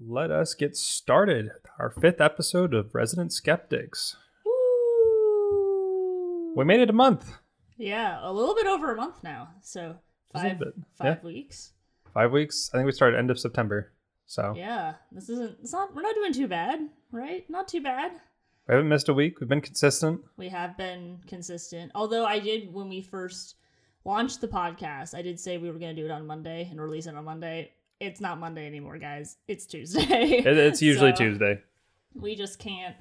let us get started. Our fifth episode of Resident Skeptics. Woo! We made it a month. Yeah, a little bit over a month now. So five five weeks. Five weeks. I think we started end of September. So Yeah, this isn't. It's not. We're not doing too bad, right? Not too bad. we haven't missed a week. We've been consistent. We have been consistent. Although I did when we first launched the podcast, I did say we were going to do it on Monday and release it on Monday. It's not Monday anymore, guys. It's Tuesday. It, it's usually So, Tuesday. We just can't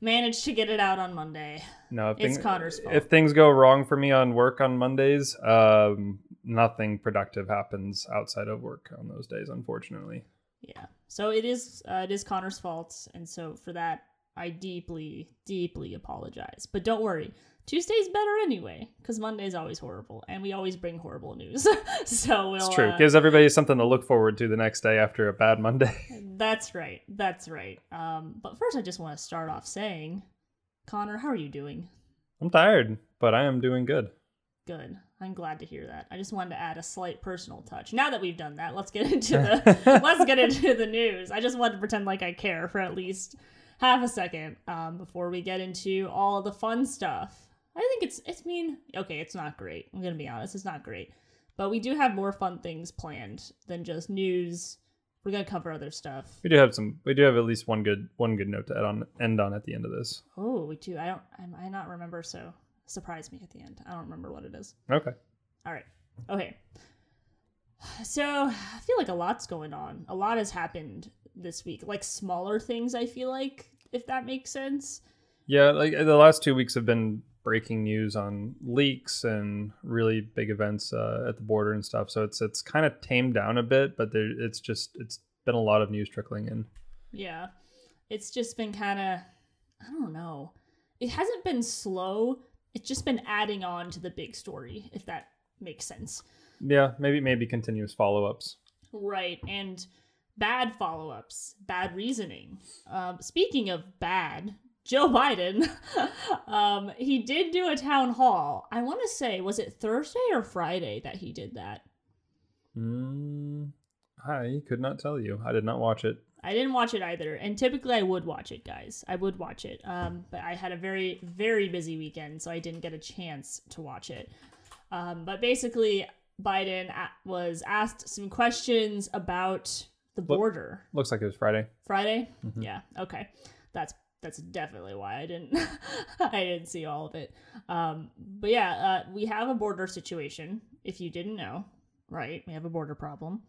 manage to get it out on Monday. No, if It's thing- Connor's fault. If things go wrong for me on work on Mondays, um, nothing productive happens outside of work on those days, unfortunately. Yeah. So it is uh, it is Connor's fault, and so for that I deeply deeply apologize. But don't worry, Tuesday's better anyway because Monday's always horrible, and we always bring horrible news. so we'll. It's true. uh, Gives everybody something to look forward to the next day after a bad Monday. that's right. That's right. Um, but first, I just want to start off saying, Connor, how are you doing? I'm tired, but I am doing good. Good. I'm glad to hear that. I just wanted to add a slight personal touch. Now that we've done that, let's get into the let's get into the news. I just wanted to pretend like I care for at least half a second um, before we get into all the fun stuff. I think it's it's mean okay, it's not great. I'm gonna be honest, it's not great. But we do have more fun things planned than just news. We're gonna cover other stuff. We do have some. We do have at least one good one good note to add on end on at the end of this. Oh, we do. I don't. I I not remember. So surprise me at the end. I don't remember what it is. Okay. All right. Okay. So I feel like a lot's going on. A lot has happened this week. Like smaller things, I feel like, if that makes sense. Yeah, like the last two weeks have been breaking news on leaks and really big events uh, at the border and stuff. So it's it's kind of tamed down a bit, but there it's just it's been a lot of news trickling in. Yeah. It's just been kind of, I don't know. It hasn't been slow. It's just been adding on to the big story, if that makes sense. Yeah, maybe maybe continuous follow ups. Right. And bad follow ups, bad reasoning. Um, speaking of bad, Joe Biden, um, he did do a town hall. I want to say, was it Thursday or Friday that he did that? Mm, I could not tell you. I did not watch it. I didn't watch it either. And typically I would watch it, guys. I would watch it. Um, but I had a very, very busy weekend, so I didn't get a chance to watch it. Um, but basically, Biden a- was asked some questions about the Look- border. Looks like it was Friday. Friday? Mhm. Yeah. Okay. That's that's definitely why I didn't I didn't see all of it. Um, but yeah, uh, we have a border situation. If you didn't know, right? We have a border problem.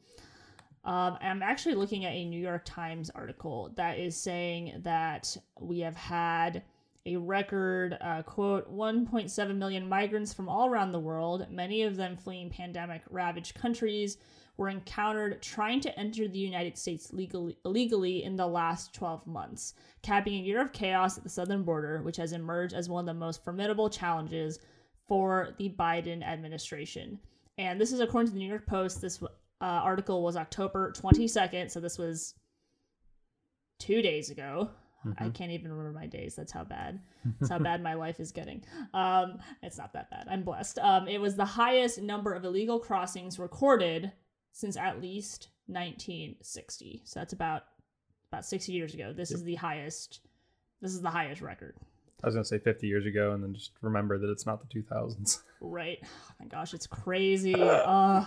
Um, I'm actually looking at a New York Times article that is saying that we have had a record uh, quote 1.7 million migrants from all around the world, many of them fleeing pandemic ravaged countries, were encountered trying to enter the United States legally, illegally in the last 12 months, capping a year of chaos at the southern border, which has emerged as one of the most formidable challenges for the Biden administration. And this is according to the New York Post. This uh, article was October 22nd, so this was two days ago. I can't even remember my days. That's how bad. That's how bad my life is getting. Um, it's not that bad. I'm blessed. Um, it was the highest number of illegal crossings recorded since at least 1960. So that's about about 60 years ago. This is the highest. This is the highest record. I was gonna say 50 years ago, and then just remember that it's not the 2000s. Right. Oh my gosh, it's crazy. Uh,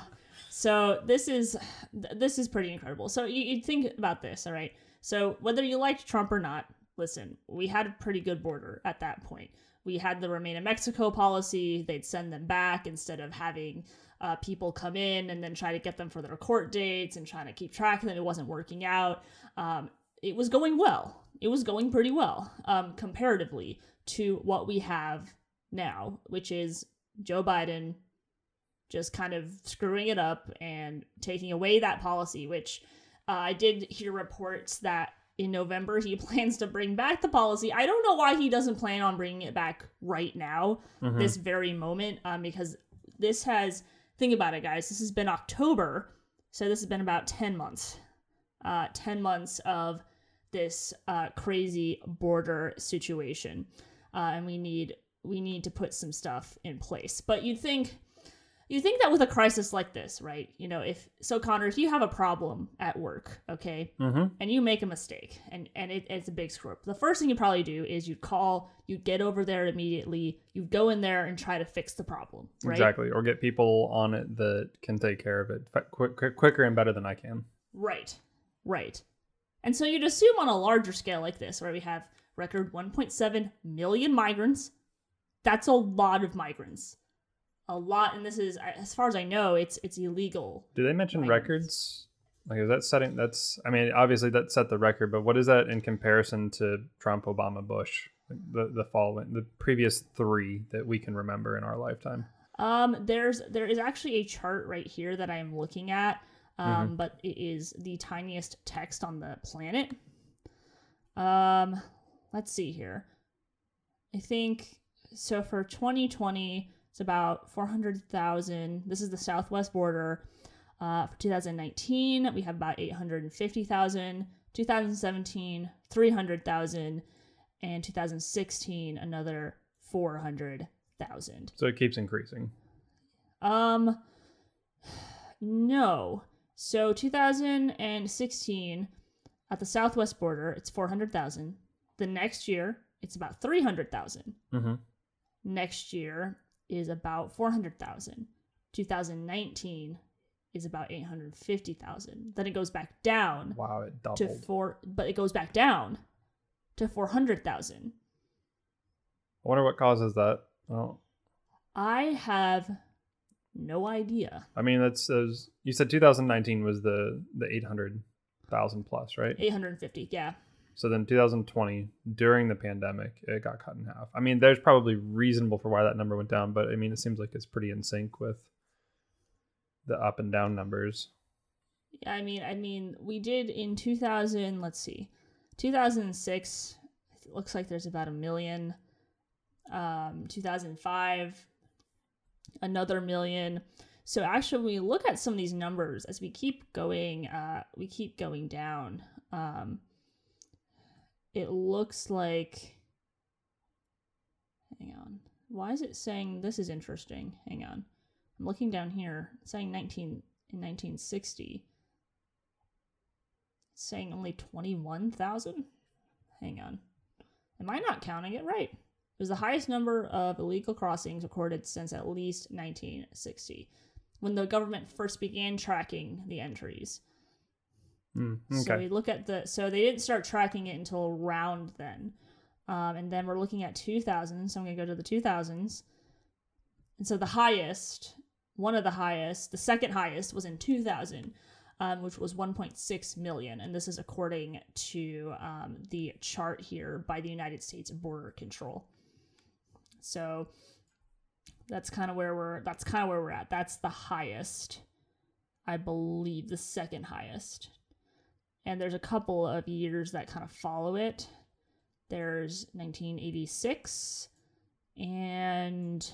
so this is this is pretty incredible. So you, you think about this, all right? So whether you liked Trump or not, listen, we had a pretty good border at that point. We had the remain in Mexico policy. They'd send them back instead of having uh, people come in and then try to get them for their court dates and trying to keep track of them. It wasn't working out. Um, it was going well. It was going pretty well um, comparatively to what we have now, which is Joe Biden just kind of screwing it up and taking away that policy, which uh, I did hear reports that in November he plans to bring back the policy. I don't know why he doesn't plan on bringing it back right now, Mhm. this very moment, um, because this has, think about it, guys, this has been October, so this has been about 10 months. Uh, 10 months of this uh, crazy border situation. Uh, and we need we need to put some stuff in place. But you'd think, you think that with a crisis like this, right? You know, if so, Connor, if you have a problem at work, okay, Mm-hmm. and you make a mistake, and and it, it's a big screw up, the first thing you probably do is you call, you get over there immediately, you go in there and try to fix the problem, right? Exactly. Or get people on it that can take care of it quick, quick, quicker and better than I can. Right, right. And so you'd assume on a larger scale like this, where we have record 1.7 million migrants, that's a lot of migrants. A lot, and this is, as far as I know, it's it's illegal. Do they mention Migrants. records? Like, is that setting? That's. I mean, obviously that set the record, but what is that in comparison to Trump, Obama, Bush, the the following, the previous three that we can remember in our lifetime? Um, there's there is actually a chart right here that I am looking at, um, Mm-hmm. but it is the tiniest text on the planet. Um, let's see here. I think so for 2020, it's about 400,000. This is the southwest border. Uh, for 2019, we have about 850,000. 2017, 300,000. And 2016, another 400,000. So it keeps increasing. Um, no. So 2016 at the southwest border, it's 400,000. The next year, it's about 300,000. Mm-hmm. Next year is about 400,000. 2019 is about 850,000. Then it goes back down Wow, it doubled. to four, but it goes back down to 400,000. I wonder what causes that. Oh, I have no idea. I mean, that's you said. 2019 was the the 800,000 plus, right? 850, yeah. So then 2020, during the pandemic, it got cut in half. I mean, there's probably reasonable for why that number went down, but I mean, it seems like it's pretty in sync with the up and down numbers. Yeah, I mean, I mean, we did in 2000. Let's see, 2006. It looks like there's about a million. Um, 2005, another million. So actually, when we look at some of these numbers as we keep going, uh, we keep going down. Um, it looks like. Hang on. Why is it saying this is interesting? Hang on. I'm looking down here. It's saying 19 in 1960. It's saying only 21,000. Hang on. Am I not counting it right? It was the highest number of illegal crossings recorded since at least 1960, when the government first began tracking the entries. Mm, So we look at the so they didn't start tracking it until around then, um, and then we're looking at 2000. So I'm gonna go to the 2000s, and so the highest, one of the highest, the second highest was in 2000, um, which was 1.6 million, and this is according to um, the chart here by the United States Border Control. So that's kind of where we're that's kind of where we're at. That's the highest, I believe, the second highest and there's a couple of years that kind of follow it. There's 1986 and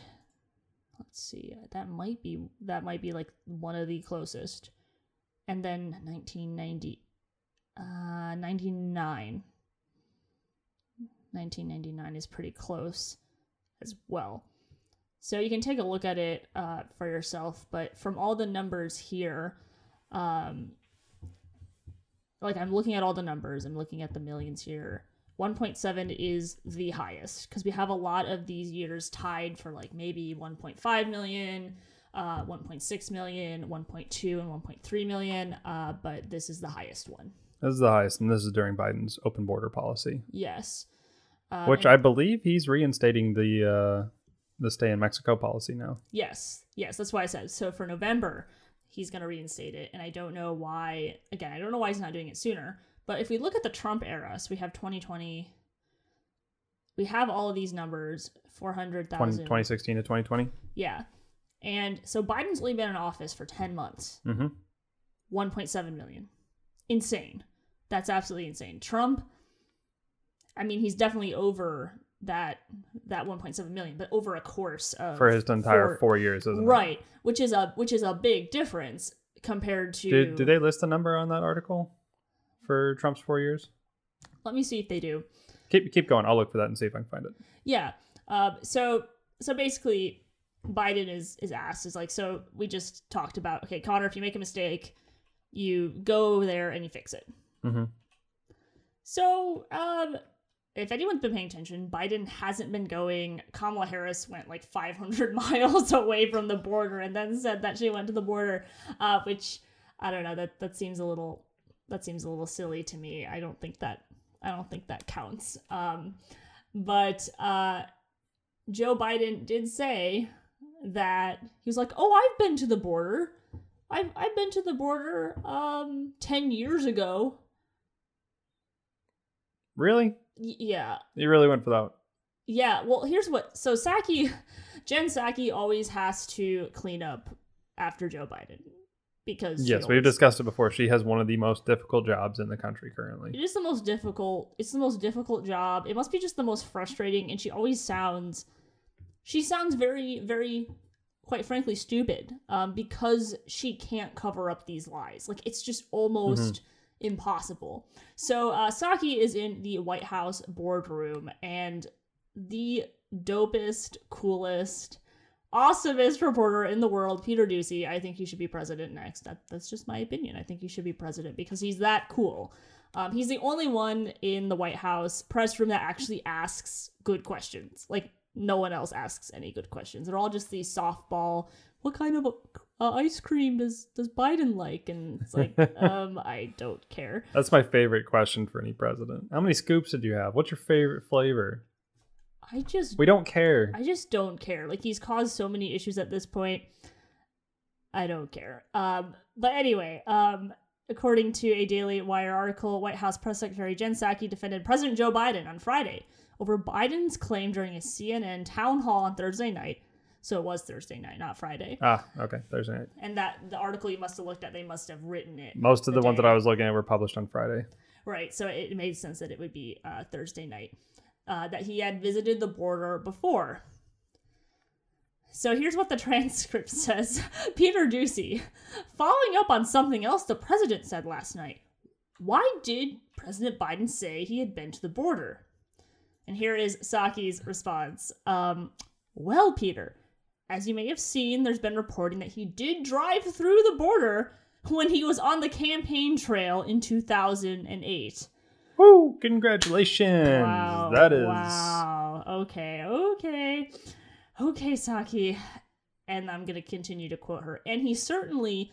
let's see that might be that might be like one of the closest. And then 1990 uh 99 1999 is pretty close as well. So you can take a look at it uh, for yourself, but from all the numbers here, um, like I'm looking at all the numbers, I'm looking at the millions here. 1.7 is the highest because we have a lot of these years tied for like maybe 1.5 million, uh, 1.6 million, 1.2, and 1.3 million. Uh, but this is the highest one. This is the highest, and this is during Biden's open border policy, Yes. Uh, which and- I believe he's reinstating the uh, the stay in Mexico policy now. Yes, yes, that's why I said so. For November, he's going to reinstate it, and I don't know why. Again, I don't know why he's not doing it sooner. But if we look at the Trump era, so we have 2020, we have all of these numbers, 20, 400,000. 2016 to 2020. Yeah, and so Biden's only been in office for 10 months, Mm-hmm. 1.7 million, insane. That's absolutely insane. Trump, I mean, he's definitely over that that 1.7 million, but over a course of For his entire four- four years, isn't it? right which is a which is a big difference compared to Did, did they list the number on that article for Trump's four years? let me see if they do Keep keep going. I'll look for that and see if I can find it. yeah uh, so so basically Biden is is asked is like, so we just talked about okay, Connor, if you make a mistake, you go there and you fix it. mm-hmm. So, um, if anyone's been paying attention, Biden hasn't been going. Kamala Harris went like 500 miles away from the border and then said that she went to the border, uh, which I don't know. That that seems a little that seems a little silly to me. I don't think that I don't think that counts. Um, but uh, Joe Biden did say that he was like, "Oh, I've been to the border. I've I've been to the border um 10 years ago." Really? Yeah. You really went for that? Yeah, well, here's what. So Psaki, Jen Psaki always has to clean up after Joe Biden because Yes, we've discussed it before. She has one of the most difficult jobs in the country currently. It is the most difficult. It's the most difficult job. It must be just the most frustrating, and she always sounds. She sounds very, very, quite frankly, stupid. Um, because she can't cover up these lies. Like it's just almost impossible. So uh, Psaki is in the White House boardroom, and the dopest, coolest, awesomest reporter in the world, Peter Doocy. I think he should be president next. That, that's just my opinion. I think he should be president because he's that cool. Um, he's the only one in the White House press room that actually asks good questions. Like no one else asks any good questions. They're all just these softball. What kind of uh, ice cream does does Biden like? And it's like, um, I don't care. That's my favorite question for any president. How many scoops did you have? What's your favorite flavor? I just We don't care. I just don't care. Like he's caused so many issues at this point. I don't care. Um, but anyway, um, according to a Daily Wire article, White House Press Secretary Jen Psaki defended President Joe Biden on Friday over Biden's claim during a CNN town hall on Thursday night. So it was Thursday night, not Friday. Ah, okay. Thursday night. And that the article you must have looked at, they must have written it Most of The the ones that. I was looking at were published on Friday. Right, so it made sense that it would be uh, Thursday night. Uh, that he had visited the border before. So here's what the transcript says Peter Doocy, following up on something else the president said last night. Why did President Biden say he had been to the border? And here is Psaki's response. Um, well, Peter, as you may have seen, there's been reporting that he did drive through the border when he was on the campaign trail in 2008. Woo! Congratulations! Wow. That is. Wow. Okay. Okay. Okay, Psaki. And I'm going to continue to quote her. And he certainly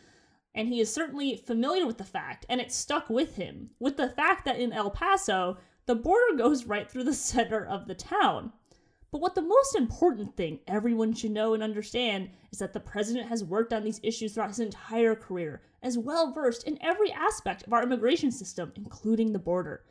and he is certainly familiar with the fact and it stuck with him with the fact that in El Paso the border goes right through the center of the town. But what the most important thing everyone should know and understand is that the president has worked on these issues throughout his entire career, as well versed in every aspect of our immigration system, including the border.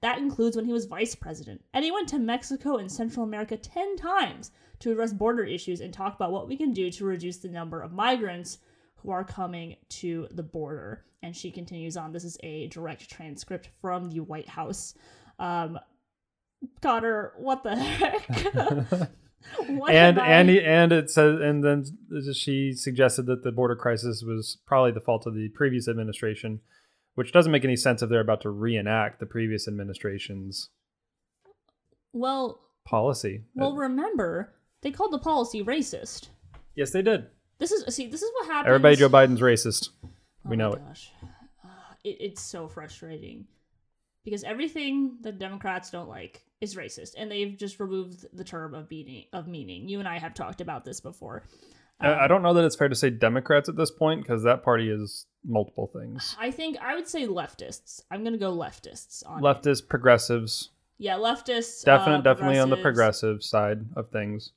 That includes when he was vice president. And he went to Mexico and Central America 10 times to address border issues and talk about what we can do to reduce the number of migrants who are coming to the border. And she continues on. This is a direct transcript from the White House. Um, Connor, what the heck? What and and and it says and then she suggested that the border crisis was probably the fault of the previous administration, which doesn't make any sense if they're about to reenact the previous administration's well, policy. well, Uh, remember they called the policy racist. yes, they did. This is see, this is what happens. Everybody, Joe Biden's racist. We Oh know my it. gosh. Ah, it. It's so frustrating because everything the Democrats don't like is racist, and they've just removed the term of meaning. Of meaning, you and I have talked about this before. Um, I don't know that it's fair to say Democrats at this point because that party is multiple things. I think I would say leftists. I'm gonna go leftists on it. Leftists, progressives, Yeah, leftists. definite, uh, definitely on the progressive side of things.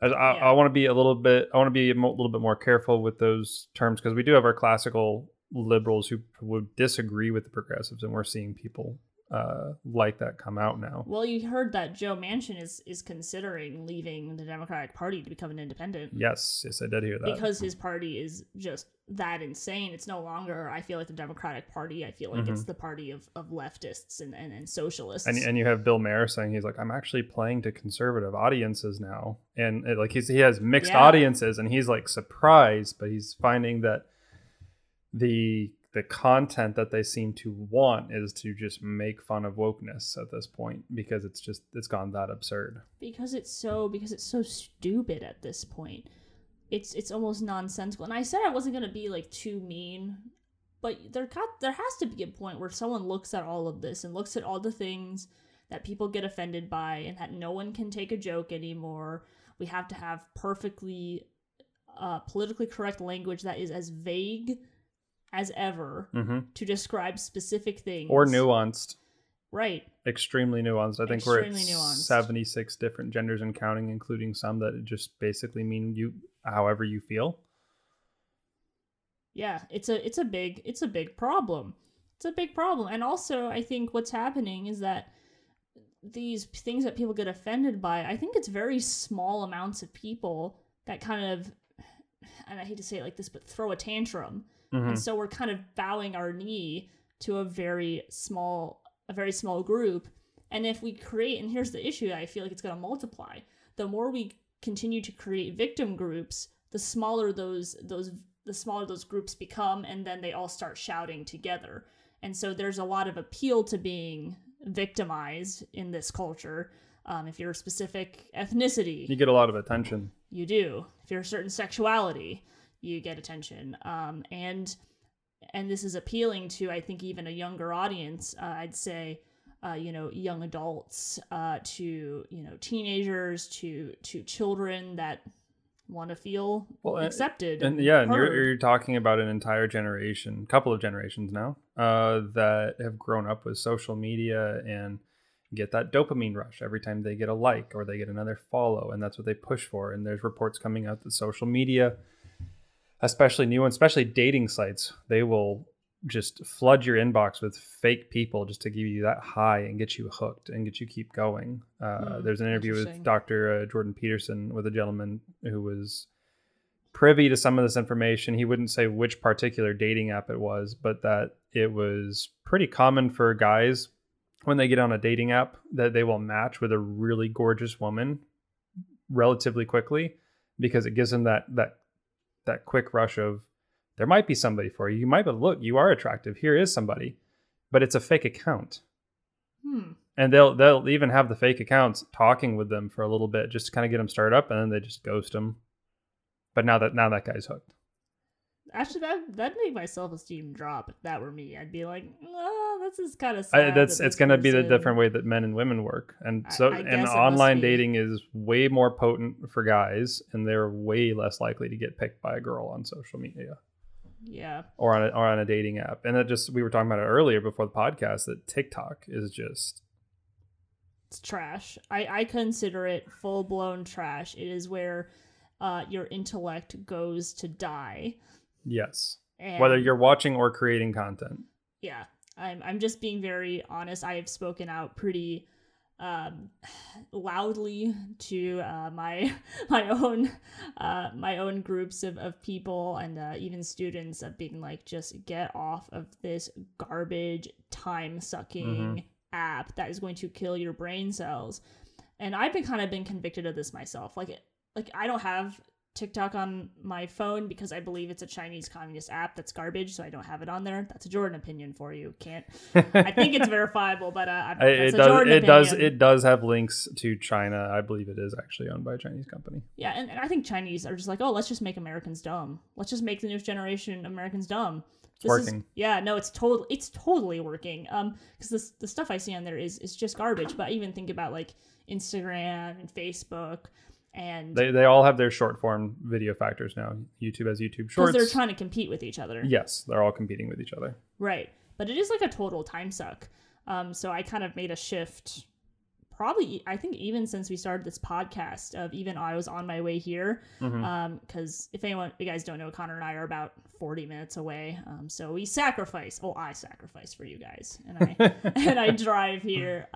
I, I, I want to be a little bit. I want to be a mo- little bit more careful with those terms because we do have our classical liberals who would disagree with the progressives, and we're seeing people uh, like that come out now. Well, you heard that Joe Manchin is is considering leaving the Democratic Party to become an independent. Yes, yes, I did hear that. because his party is just that insane. It's no longer, I feel like, the Democratic Party. I feel like it's the party of, of leftists and, and, and socialists. Mm-hmm. and and you have Bill Maher saying he's like I'm actually playing to conservative audiences now, and it, like he's he has mixed Yeah. audiences, and he's like surprised, but he's finding that the the content that they seem to want is to just make fun of wokeness at this point because it's just it's gone that absurd. because it's so because it's so stupid at this point. It's it's almost nonsensical. And i said i wasn't going to be like too mean but there got there has to be a point where someone looks at all of this and looks at all the things that people get offended by and that no one can take a joke anymore. We have to have perfectly uh, politically correct language that is as vague as ever hmm to describe specific things. Or nuanced, right. Extremely nuanced. I think we're at Extremely nuanced. 76 different genders and counting, including some that just basically mean you however you feel. yeah it's a it's a big it's a big problem. It's a big problem. And also i think what's happening is that these things that people get offended by i think it's very small amounts of people that kind of and i hate to say it like this but throw a tantrum Mhm. and so we're kind of bowing our knee to a very small a very small group and if we create and here's the issue i feel like it's going to multiply the more we continue to create victim groups the smaller those those the smaller those groups become and then they all start shouting together and so there's a lot of appeal to being victimized in this culture um, if you're a specific ethnicity You get a lot of attention. you do. If you're a certain sexuality, you get attention. Um, and and this is appealing to I think even a younger audience. Uh, I'd say, uh, you know, young adults, uh, to you know teenagers, to to children that want to feel Well, and- accepted. And yeah, and you're, you're talking about an entire generation, couple of generations now, uh, that have grown up with social media and get that dopamine rush every time they get a like or they get another follow, and that's what they push for. And there's reports coming out that social media, especially new ones, especially dating sites, they will just flood your inbox with fake people just to give you that high and get you hooked and get you keep going. Uh, Hmm, there's an interview with. Dr. Uh, Jordan Peterson with a gentleman who was privy to some of this information. He wouldn't say which particular dating app it was, but that it was pretty common for guys when they get on a dating app that they will match with a really gorgeous woman relatively quickly because it gives them that that that quick rush of there might be somebody for you. You might be look, you are attractive. Here is somebody, but it's a fake account. Hmm. And they'll they'll even have the fake accounts talking with them for a little bit just to kind of get them started up, and then they just ghost them. But now that now that guy's hooked. Actually, that that'd make my self esteem drop if that were me. I'd be like, oh, this is kind of I, sad. that's that it's going to be the different way that men and women work, and so I and it must online dating is way more potent for guys, and they're way less likely to get picked by a girl on social media Yeah. or on a, or on a dating app. And that just we were talking about it earlier before the podcast that TikTok is just it's trash. I, I consider it full blown trash. It is where uh, your intellect goes to die. Yes, And whether you're watching or creating content. yeah, I'm I'm just being very honest. I have spoken out pretty um, loudly to uh, my my own uh, my own groups of, of people and uh, even students of being like just get off of this garbage time sucking app that is going to kill your brain cells and i've been kind of been convicted of this myself like like i don't have tiktok on my phone because i believe it's a chinese communist app that's garbage so i don't have it on there that's a jordan opinion for you can't i think it's verifiable but uh I- it does jordan it does it does have links to China. I believe it is actually owned by a Chinese company. Yeah, and, and I think Chinese are just like, oh, let's just make Americans dumb. Let's just make the newest generation Americans dumb. This is- working. yeah, no, it's totally it's totally working. Um, because the stuff I see on there is is just garbage. But I even think about like Instagram and Facebook, and They they all have their short form video factors now. YouTube has YouTube shorts. because they're trying to compete with each other. yes, they're all competing with each other. Right. But it is like a total time suck. Um, so I kind of made a shift probably I think even since we started this podcast of even I was on my way here. Mhm. Um, because if anyone you guys don't know, Connor and I are about 40 minutes away. Um, so we sacrifice oh I sacrifice for you guys and I and I drive here.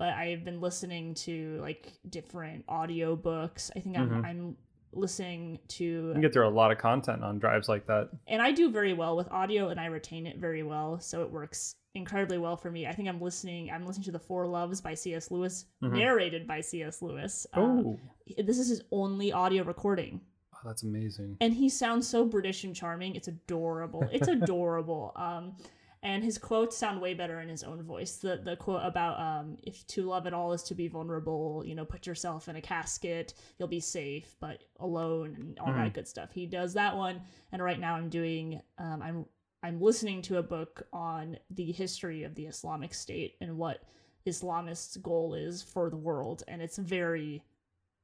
But I've been listening to like different audio books. I think I'm Mhm. I'm listening to You can get through a lot of content on drives like that. and I do very well with audio and I retain it very well, so it works incredibly well for me. I think I'm listening I'm listening to The Four Loves by C.S. Lewis, Mhm. narrated by C.S. Lewis. Uh, Oh, this is his only audio recording. Oh, that's amazing. and he sounds so British and charming. It's adorable. It's adorable. um, and his quotes sound way better in his own voice. The the quote about um, if to love at all is to be vulnerable, you know, put yourself in a casket, you'll be safe, but alone, and all that good stuff. He does that one. And right now, I'm doing um, I'm I'm listening to a book on the history of the Islamic State and what Islamists' goal is for the world, and it's very,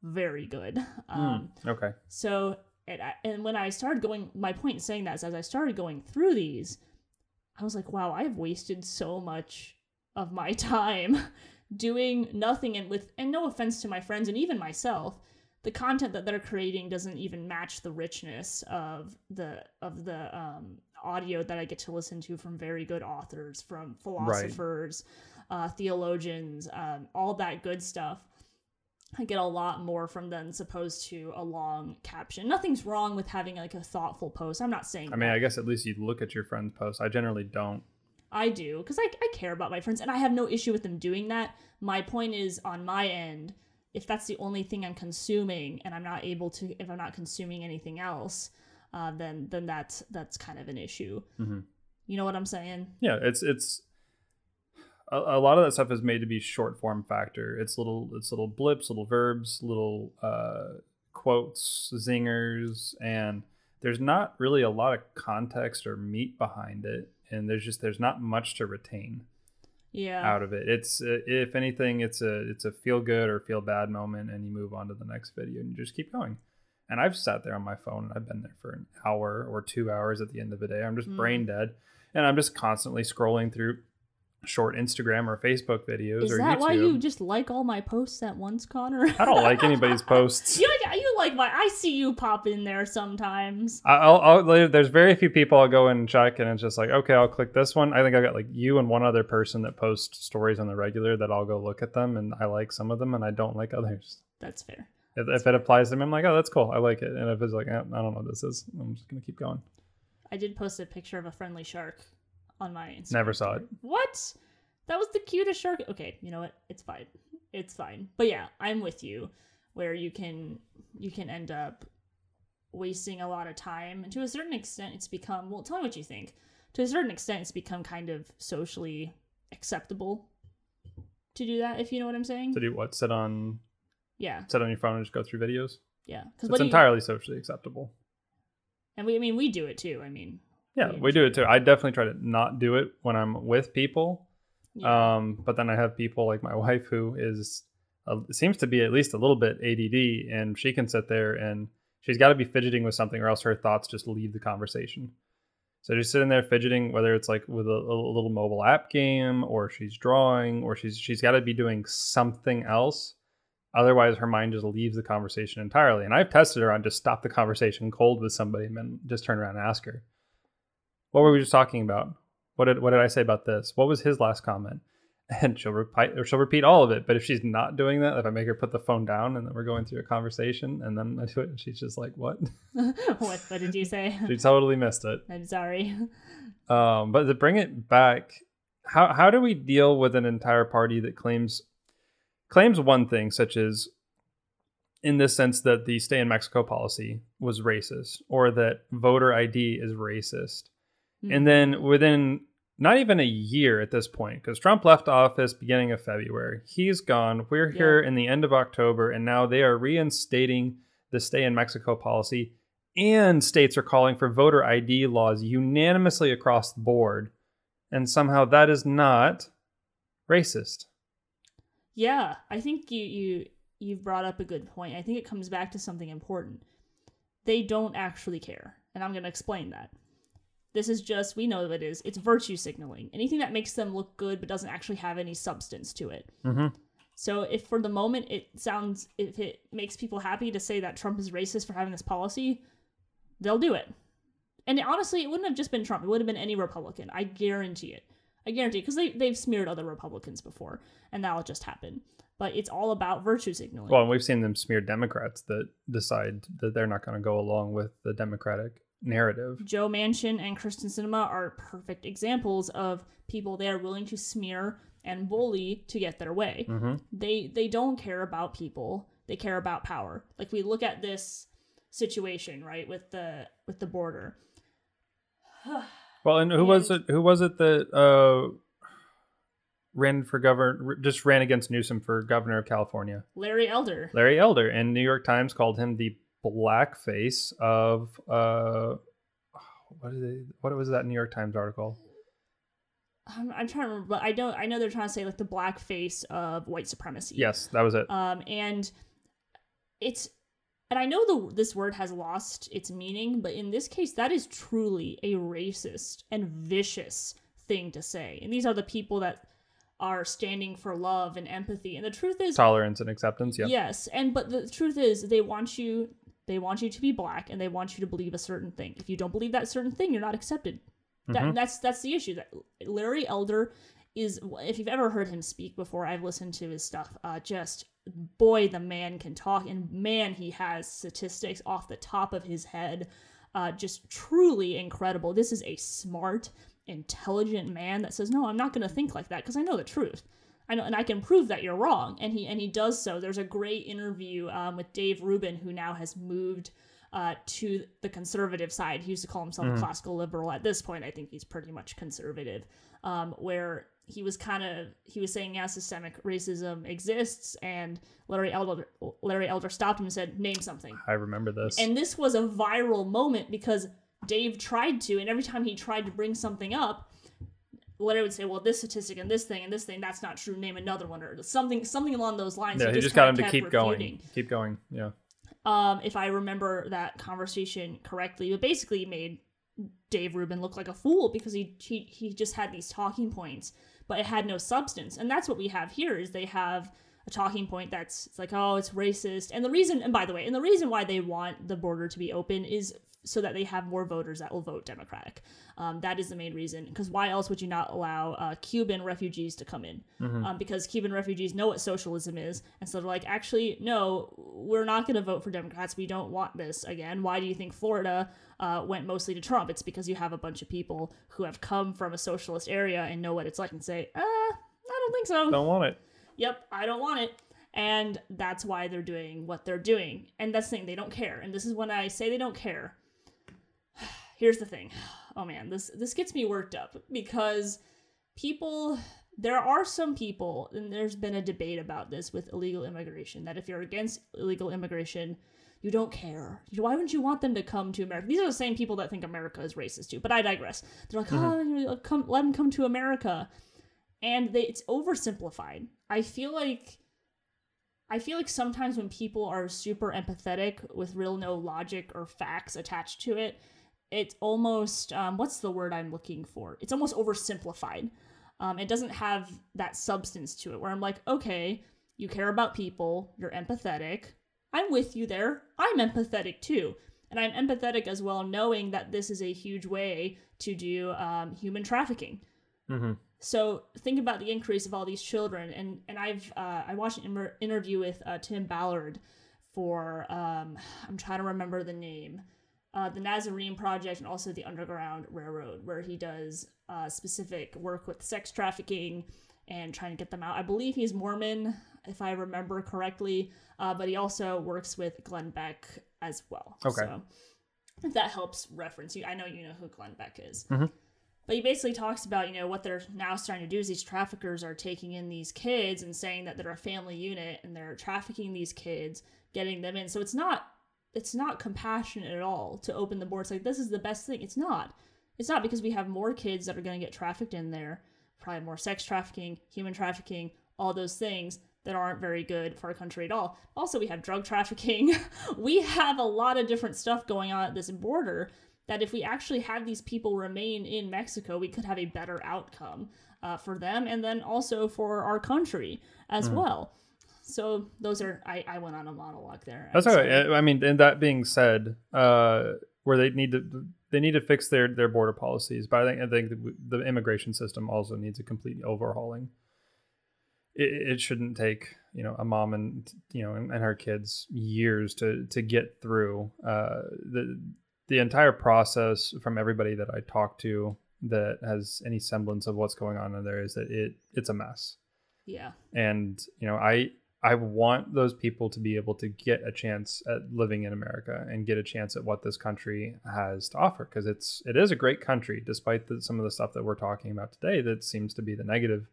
very good. Um, Okay. so, and, I, and when I started going, my point in saying that is as I started going through these, I was like, wow, I've wasted so much of my time doing nothing. And with, and no offense to my friends and even myself, the content that they're creating doesn't even match the richness of the of the um, audio that I get to listen to from very good authors, from philosophers, uh, theologians, um, all that good stuff. I get a lot more from them as opposed to a long caption. Nothing's wrong with having like a thoughtful post. I'm not saying I mean, that. I guess at least you look at your friend's post. I generally don't. I do because I, I care about my friends and I have no issue with them doing that. My point is on my end, if that's the only thing I'm consuming and I'm not able to, if I'm not consuming anything else, uh, then then that's that's kind of an issue. Mhm. You know what I'm saying? Yeah, it's it's a, a lot of that stuff is made to be short form factor. It's little it's little blips, little verbs, little uh, quotes, zingers, and there's not really a lot of context or meat behind it, and there's just there's not much to retain Yeah. out of it. It's uh, if anything, it's a it's a feel good or feel bad moment, and you move on to the next video, and you just keep going. And I've sat there on my phone, and I've been there for an hour or two hours at the end of the day. I'm just Mm. brain dead, and I'm just constantly scrolling through short Instagram or Facebook videos Is or that YouTube. why you just like all my posts at once, Connor? I don't like anybody's posts. you like you like my. I see you pop in there sometimes. I'll, I'll, there's very few people I'll go and check, and it's just like, okay, I'll click this one. I think I got like you and one other person that post stories on the regular that I'll go look at them, and I like some of them, and I don't like others. That's fair. If, if it applies to me, I'm like, oh, that's cool. I like it. And if it's like, eh, I don't know what this is, I'm just gonna keep going. I did post a picture of a friendly shark on my Instagram. Never saw it. What? That was the cutest shark. Okay, you know what? It's fine. It's fine. But yeah, I'm with you. Where you can you can end up wasting a lot of time, and to a certain extent, it's become. Well, tell me what you think. To a certain extent, it's become kind of socially acceptable to do that. If you know what I'm saying. To do what? Sit on Yeah, sit on your phone and just go through videos. yeah. Because It's entirely socially acceptable. and we. I mean, we do it too. I mean. Yeah, we do it too. I definitely try to not do it when I'm with people. Yeah. Um, but then I have people like my wife who is uh, seems to be at least a little bit ADD, and she can sit there and she's got to be fidgeting with something, or else her thoughts just leave the conversation. So just sitting there fidgeting, whether it's like with a, a little mobile app game, or she's drawing, or she's she's got to be doing something else. Otherwise, her mind just leaves the conversation entirely. And I've tested her on just stop the conversation cold with somebody and then just turn around and ask her, "What were we just talking about? What did what did I say about this? What was his last comment?" And she'll repeat or she'll repeat all of it. But if she's not doing that, if I make her put the phone down and then we're going through a conversation and then I do it, and she's just like, "What?" what? What did you say? she totally missed it. I'm sorry. Um, but to bring it back, how how do we deal with an entire party that claims claims one thing, such as in this sense that the stay in Mexico policy was racist, or that voter ID is racist, and hmm. then within not even a year at this point, because Trump left office beginning of February, he's gone. We're Yeah. here in the end of October, and now they are reinstating the stay in Mexico policy and states are calling for voter ID laws unanimously across the board. And somehow that is not racist. Yeah, I think you you you've brought up a good point. I think it comes back to something important. They don't actually care, and I'm going to explain that. This is just we know what it is. It's virtue signaling. Anything that makes them look good but doesn't actually have any substance to it. Mm-hmm. So if for the moment it sounds if it makes people happy to say that Trump is racist for having this policy, they'll do it. And honestly, it wouldn't have just been Trump. It would have been any Republican. I guarantee it. I guarantee because they they've smeared other Republicans before, and that'll just happen. But it's all about virtue signaling. Well, and we've seen them smear Democrats that decide that they're not going to go along with the Democratic narrative. Joe Manchin and Kyrsten Sinema are perfect examples of people they are willing to smear and bully to get their way. Mm-hmm. They they don't care about people. They care about power. Like we look at this situation, right, with the with the border. well, and who was it? Who was it that uh, ran for governor? Just ran against Newsom for governor of California. Larry Elder. Larry Elder, and New York Times called him the blackface of uh, what is it? What was that New York Times article? I'm, I'm trying to remember, but I don't. I know they're trying to say like the blackface of white supremacy. Yes, that was it. Um, and it's, and I know the this word has lost its meaning, but in this case, that is truly a racist and vicious thing to say. And these are the people that are standing for love and empathy. And the truth is, Tolerance and acceptance. Yeah. Yes, and but the truth is, they want you. They want you to be black, and they want you to believe a certain thing. If you don't believe that certain thing, you're not accepted. That, Mhm. That's that's the issue. That Larry Elder is. If you've ever heard him speak before, I've listened to his stuff. Uh, just boy, the man can talk, and man, he has statistics off the top of his head. Uh, just truly incredible. This is a smart, intelligent man that says, "No, I'm not going to think like that because I know the truth." I know, and I can prove that you're wrong. And he and he does so. There's a great interview um, with Dave Rubin, who now has moved uh, to the conservative side. He used to call himself a classical liberal. At this point, I think he's pretty much conservative. Um, where he was kind of he was saying, yeah, systemic racism exists, and Larry Elder Larry Elder stopped him and said, name something. I remember this. And this was a viral moment because Dave tried to, and every time he tried to bring something up, Larry would say, "Well, this statistic and this thing and this thing that's not true. Name another one or something, something along those lines." yeah, he just got him to keep going. Keep going. Yeah. Um, if I remember that conversation correctly, but basically made Dave Rubin look like a fool because he he he just had these talking points, but it had no substance, and that's what we have here. Is they have a talking point that's it's like, oh, it's racist, and the reason, and by the way, and the reason why they want the border to be open is so that they have more voters that will vote Democratic. Um, that is the main reason. Because why else would you not allow uh, Cuban refugees to come in? Um, because Cuban refugees know what socialism is, and so they're like, actually, no, we're not going to vote for Democrats. We don't want this again. Why do you think Florida uh, went mostly to Trump? It's because you have a bunch of people who have come from a socialist area and know what it's like, and say, uh, I don't think so Don't want it. yep, I don't want it. And that's why they're doing what they're doing. And that's the thing, they don't care. And this is when I say they don't care. Here's the thing. Oh man, this this gets me worked up because people there are some people and there's been a debate about this with illegal immigration that if you're against illegal immigration, you don't care. Why wouldn't you want them to come to America? These are the same people that think America is racist too. But I digress. They're like, mm-hmm. oh, you know, come, let them come to America and they, it's oversimplified. I feel like I feel like sometimes when people are super empathetic with real no logic or facts attached to it, it's almost um, what's the word I'm looking for? It's almost oversimplified. Um, it doesn't have that substance to it. Where I'm like, okay, you care about people, you're empathetic. I'm with you there. I'm empathetic too. And I'm empathetic as well, knowing that this is a huge way to do um, human trafficking. hmm So think about the increase of all these children, and and I've uh, I watched an inter- interview with uh, Tim Ballard for um, I'm trying to remember the name, uh, the Nazarene Project, and also the Underground Railroad, where he does uh, specific work with sex trafficking and trying to get them out. I believe he's Mormon, if I remember correctly, uh, but he also works with Glenn Beck as well. Okay. So if that helps reference you, I know you know who Glenn Beck is. Mhm. But he basically talks about, you know, what they're now starting to do is these traffickers are taking in these kids and saying that they're a family unit and they're trafficking these kids, getting them in. So it's not it's not compassionate at all to open the boards like this is the best thing. It's not. It's not because we have more kids that are going to get trafficked in there, probably more sex trafficking, human trafficking, all those things that aren't very good for our country at all. Also, we have drug trafficking. we have a lot of different stuff going on at this border that if we actually had these people remain in Mexico, we could have a better outcome uh, for them and then also for our country as well. So those are I, I went on a monologue there. That's all right. I mean, and that being said, uh, where they need to they need to fix their their border policies, but I think I think the, the immigration system also needs a complete overhauling. It, it shouldn't take you know a mom and you know and, and her kids years to to get through uh, the the entire process from everybody that I talk to that has any semblance of what's going on in there is that it it's a mess Yeah. and you know i I want those people to be able to get a chance at living in America and get a chance at what this country has to offer because it's it is a great country despite the, some of the stuff that we're talking about today that seems to be the negative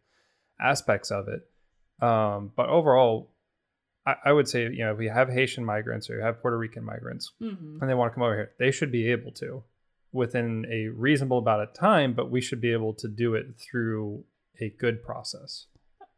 aspects of it. Um, but overall, I, I, would say you know if we have Haitian migrants or you have Puerto Rican migrants mm-hmm. and they want to come over here, they should be able to within a reasonable amount of time, but we should be able to do it through a good process.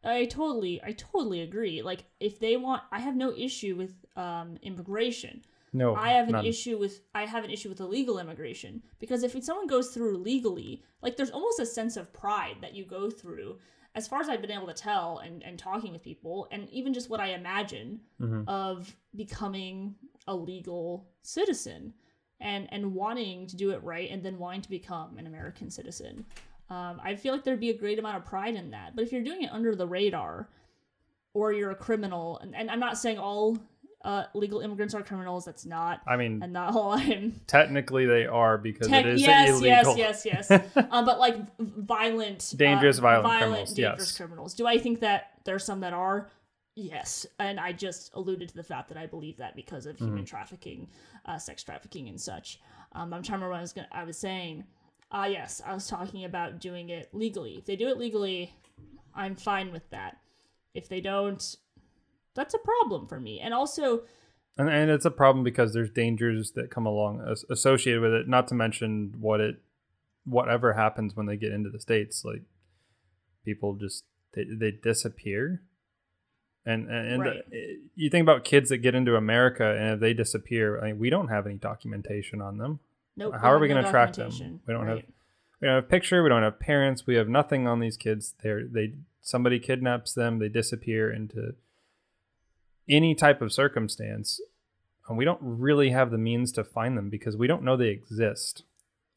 I totally, I totally agree. Like, if they want, I have no issue with um, immigration. No, I have an none. issue with I have an issue with illegal immigration because if someone goes through legally, like there's almost a sense of pride that you go through. As far as I've been able to tell and, and talking with people, and even just what I imagine mm-hmm. of becoming a legal citizen and and wanting to do it right and then wanting to become an American citizen. Um, I feel like there'd be a great amount of pride in that. But if you're doing it under the radar, or you're a criminal, and, and I'm not saying all uh, legal immigrants are criminals. That's not. I mean, and not all I'm. Technically, they are because it is yes, illegal. Yes, yes, yes, um, but like violent, dangerous, uh, violent, violent, criminals. dangerous yes. criminals. Do I think that there's some that are? Yes, and I just alluded to the fact that I believe that because of human mm-hmm. trafficking, uh, sex trafficking, and such. Um, I'm trying to remember what I was gonna, I was saying. Ah, uh, yes, I was talking about doing it legally. If they do it legally, I'm fine with that. If they don't, that's a problem for me. And also, and, and it's a problem because there's dangers that come along associated with it. Not to mention what it, whatever happens when they get into the states, like people just they, they disappear. And and, right. the, you think about kids that get into America and if they disappear, I mean, we don't have any documentation on them. Nope. How are we going to track them? We don't right. have we don't have a picture. We don't have parents. We have nothing on these kids. They're they somebody kidnaps them. They disappear into any type of circumstance, and we don't really have the means to find them because we don't know they exist.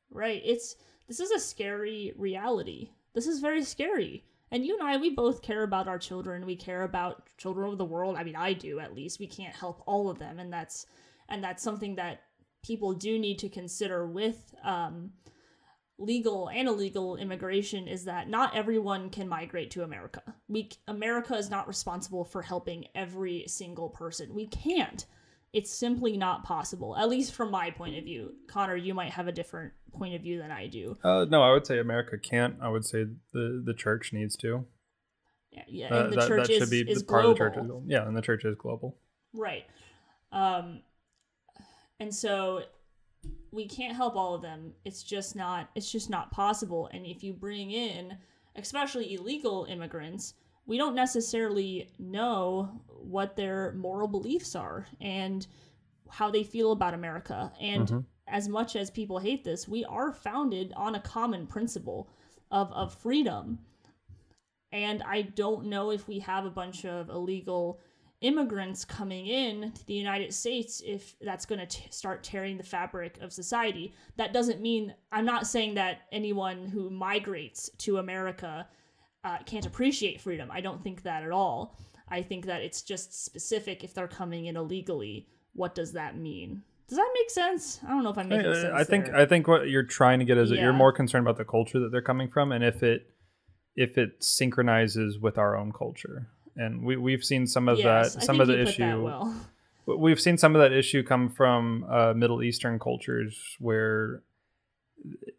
Right. It's this is a scary reality. This is very scary. And you and I, we both care about our children. We care about children of the world. I mean, I do at least. We can't help all of them, and that's and that's something that people do need to consider with um, legal and illegal immigration is that not everyone can migrate to America. We America is not responsible for helping every single person. We can't. It's simply not possible. At least from my point of view. Connor, you might have a different point of view than I do. Uh, no, I would say America can't. I would say the the church needs to. Yeah, yeah, and the that, church that is, should be is part global. of the church. yeah, and the church is global. Right. Um, and so we can't help all of them. It's just not it's just not possible. And if you bring in especially illegal immigrants, we don't necessarily know what their moral beliefs are and how they feel about America. And mm-hmm. as much as people hate this, we are founded on a common principle of, of freedom. And I don't know if we have a bunch of illegal immigrants coming in to the United States if that's going to start tearing the fabric of society. That doesn't mean I'm not saying that anyone who migrates to America uh, can't appreciate freedom. I don't think that at all. I think that it's just specific if they're coming in illegally. What does that mean? Does that make sense? I don't know if I'm making I, sense. I think there. I think what you're trying to get is yeah. that you're more concerned about the culture that they're coming from and if it if it synchronizes with our own culture and we we've seen some of yes, that some of the issue. Well. We've seen some of that issue come from uh, Middle Eastern cultures where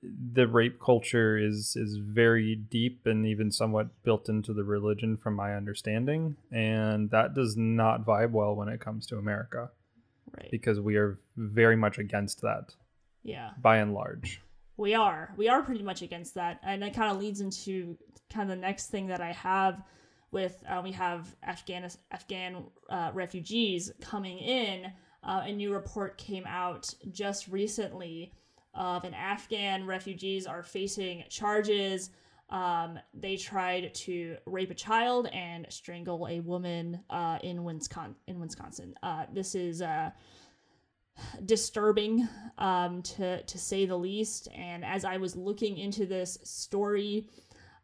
the rape culture is is very deep and even somewhat built into the religion from my understanding and that does not vibe well when it comes to america right because we are very much against that yeah by and large we are we are pretty much against that and that kind of leads into kind of the next thing that i have with uh, we have Afghan Afghan uh, refugees coming in. Uh, a new report came out just recently of an Afghan refugees are facing charges. Um, they tried to rape a child and strangle a woman uh, in Wisconsin. In Wisconsin, uh, this is uh, disturbing um, to to say the least. And as I was looking into this story,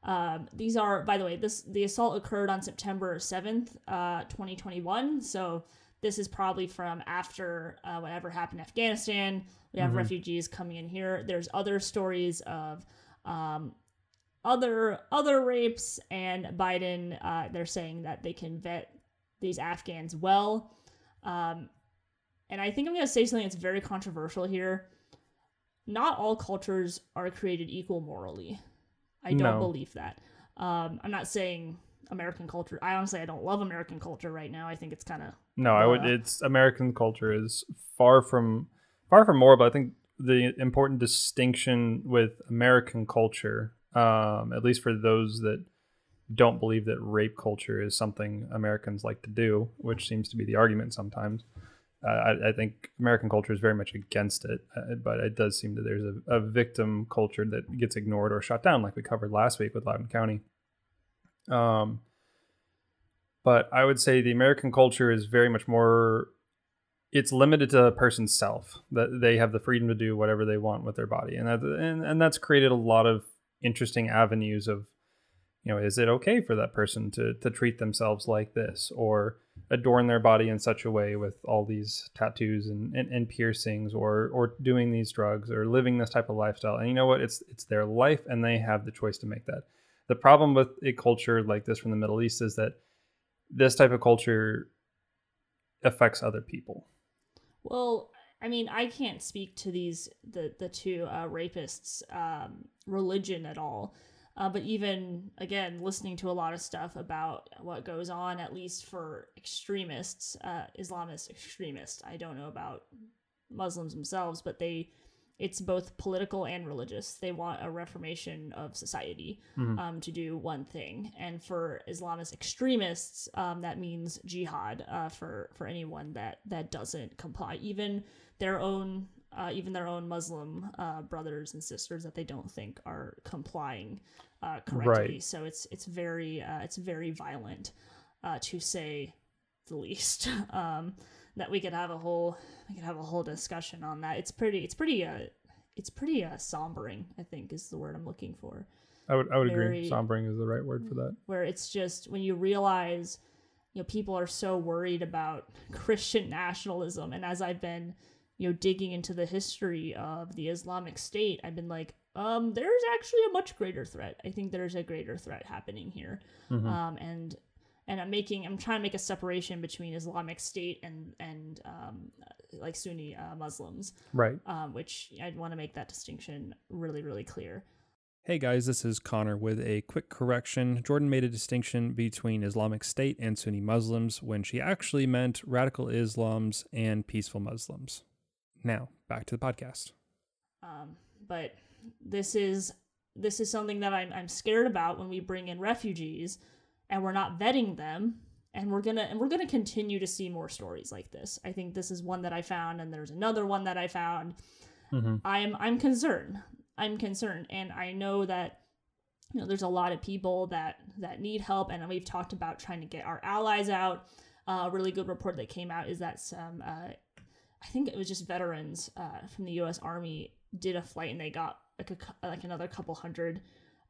um, these are, by the way, this the assault occurred on September seventh, uh, twenty twenty one. So this is probably from after uh, whatever happened in Afghanistan. We have mm-hmm. refugees coming in here. There's other stories of um, other other rapes, and Biden. Uh, they're saying that they can vet these Afghans well. Um, and I think I'm going to say something that's very controversial here. Not all cultures are created equal morally. I don't No. believe that. Um, I'm not saying American culture. I honestly I don't love American culture right now. I think it's kind of No, I would. Uh, It's American culture is far from far from moral, but I think the important distinction with American culture, um, at least for those that don't believe that rape culture is something Americans like to do, which seems to be the argument sometimes. I, I think American culture is very much against it, uh, but it does seem that there's a, a victim culture that gets ignored or shut down, like we covered last week with Loudoun County. Um, but I would say the American culture is very much more. It's limited to a person's self that they have the freedom to do whatever they want with their body, and that, and and that's created a lot of interesting avenues of, you know, is it okay for that person to to treat themselves like this or adorn their body in such a way with all these tattoos and, and, and piercings or or doing these drugs or living this type of lifestyle? And you know what? It's it's their life and they have the choice to make that. The problem with a culture like this from the middle east is that this type of culture affects other people. Well, I mean, I can't speak to these the the two uh, rapists' um, religion at all. Uh, but even again, listening to a lot of stuff about what goes on, at least for extremists, uh, Islamist extremists. I don't know about Muslims themselves, but they, it's both political and religious. They want a reformation of society Mhm. um, to do one thing, and for Islamist extremists, um, that means jihad uh, for for anyone that that doesn't comply, even their own. Uh, even their own Muslim uh, brothers and sisters that they don't think are complying uh, correctly. Right. So it's it's very uh, it's very violent, uh, to say the least. um, that we could have a whole we could have a whole discussion on that. It's pretty it's pretty uh it's pretty uh sombering. I think is the word I'm looking for. i would i would agree sombering is the right word for that Where it's just when you realize you know people are so worried about Christian nationalism, and as I've been you know digging into the history of the Islamic State, I've been like, um, there's actually a much greater threat. I think there's a greater threat happening here, Mhm. um, and and I'm making I'm trying to make a separation between Islamic State and and um, like Sunni uh, Muslims, right um, which I'd want to make that distinction really really clear. Hey guys, this is Connor with a quick correction. Jordan made a distinction between Islamic State and Sunni Muslims when she actually meant radical Islams and peaceful Muslims. Now, back to the podcast. Um, but this is this is something that I'm I'm scared about when we bring in refugees and we're not vetting them and we're gonna and we're gonna continue to see more stories like this. I think this is one that I found and there's another one that I found. Mhm. I'm I'm concerned. I'm concerned and I know that you know there's a lot of people that that need help and we've talked about trying to get our allies out. Uh, a really good report that came out is that some uh, I think it was just veterans uh, from the U.S. Army did a flight and they got like a, like another couple hundred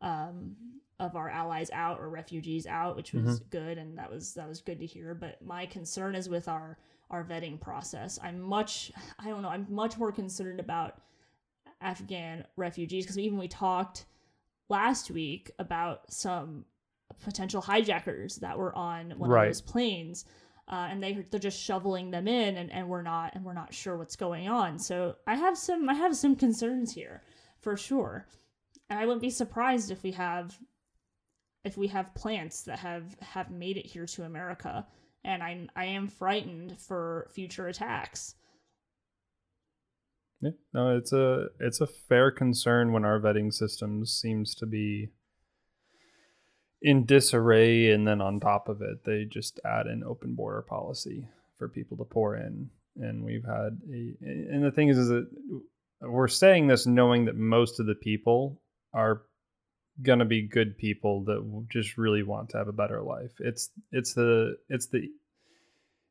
um, of our allies out or refugees out, which was good and that was that was good to hear. But my concern is with our our vetting process. I'm much I don't know I'm much more concerned about Afghan refugees because even we talked last week about some potential hijackers that were on one Right. of those planes uh, and they they're just shoveling them in and, and we're not and we're not sure what's going on. So i have some i have some concerns here for sure. And i wouldn't be surprised if we have if we have plants that have have made it here to america. And i i am frightened for future attacks. Yeah, no, it's a it's a fair concern when our vetting system seems to be in disarray, and then on top of it, they just add an open border policy for people to pour in, and we've had a. And the thing is, is that we're saying this knowing that most of the people are gonna be good people that just really want to have a better life. It's it's the it's the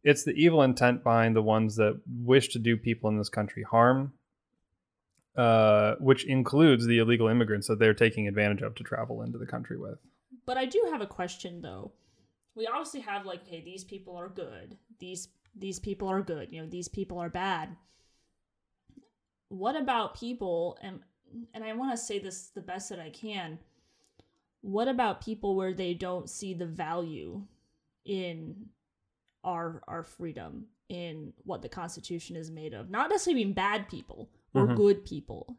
it's the evil intent behind the ones that wish to do people in this country harm, uh, which includes the illegal immigrants that they're taking advantage of to travel into the country with. But I do have a question though. We obviously have like, okay, these people are good. These these people are good. You know, these people are bad. What about people and and I want to say this the best that I can. What about people where they don't see the value in our our freedom in what the Constitution is made of. Not necessarily being bad people or Mhm. good people,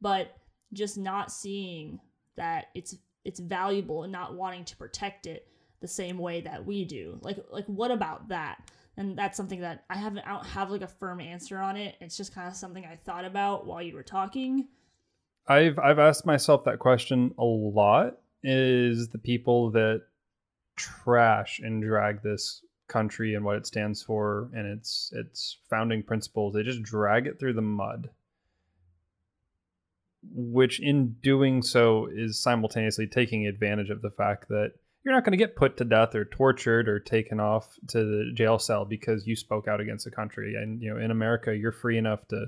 but just not seeing that it's it's valuable and not wanting to protect it the same way that we do. Like like what about that? And that's something that I haven't I don't have like a firm answer on it. It's just kind of something I thought about while you were talking. I've I've asked myself that question a lot. Is the people that trash and drag this country and what it stands for and its its founding principles, they just drag it through the mud. Which in doing so is simultaneously taking advantage of the fact that you're not going to get put to death or tortured or taken off to the jail cell because you spoke out against the country. And you know, in America, you're free enough to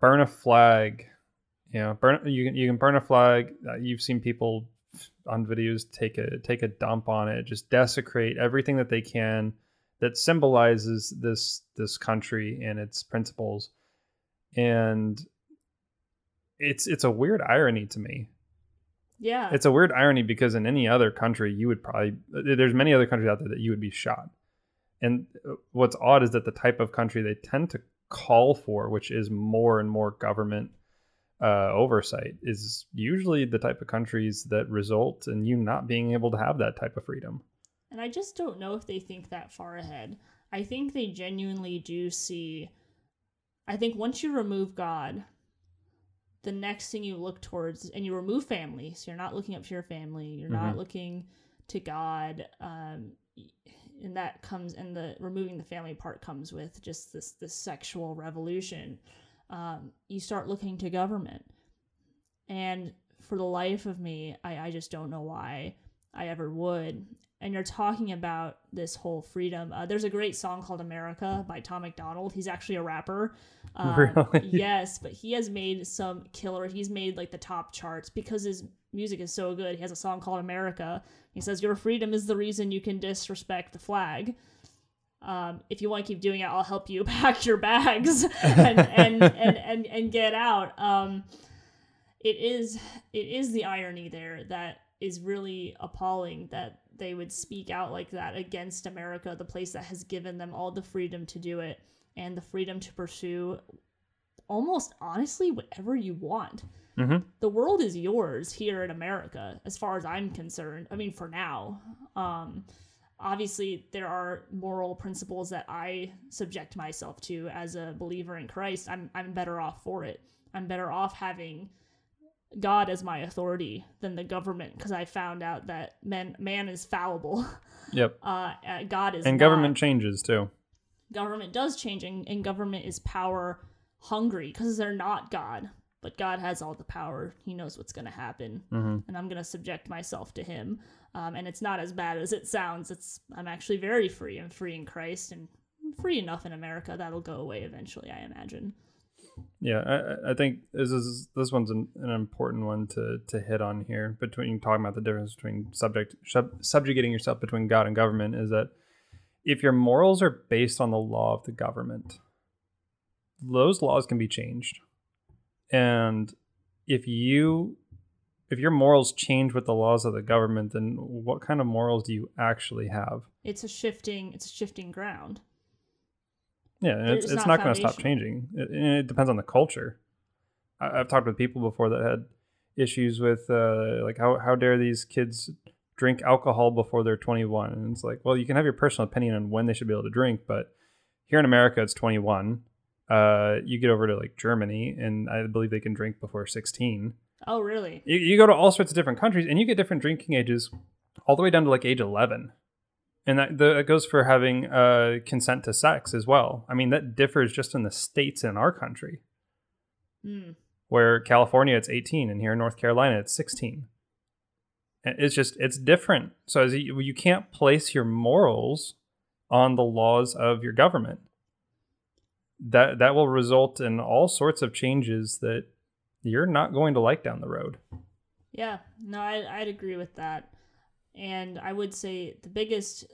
burn a flag you know, burn you can you can burn a flag. Uh, you've seen people on videos take a take a dump on it, just desecrate everything that they can that symbolizes this this country and its principles. And it's it's a weird irony to me. Yeah. It's a weird irony because in any other country you would probably there's many other countries out there that you would be shot. And uh, what's odd is that the type of country they tend to call for, which is more and more government uh, oversight is usually the type of countries that result in you not being able to have that type of freedom. And I just don't know if they think that far ahead. I think they genuinely do see. I think once you remove God, the next thing you look towards, and you remove family, so you're not looking up to your family, you're not Mhm. looking to God, um, and that comes, and the removing the family part comes with just this this sexual revolution. Um, you start looking to government, and for the life of me, I, I just don't know why I ever would. And you're talking about this whole freedom. Uh, there's a great song called America by Tom MacDonald. He's actually a rapper. Um, Really? Yes, but he has made some killer. He's made like the top charts because his music is so good. He has a song called America. He says, Your freedom is the reason you can disrespect the flag. Um, if you want to keep doing it, I'll help you pack your bags and, and, and, and, and get out. Um, it is it is the irony there that is really appalling that they would speak out like that against America, the place that has given them all the freedom to do it and the freedom to pursue almost honestly whatever you want. Mhm. The world is yours here in America, as far as I'm concerned. I mean, for now. Um, obviously, there are moral principles that I subject myself to as a believer in Christ. I'm I'm better off for it. I'm better off having God as my authority than the government because I found out that man man is fallible. Yep. Uh, uh, God is And not. government changes too. Government does change, and, and government is power hungry because they're not God. But God has all the power. He knows what's going to happen, hmm and I'm going to subject myself to Him. Um, and it's not as bad as it sounds. It's I'm actually very free. I'm free in Christ, and free enough in America that'll go away eventually. I imagine. Yeah, I- I, think this is this one's an, an important one to to hit on here. Between talking about the difference between subject sub, subjugating yourself between God and government is that if your morals are based on the law of the government, those laws can be changed, and if you if your morals change with the laws of the government, then what kind of morals do you actually have? It's a shifting. It's a shifting ground. Yeah, and it's, It's not going to stop changing. It, it depends on the culture. I, I've talked with people before that had issues with uh, like how how dare these kids drink alcohol before they're 21 and it's like well you can have your personal opinion on when they should be able to drink but here in america it's 21 uh, you get over to like germany and i believe they can drink before 16 Oh, really? you, you go to all sorts of different countries and you get different drinking ages all the way down to like age 11 and that, the, that goes for having uh, consent to sex as well. I mean that differs just in the states in our country. Mm. where california it's 18 and here in north carolina it's 16 And it's just it's different. So as you, you can't place your morals on the laws of your government. That that will result in all sorts of changes that you're not going to like down the road. Yeah, no, I, I'd agree with that. And I would say the biggest,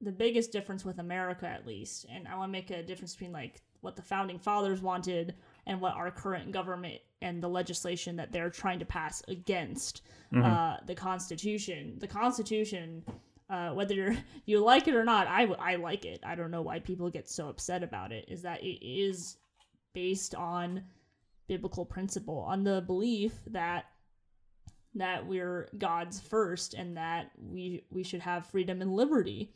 the biggest difference with America, at least, and I want to make a difference between like what the founding fathers wanted and what our current government and the legislation that they're trying to pass against Mhm. uh, the Constitution. The Constitution uh, whether you like it or not, I, I like it. I don't know why people get so upset about it. Is that it is based on biblical principle, on the belief that that we're God's first and that we we should have freedom and liberty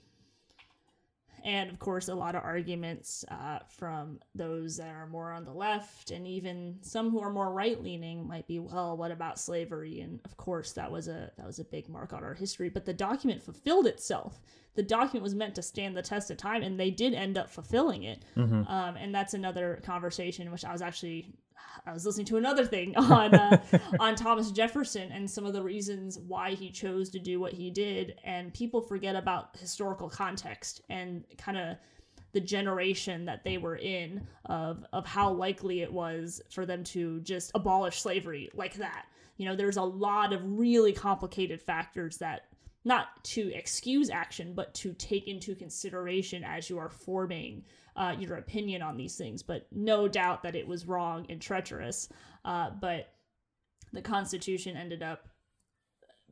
and of course a lot of arguments uh, from those that are more on the left and even some who are more right leaning might be well what about slavery? And of course that was a that was a big mark on our history. But the document fulfilled itself. The document was meant to stand the test of time and they did end up fulfilling it. Mhm. um, and that's another conversation which i was actually i was listening to another thing on uh, on thomas jefferson and some of the reasons why he chose to do what he did. And people forget about historical context and kind of the generation that they were in of of how likely it was for them to just abolish slavery like that. You know there's a lot of really complicated factors that not to excuse action, but to take into consideration as you are forming uh, your opinion on these things. But no doubt that it was wrong and treacherous. Uh, but the Constitution ended up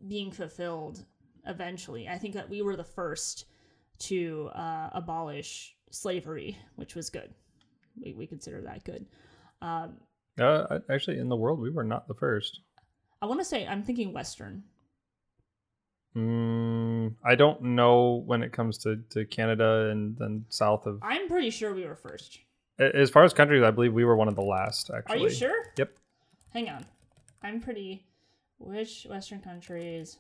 being fulfilled eventually. I think that we were the first to uh, abolish slavery, which was good. We, we consider that good. Um, Uh, actually, in the world, we were not the first. I want to say, I'm thinking Western. Mm, I don't know when it comes to, to Canada and then south of. I'm pretty sure we were first. As far as countries, I believe we were one of the last. Actually, are you sure? Yep. Hang on. I'm pretty. Which Western countries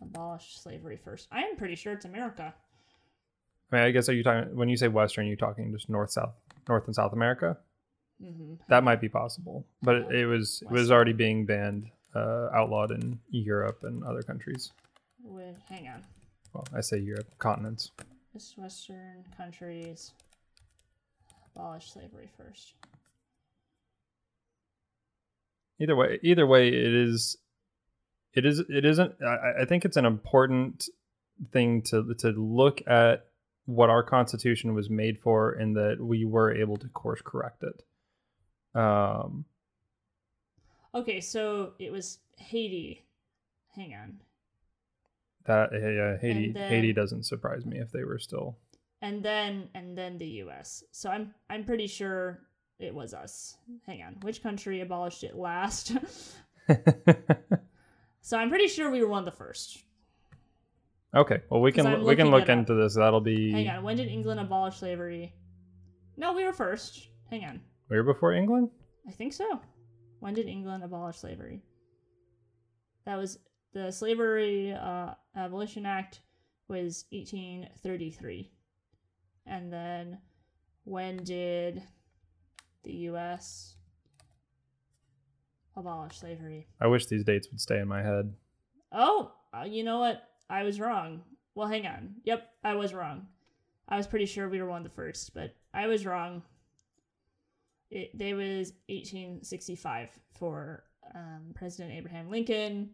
abolished slavery first? I am pretty sure it's America. I mean, I guess are you talking when you say Western? You talking just North, South, North and South America? hmm That might be possible, but it, it was it was already being banned, uh, outlawed in Europe and other countries. With hang on. Well, I say Europe continents. Which Western countries abolished slavery first? Either way, either way, it is, it is, it isn't. I, I think it's an important thing to to look at what our Constitution was made for, and that we were able to course correct it. Um, Okay, so it was Haiti. Hang on. That yeah, Haiti then- Haiti doesn't surprise me if they were still. And then and then the US. So I'm I'm pretty sure it was us. Hang on. Which country abolished it last? so I'm pretty sure we were one of the first. okay, well we can we can look into this. That'll be Hang on. When did England abolish slavery? No, we were first. Hang on. we were before England. I think so. When did England abolish slavery? That was the Slavery uh, Abolition Act was 1833. And then when did the US abolish slavery? I wish these dates would stay in my head. Oh, uh, you know what? I was wrong. Well, hang on. Yep, I was wrong. I was pretty sure we were one of the first, but I was wrong. It they was 1865 for um, President Abraham Lincoln.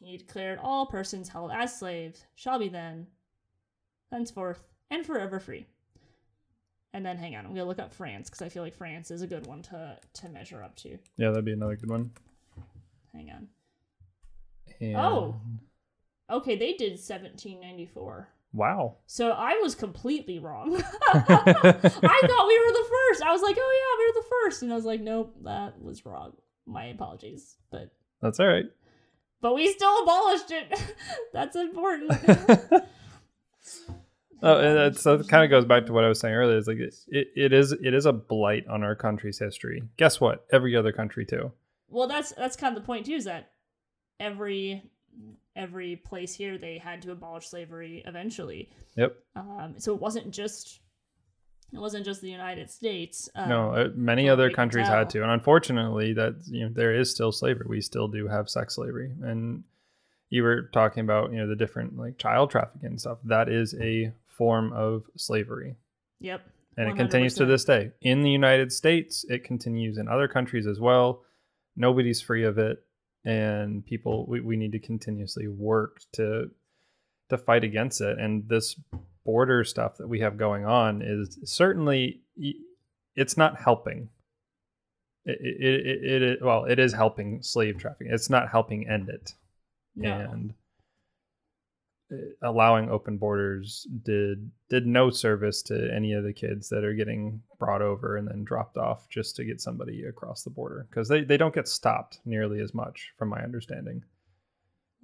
He declared all persons held as slaves shall be then, henceforth, and forever free. And then hang on, I'm gonna look up France because I feel like France is a good one to to measure up to. Yeah, that'd be another good one. Hang on. And- Oh. Okay, they did 1794. wow. So I was completely wrong. I thought we were the first. I was like, oh yeah, we're the first, and I was like, nope, that was wrong. My apologies, but That's all right. But we still abolished it. That's important. Oh, and that's, that kind of goes back to what I was saying earlier. It's like it, it, it is it is a blight on our country's history. Guess what? Every other country too. well, that's that's kind of the point too. Is that every every place here they had to abolish slavery eventually. Yep. Um, so it wasn't just it wasn't just the United States. Um, no, uh, many other countries had to, and unfortunately, that you know there is still slavery. We still do have sex slavery, and you were talking about you know the different like child trafficking and stuff. That is a form of slavery, Yep. and it continues to this day in the United States. It continues in other countries as well. Nobody's free of it, and people we, we need to continuously work to to fight against it. And this border stuff that we have going on is certainly it's not helping. It, it, it, it, well, it is helping slave trafficking. It's not helping end it. No. And uh, allowing open borders did did no service to any of the kids that are getting brought over and then dropped off just to get somebody across the border because they, they don't get stopped nearly as much from my understanding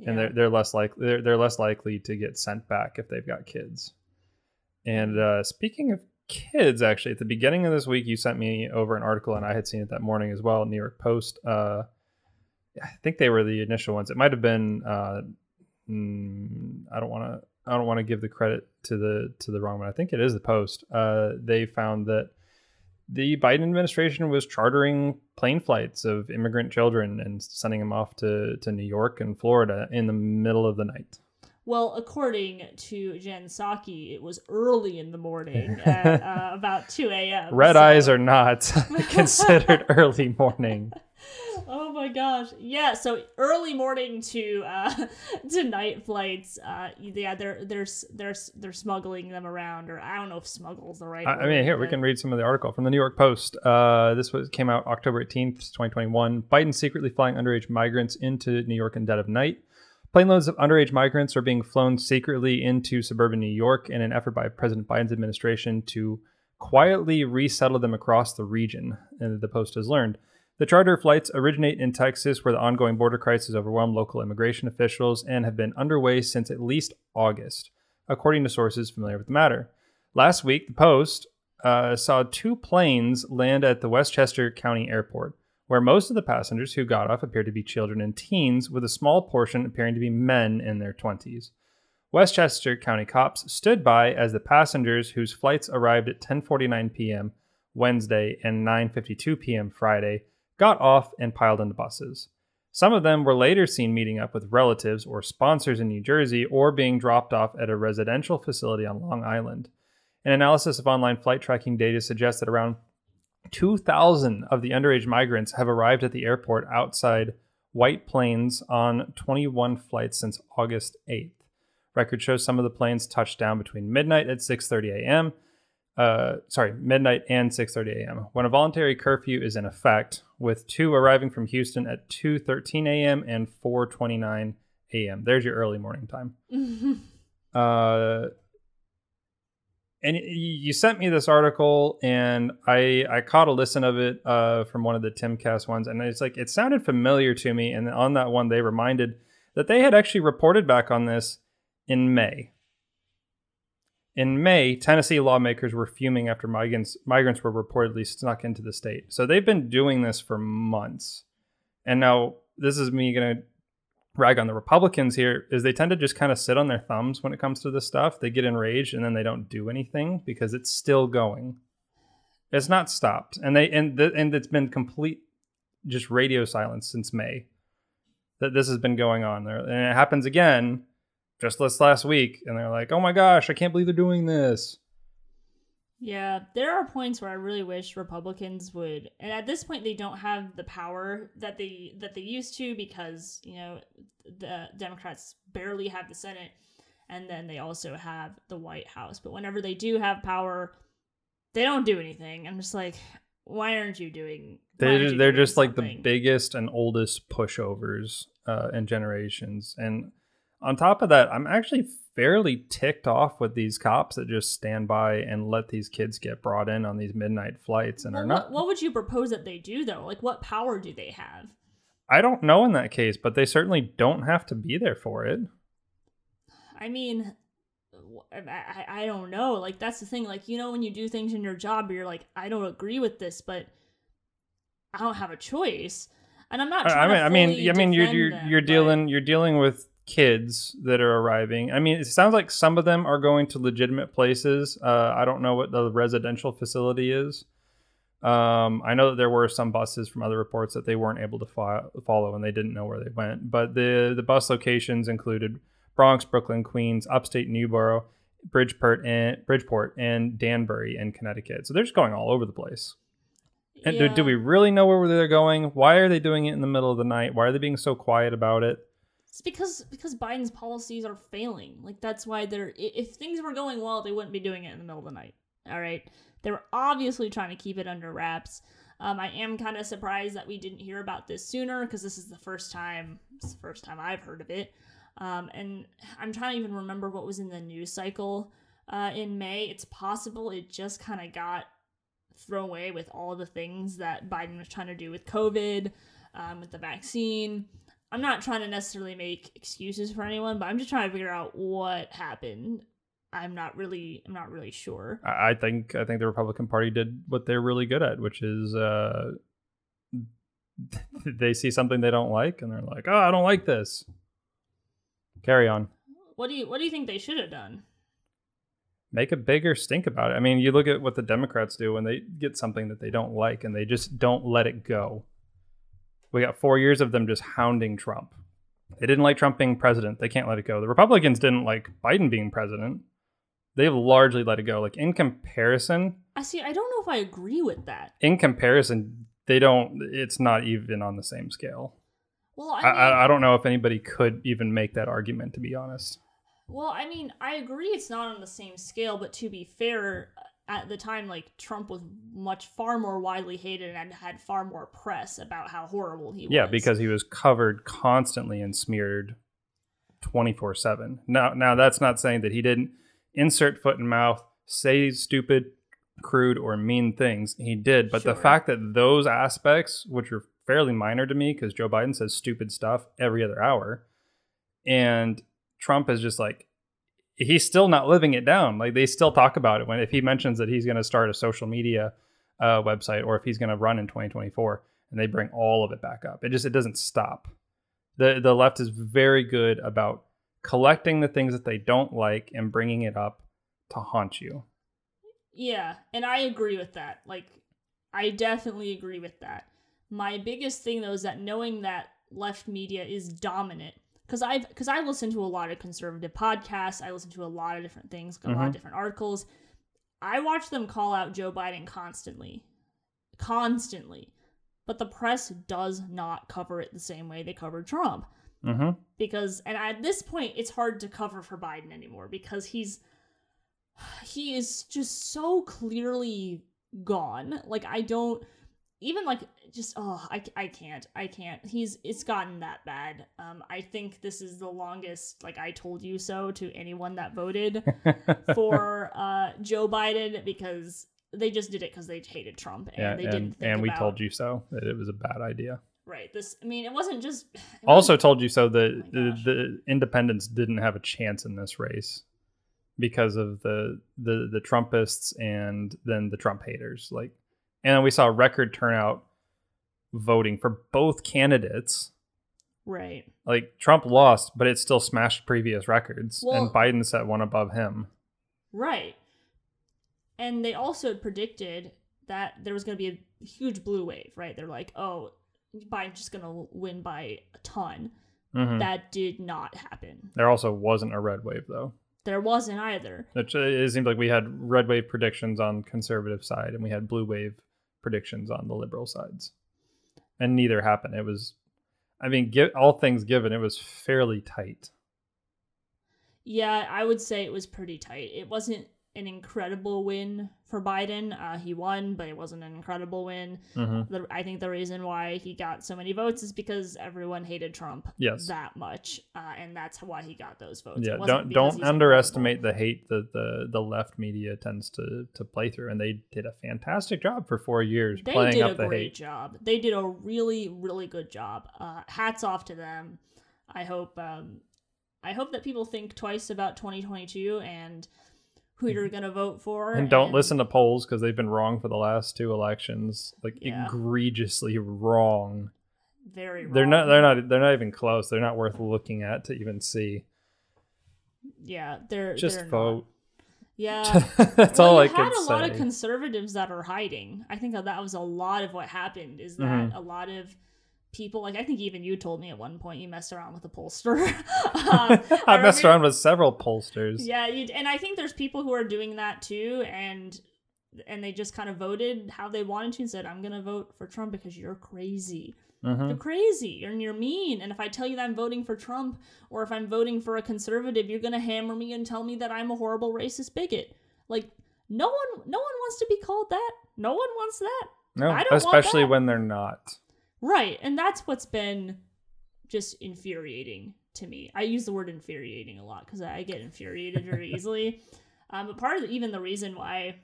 and they're, they're less likely they're, they're less likely to get sent back if they've got kids and uh, speaking of kids actually at the beginning of this week you sent me over an article and i had seen it that morning as well new york post uh, i think they were the initial ones it might have been uh, mm, I don't want to I don't want to give the credit to the to the wrong one. I think it is the Post. Uh, they found that the Biden administration was chartering plane flights of immigrant children and sending them off to to New York and Florida in the middle of the night. Well, according to Jen Psaki, it was early in the morning at uh, about 2 a.m. Red so. eyes are not considered early morning. My gosh. Yeah so early morning to uh to night flights uh yeah they're they're they're they're smuggling them around or i don't know if smuggle is the right i, I mean here we can read some of the article from the new york post. Uh this was came out october 18th 2021 biden secretly flying underage migrants into new york in dead of night. Planeloads of underage migrants are being flown secretly into suburban New York in an effort by President Biden's administration to quietly resettle them across the region, and the Post has learned. The charter flights originate in Texas, where the ongoing border crisis overwhelmed local immigration officials and have been underway since at least August, according to sources familiar with the matter. Last week, the Post uh, saw two planes land at the Westchester County Airport, where most of the passengers who got off appeared to be children and teens, with a small portion appearing to be men in their 20s. Westchester County cops stood by as the passengers whose flights arrived at 10:49 p.m. Wednesday and 9:52 p.m. Friday got off and piled into buses. Some of them were later seen meeting up with relatives or sponsors in New Jersey or being dropped off at a residential facility on Long Island. An analysis of online flight tracking data suggests that around 2,000 of the underage migrants have arrived at the airport outside White Plains on 21 flights since August 8th. Record shows some of the planes touched down between midnight at 6:30 a.m uh, sorry, midnight and 6:30 a.m. When a voluntary curfew is in effect, with two arriving from Houston at 2:13 a.m. and 4:29 a.m. There's your early morning time. uh, and you sent me this article, and I I caught a listen of it uh, from one of the Timcast ones, and it's like it sounded familiar to me. And on that one, they reminded that they had actually reported back on this in May in May, Tennessee lawmakers were fuming after migrants, migrants were reportedly snuck into the state. So they've been doing this for months. And now this is me going to rag on the Republicans here is they tend to just kind of sit on their thumbs when it comes to this stuff. They get enraged and then they don't do anything because it's still going. It's not stopped. And they and and it's been complete just radio silence since May. That this has been going on there. And it happens again just this last week, and they're like, "Oh my gosh, I can't believe they're doing this." Yeah, there are points where I really wish Republicans would, and at this point they don't have the power that they that they used to because you know the Democrats barely have the Senate, and then they also have the White House. But whenever they do have power, they don't do anything. I'm just like, why aren't you doing? They're you they're just something? like the biggest and oldest pushovers uh, in generations, and on top of that, I'm actually fairly ticked off with these cops that just stand by and let these kids get brought in on these midnight flights and well, are not. What, what would you propose that they do though? Like, what power do they have? I don't know in that case, but they certainly don't have to be there for it. I mean, I, I don't know. Like, that's the thing. Like, you know, when you do things in your job, you're like, I don't agree with this, but I don't have a choice. And I'm not. I mean, I mean, I mean, you're you're, them, you're dealing you're dealing with kids that are arriving. I mean, it sounds like some of them are going to legitimate places. Uh, I don't know what the residential facility is. Um, I know that there were some buses from other reports that they weren't able to fi- follow and they didn't know where they went. But the the bus locations included Bronx, Brooklyn, Queens, upstate Newburgh, Bridgeport, and Bridgeport, and Danbury in Connecticut. So they're just going all over the place. And yeah. do, do we really know where they're going? Why are they doing it in the middle of the night? Why are they being so quiet about it? It's because because Biden's policies are failing. Like that's why they're if things were going well, they wouldn't be doing it in the middle of the night. All right, they were obviously trying to keep it under wraps. Um, I am kind of surprised that we didn't hear about this sooner because this is the first time. It's the first time I've heard of it. Um, and I'm trying to even remember what was in the news cycle uh, in May. It's possible it just kind of got thrown away with all the things that Biden was trying to do with COVID, um, with the vaccine. I'm not trying to necessarily make excuses for anyone, but I'm just trying to figure out what happened. I'm not really, I'm not really sure. I think I think the Republican Party did what they're really good at, which is uh, they see something they don't like and they're like, "Oh, I don't like this." Carry on. What do you, what do you think they should have done? Make a bigger stink about it. I mean, you look at what the Democrats do when they get something that they don't like and they just don't let it go. We got four years of them just hounding Trump. They didn't like Trump being president. They can't let it go. The Republicans didn't like Biden being president. They've largely let it go. Like in comparison, I see. I don't know if I agree with that. in comparison, they don't. It's not even on the same scale. Well, I, mean, I, I don't know if anybody could even make that argument, to be honest. Well, I mean, I agree it's not on the same scale, but to be fair, at the time, like Trump was much far more widely hated and had far more press about how horrible he was. Yeah, because he was covered constantly and smeared twenty four seven. Now, now that's not saying that he didn't insert foot and mouth, say stupid, crude, or mean things. He did, but the fact that those aspects, which are fairly minor to me, because Joe Biden says stupid stuff every other hour, and Trump is just like he's still not living it down. Like they still talk about it when if he mentions that he's going to start a social media uh, website or if he's going to run in 2024, and they bring all of it back up. It just it doesn't stop. the The left is very good about collecting the things that they don't like and bringing it up to haunt you. Yeah, and I agree with that. Like, I definitely agree with that. My biggest thing though is that knowing that left media is dominant, because I've because I listen to a lot of conservative podcasts. I listen to a lot of different things, a lot Mhm. of different articles. I watch them call out Joe Biden constantly, constantly, but the press does not cover it the same way they covered Trump Mm-hmm. because and at this point it's hard to cover for Biden anymore because he's he is just so clearly gone like I don't even like just oh I, I can't I can't he's it's gotten that bad um I think this is the longest like I told you so to anyone that voted for uh Joe Biden because they just did it because they hated Trump and yeah, they and, didn't think and we about, told you so that it was a bad idea. right this I mean it wasn't just it Also wasn't- told you so that Oh the, the independents didn't have a chance in this race because of the the the Trumpists and then the Trump haters. Like, and then we saw record turnout voting for both candidates. right Like Trump lost, but it still smashed previous records, and Biden set one above him. Right. And they also predicted that there was going to be a huge blue wave, right? They're like, oh, Biden's just going to win by a ton. Mhm. That did not happen. There also wasn't a red wave though. There wasn't either. Uh, it seemed like we had red wave predictions on conservative side, and we had blue wave predictions on the liberal sides, and neither happened. It was, I mean, gi- all things given, it was fairly tight. Yeah, I would say it was pretty tight. It wasn't an incredible win for Biden. Uh, he won, but it wasn't an incredible win. hmm The, I think the reason why he got so many votes is because everyone hated Trump Yes. that much, uh, and that's why he got those votes. Yeah, don't don't underestimate the hate that the the left media tends to to play through, and they did a fantastic job for four years they playing did up a the great hate. job they did a really really good job uh, hats off to them i hope um, i hope that people think twice about 2022 and who you're gonna vote for Mm-hmm. And don't listen to polls because they've been wrong for the last two elections, like Yeah. egregiously wrong. very They're not. They're not. They're not even close. They're not worth looking at to even see. yeah they're Just they're not. vote. yeah That's well, all I had a say. lot of conservatives that are hiding i think that that was a lot of what happened is that Mhm. a lot of people like i think even you told me at one point you messed around with a pollster Um, I messed remember- around with several pollsters. Yeah, you, and I think there's people who are doing that too, and and they just kind of voted how they wanted to and said, "I'm gonna vote for Trump because you're crazy. Mhm. You're crazy, and you're mean. And if I tell you that I'm voting for Trump, or if I'm voting for a conservative, you're gonna hammer me and tell me that I'm a horrible racist bigot. Like no one, no one wants to be called that. No one wants that. No, I don't especially when they're not. Right, and that's what's been just infuriating to me. I use the word infuriating a lot because I get infuriated very easily. Um, but part of the, even the reason why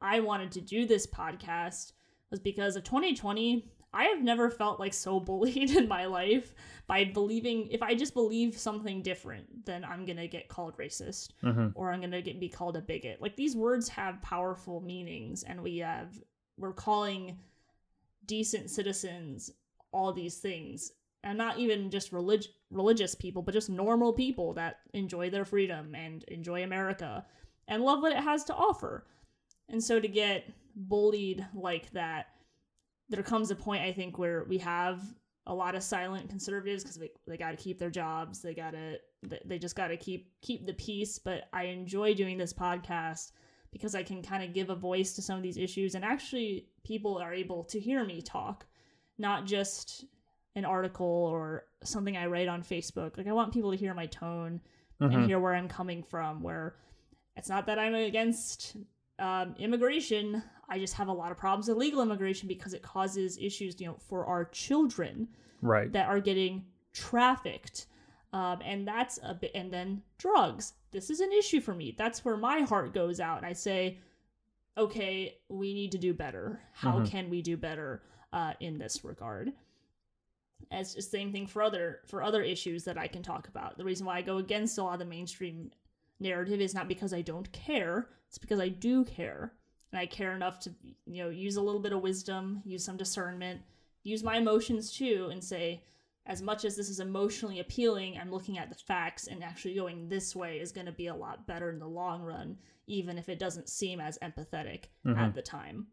I wanted to do this podcast was because of 2020. I have never felt like so bullied in my life by believing if I just believe something different, then I'm gonna get called racist Mm-hmm. or I'm gonna get be called a bigot. Like these words have powerful meanings, and we have we're calling decent citizens all these things, and not even just relig- religious people, but just normal people that enjoy their freedom and enjoy America and love what it has to offer. And so to get bullied like that, there comes a point I think where we have a lot of silent conservatives because they, they got to keep their jobs they got to they just got to keep keep the peace but i enjoy doing this podcast because i can kind of give a voice to some of these issues and actually people are able to hear me talk not just an article or something i write on facebook. Like i want people to hear my tone Mm-hmm. and hear where i'm coming from where it's not that i'm against um, immigration. I just have a lot of problems with legal immigration because it causes issues you know for our children Right. that are getting trafficked. Um, and that's a bit and then drugs. This is an issue for me. That's where my heart goes out. And i say okay we need to do better. How Mhm. can we do better uh, in this regard? As the same thing for other for other issues that i can talk about. The reason why i go against a lot of the mainstream narrative is not because i don't care it's because i do care. And i care enough to you know use a little bit of wisdom use some discernment use my emotions too and say as much as this is emotionally appealing i'm looking at the facts and actually going this way is going to be a lot better in the long run even if it doesn't seem as empathetic Mhm. at the time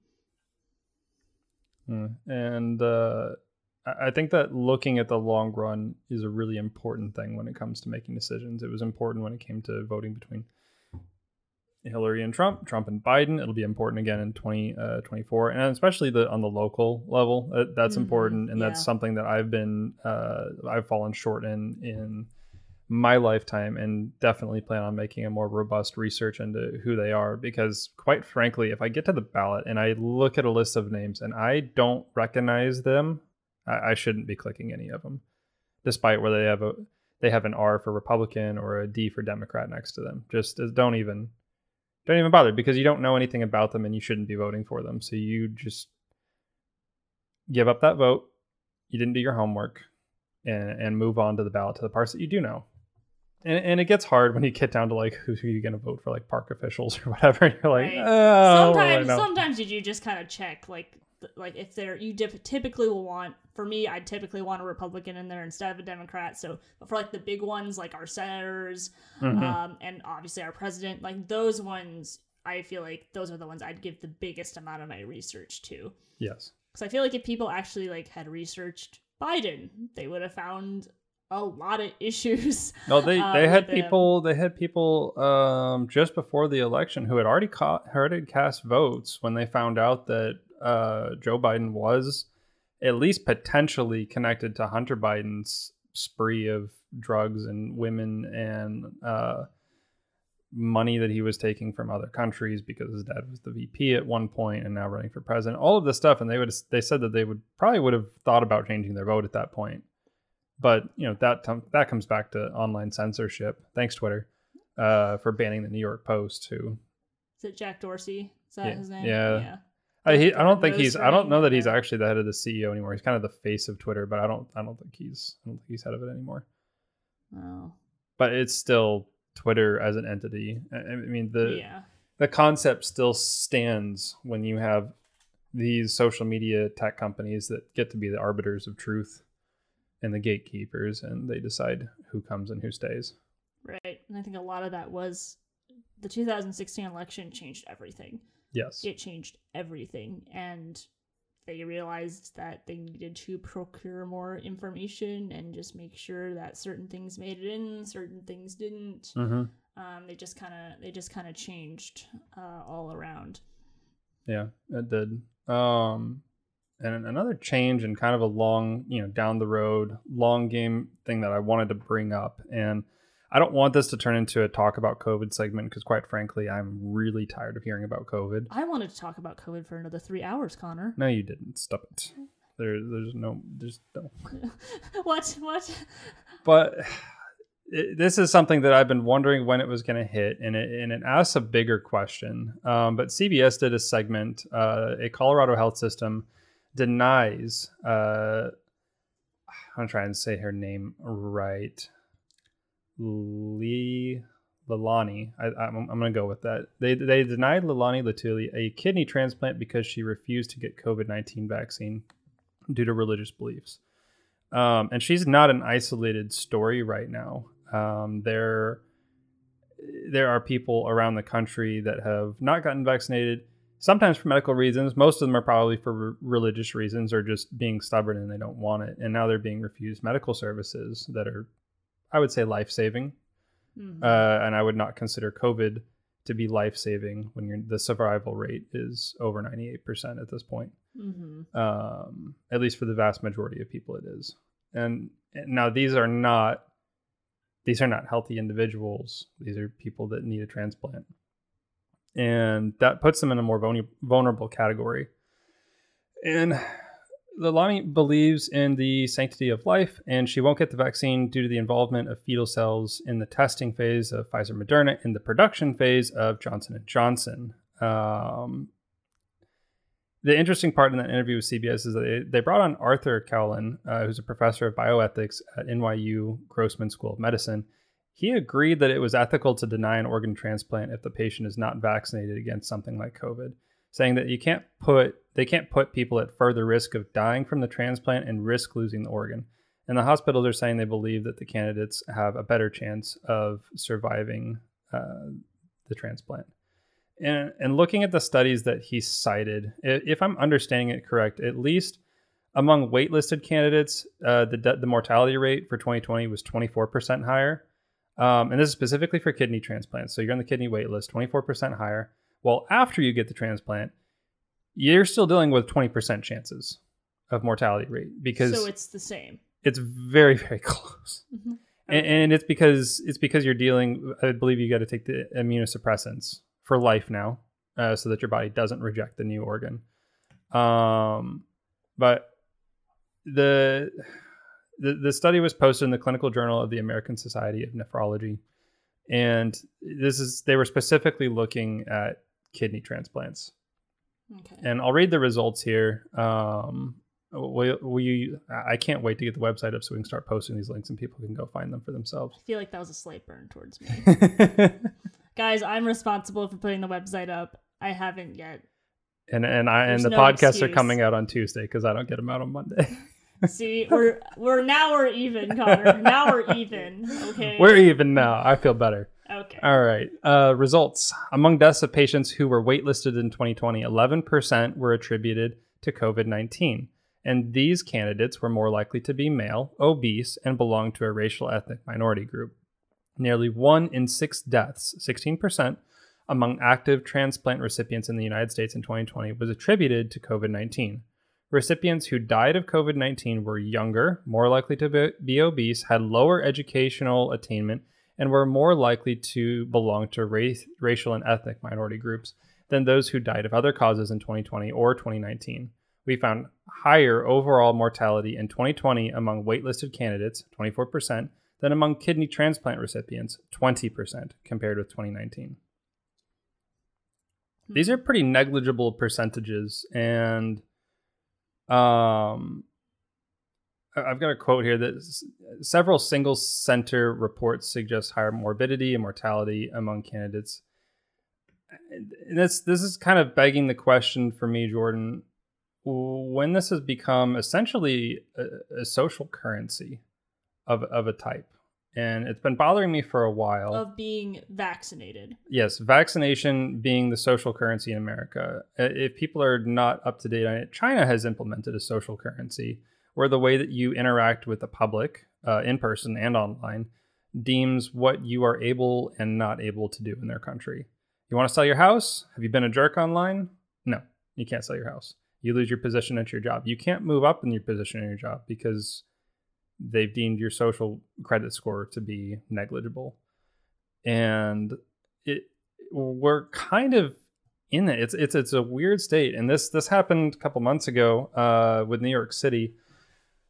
Mm. And uh, I think that looking at the long run is a really important thing when it comes to making decisions. It was important when it came to voting between Hillary and Trump, Trump and Biden. It'll be important again in 2024, and especially the on the local level. Uh, that's Mhm, important, and yeah. that's something that I've been uh, I've fallen short in in my lifetime and definitely plan on making a more robust research into who they are because quite frankly if i get to the ballot and i look at a list of names and i don't recognize them i, I shouldn't be clicking any of them despite whether they have a they have an r for republican or a d for democrat next to them just uh, don't even don't even bother because you don't know anything about them and you shouldn't be voting for them so you just give up that vote you didn't do your homework and, and move on to the ballot to the parts that you do know and, and it gets hard when you get down to like who, who you going to vote for like park officials or whatever and you're like Right. oh, really sometimes know." sometimes you do just kind of check like like if they're you dip- typically will want for me i typically want a republican in there instead of a democrat. So but for like the big ones like our senators Mhm. um and obviously our president like those ones i feel like those are the ones i'd give the biggest amount of my research to. Yes. Because i feel like if people actually like had researched biden they would have found a lot of issues No, they uh, they had people they had people um, just before the election who had already caught already cast votes when they found out that uh, Joe Biden was at least potentially connected to Hunter Biden's spree of drugs and women and uh, money that he was taking from other countries because his dad was the VP at one point and now running for president. All of this stuff, and they would they said that they would probably would have thought about changing their vote at that point but you know that that comes back to online censorship. Thanks Twitter uh, for banning the New York Post. Who is it jack dorsey is that Yeah, his name yeah. I, he, I don't think he's I don't know that he's actually the head of the CEO anymore. He's kind of the face of Twitter, but I don't I don't think he's I don't think he's head of it anymore. oh But it's still Twitter as an entity. I, I mean the yeah the concept still stands when you have these social media tech companies that get to be the arbiters of truth and the gatekeepers and they decide who comes and who stays. Right. And I think a lot of that was the 2016 election changed everything. Yes. It changed everything. And they realized that they needed to procure more information and just make sure that certain things made it in, certain things didn't. Mm-hmm. Um, they just kind of they just kind of changed uh, all around. Yeah, it did. Um, and another change and kind of a long, you know, down the road, long game thing that I wanted to bring up, and I don't want this to turn into a talk about COVID segment because, quite frankly, I'm really tired of hearing about COVID. I wanted to talk about COVID for another three hours, Connor. No, you didn't. Stop it. There, there's no, there's no. what? What? But it, this is something that I've been wondering when it was going to hit, and it and it asks a bigger question. Um, but CBS did a segment. Uh, a Colorado health system denies. Uh, I'm trying to say her name right. Lee Lalani. I, am going to go with that. They they denied Lalani Latuli a kidney transplant because she refused to get COVID 19 vaccine due to religious beliefs. Um, and she's not an isolated story right now. Um, there, there are people around the country that have not gotten vaccinated. Sometimes for medical reasons. Most of them are probably for re- religious reasons or just being stubborn and they don't want it. And now they're being refused medical services that are, I would say, life saving. Mm-hmm. Uh, and I would not consider COVID to be life saving when the survival rate is over 98% at this point. Mm-hmm. Um, at least for the vast majority of people, it is. And, and now these are not these are not healthy individuals. These are people that need a transplant. And that puts them in a more vulnerable category. And Lalani believes in the sanctity of life, and she won't get the vaccine due to the involvement of fetal cells in the testing phase of Pfizer Moderna in the production phase of Johnson and Johnson. Um, the interesting part in that interview with CBS is that they, they brought on Arthur Cowlin, uh, who's a professor of bioethics at NYU Grossman School of Medicine. He agreed that it was ethical to deny an organ transplant if the patient is not vaccinated against something like COVID, saying that you can't put they can't put people at further risk of dying from the transplant and risk losing the organ. And the hospitals are saying they believe that the candidates have a better chance of surviving uh, the transplant and, and looking at the studies that he cited, if I'm understanding it correct, at least among waitlisted candidates, uh, the the mortality rate for 2020 was 24% higher, um, and this is specifically for kidney transplants. So you're on the kidney waitlist, 24% higher. Well, after you get the transplant, you're still dealing with 20% chances of mortality rate because so it's the same. It's very very close. Mm-hmm. Okay. And, and, it's because it's because you're dealing. I believe you got to take the immunosuppressants for life now, uh, so that your body doesn't reject the new organ. Um, but the, the the study was posted in the Clinical Journal of the American Society of Nephrology, and this is they were specifically looking at kidney transplants. Okay. And I'll read the results here. Um, we, we I can't wait to get the website up so we can start posting these links and people can go find them for themselves. I feel like that was a slight burn towards me. Guys, I'm responsible for putting the website up. I haven't yet. And and I There's and the no podcasts excuse. are coming out on Tuesday because I don't get them out on Monday. See, we're we're now we're even, Connor. Now we're even. Okay. We're even now. I feel better. Okay. All right. Uh, results among deaths of patients who were waitlisted in 2020, 11% were attributed to COVID 19. And these candidates were more likely to be male, obese, and belong to a racial ethnic minority group. Nearly one in six deaths, 16%, among active transplant recipients in the United States in 2020 was attributed to COVID 19. Recipients who died of COVID 19 were younger, more likely to be obese, had lower educational attainment, and were more likely to belong to race, racial and ethnic minority groups than those who died of other causes in 2020 or 2019. We found higher overall mortality in 2020 among waitlisted candidates, 24%, than among kidney transplant recipients, 20% compared with 2019. Hmm. These are pretty negligible percentages. And um, I've got a quote here that several single center reports suggest higher morbidity and mortality among candidates. And this this is kind of begging the question for me, Jordan, when this has become essentially a, a social currency of of a type. And it's been bothering me for a while. Of being vaccinated. Yes, vaccination being the social currency in America. If people are not up to date on it, China has implemented a social currency where the way that you interact with the public uh, in person and online deems what you are able and not able to do in their country. You want to sell your house? Have you been a jerk online? No, you can't sell your house. You lose your position at your job. You can't move up in your position in your job because they've deemed your social credit score to be negligible and it we're kind of in it it's it's it's a weird state and this this happened a couple months ago uh, with New York City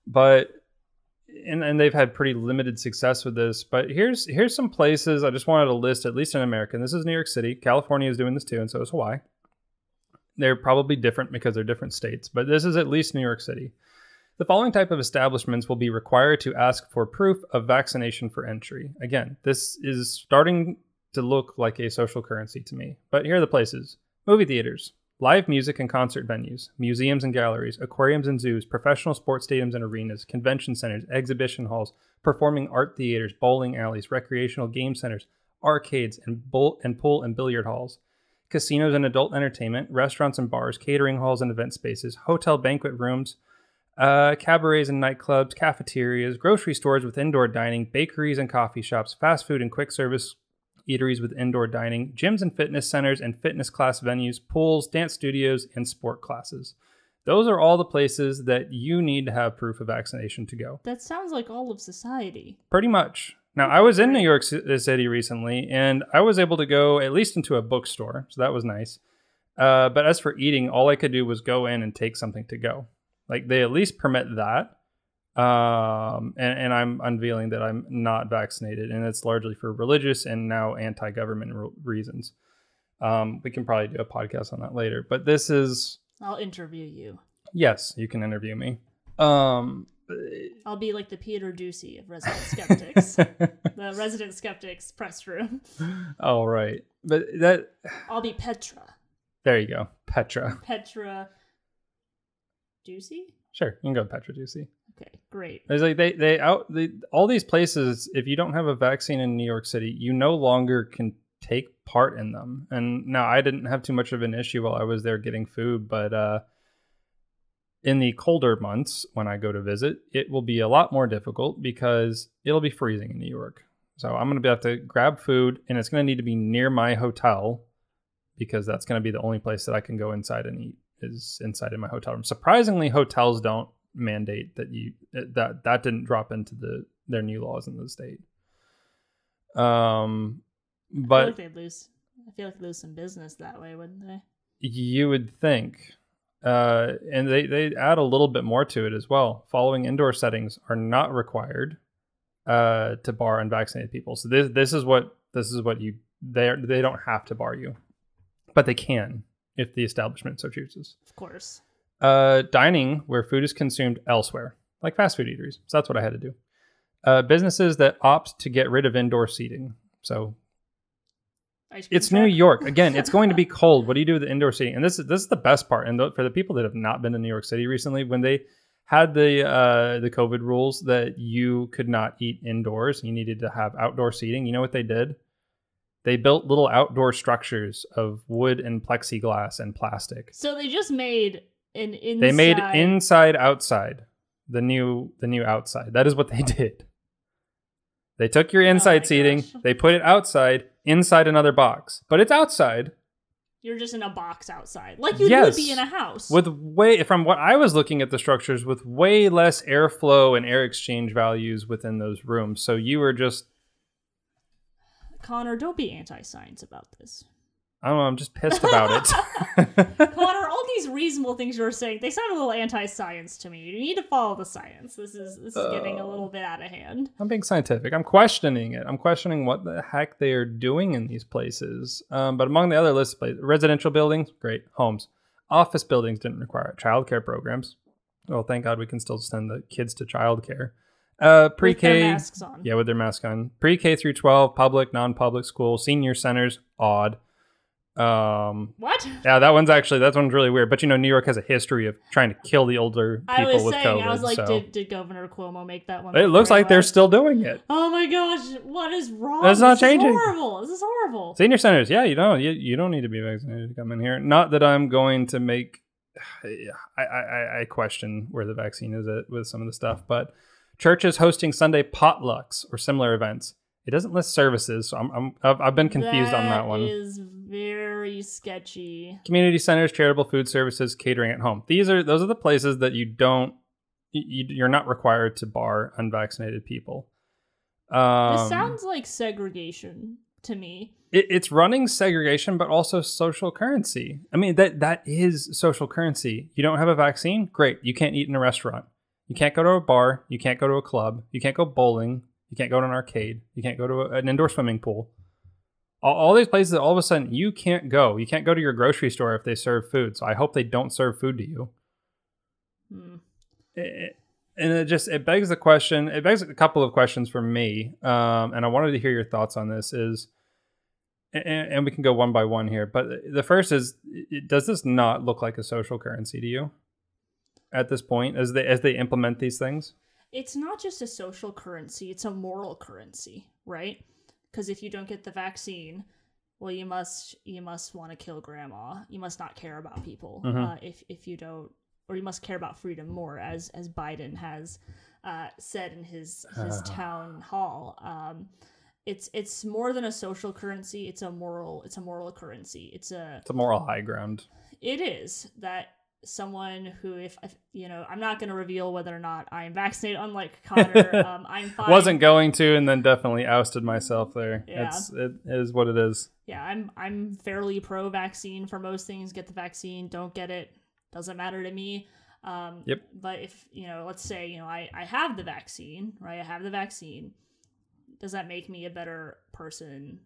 but and, and they've had pretty limited success with this. But here's here's some places I just wanted to list, at least in America. And this is New York City. California is doing this too, and so is Hawaii. They're probably different because they're different states, but this is at least New York City. The following type of establishments will be required to ask for proof of vaccination for entry. Again, this is starting to look like a social currency to me. But here are the places movie theaters, live music and concert venues, museums and galleries, aquariums and zoos, professional sports stadiums and arenas, convention centers, exhibition halls, performing art theaters, bowling alleys, recreational game centers, arcades, and, bull- and pool and billiard halls, casinos and adult entertainment, restaurants and bars, catering halls and event spaces, hotel banquet rooms, uh, cabarets and nightclubs, cafeterias, grocery stores with indoor dining, bakeries and coffee shops, fast food and quick service eateries with indoor dining, gyms and fitness centers and fitness class venues, pools, dance studios, and sport classes. Those are all the places that you need to have proof of vaccination to go. That sounds like all of society. Pretty much. Now, I was in New York City recently, and I was able to go at least into a bookstore, so that was nice. Uh, but as for eating, all I could do was go in and take something to go. Like they at least permit that. Um, and, and I'm unveiling that I'm not vaccinated, and it's largely for religious and now anti-government re- reasons. Um, we can probably do a podcast on that later, but this is I'll interview you. yes, you can interview me. Um, I'll be like the Peter Doocy of Resident Skeptics, the Resident Skeptics press room. all right, but that I'll be Petra. there you go, Petra. Petra Doocy? Sure, you can go Petra Doocy. Okay, great. It's like they they out they, all these places. If you don't have a vaccine in New York City, you no longer can take part in them. And now I didn't have too much of an issue while I was there getting food, but uh, in the colder months when I go to visit, it will be a lot more difficult because it'll be freezing in New York. So I'm gonna be have to grab food, and it's gonna need to be near my hotel because that's gonna be the only place that I can go inside and eat is inside in my hotel room. Surprisingly, hotels don't mandate that you that that didn't drop into the their new laws in the state. Um, I feel but like they'd lose. I feel like lose some business that way, wouldn't they? you would think, uh, and they they add a little bit more to it as well. Following indoor settings are not required uh, to bar unvaccinated people. So this this is what this is what you they they don't have to bar you, but they can if the establishment so chooses. Of course. Uh, dining where food is consumed elsewhere, like fast food eateries. So that's what I had to do. Uh, businesses that opt to get rid of indoor seating. So it's New? York again. It's going to be cold. What do you do with the indoor seating? And this is this is the best part. And th- for the people that have not been to New York City recently, when they had the uh, the COVID rules that you could not eat indoors, you needed to have outdoor seating. You know what they did? They built little outdoor structures of wood and plexiglass and plastic. So they just made an inside. They made inside outside the new the new outside. That is what they did. They took your oh inside my seating, gosh. they put it outside inside another box, but it's outside You're just in a box outside, like you Yes. would be in a house. with way from what I was looking at the structures with way less airflow and air exchange values within those rooms. So you were just Connor, don't be anti-science about this. I don't know, I'm just pissed about it. Connor, these reasonable things you're saying, they sound a little anti-science to me. You need to follow the science. This is this is getting a Uh. little bit out of hand. I'm being scientific. I'm questioning it. I'm questioning what the heck they are doing in these places. Um, but among the other list residential buildings, great. Homes. Office buildings didn't require it. Childcare programs. Well, thank God we can still send the kids to childcare. Uh, With their pre-K, masks on. yeah, with their mask on. Pre-K through 12, public, non-public school, senior centers, odd. Um, What? yeah, that one's actually that one's really weird. But you know, New York has a history of trying to kill the older I people was with saying, COVID. I was like, so did, did Governor Cuomo make that one? it looks I like they're still doing it. Oh my gosh, what is wrong? It's not This is changing. horrible. This is horrible. Senior centers, yeah, you don't you, you don't need to be vaccinated to come in here. Not that I'm going to make I, I, I question where the vaccine is at with some of the stuff, but churches hosting Sunday potlucks or similar events. It doesn't list services, so I'm, I'm I've, I've been confused on that one. is very sketchy. Community centers, charitable food services, catering at home. These are those are the places that you don't you, you're not required to bar unvaccinated people. Um, this sounds like segregation to me. it, it's running segregation but also social currency i mean that that is social currency you don't have a vaccine great you can't eat in a restaurant You can't go to a bar. You can't go to a club. You can't go bowling. You can't go to an arcade. You can't go to a, an indoor swimming pool. All, all these places that all of a sudden you can't go. You can't go to your grocery store if they serve food. So I hope they don't serve food to you. Hmm. It- and it just it begs the question. It begs a couple of questions for me, um, and I wanted to hear your thoughts on this. Is and, and we can go one by one here, but the first is: does this not look like a social currency to you at this point, as they as they implement these things? It's not just a social currency, it's a moral currency, right? Because if you don't get the vaccine, well you must you must want to kill grandma. You must not care about people. Mhm. Uh, if if you don't or you must care about freedom more as as Biden has uh, said in his his town hall. Um, it's it's more than a social currency. It's a moral. It's a moral currency. It's a It's a moral high ground. it is that someone who if, you know i'm not going to reveal whether or not i'm vaccinated unlike connor um, i'm fine Wasn't going to, and then definitely ousted myself there. Yeah. It's it is what it is. yeah i'm i'm fairly pro vaccine for most things get the vaccine don't get it doesn't matter to me um Yep. but if you know let's say you know i i have the vaccine right i have the vaccine does that make me a better person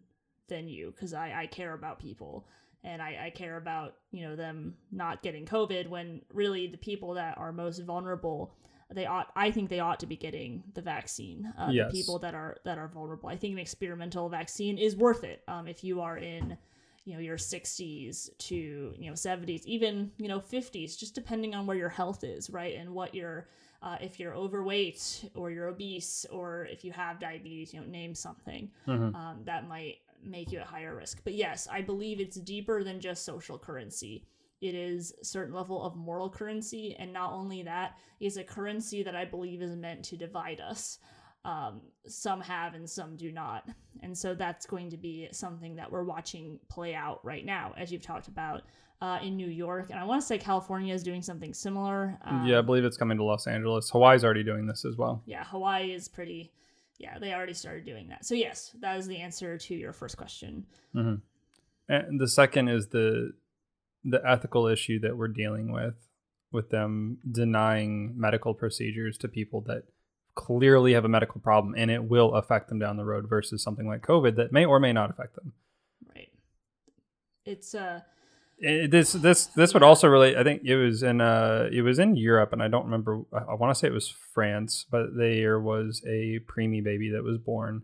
than you because i i care about people and I, I care about you know them not getting covid when really the people that are most vulnerable they ought i think they ought to be getting the vaccine uh, Yes. the people that are that are vulnerable i think an experimental vaccine is worth it um, if you are in you know your 60s to you know 70s even you know 50s just depending on where your health is right and what your uh, if you're overweight or you're obese or if you have diabetes you know name something Mhm. um, that might make you at higher risk. But yes i believe it's deeper than just social currency. It is a certain level of moral currency and not only that is a currency that i believe is meant to divide us. Um, some have and some do not. And so that's going to be something that we're watching play out right now as you've talked about uh, in new york. And i want to say california is doing something similar um, yeah, I believe it's coming to Los Angeles. Hawaii's already doing this as well. yeah hawaii is pretty yeah they already started doing that. So yes that is the answer to your first question. And the second is the the ethical issue that we're dealing with with them denying medical procedures to people that clearly have a medical problem and it will affect them down the road versus something like COVID that may or may not affect them. right. It's uh This this this would also relate. I think it was in uh it was in Europe, and I don't remember. I, I want to say it was France, but there was a preemie baby that was born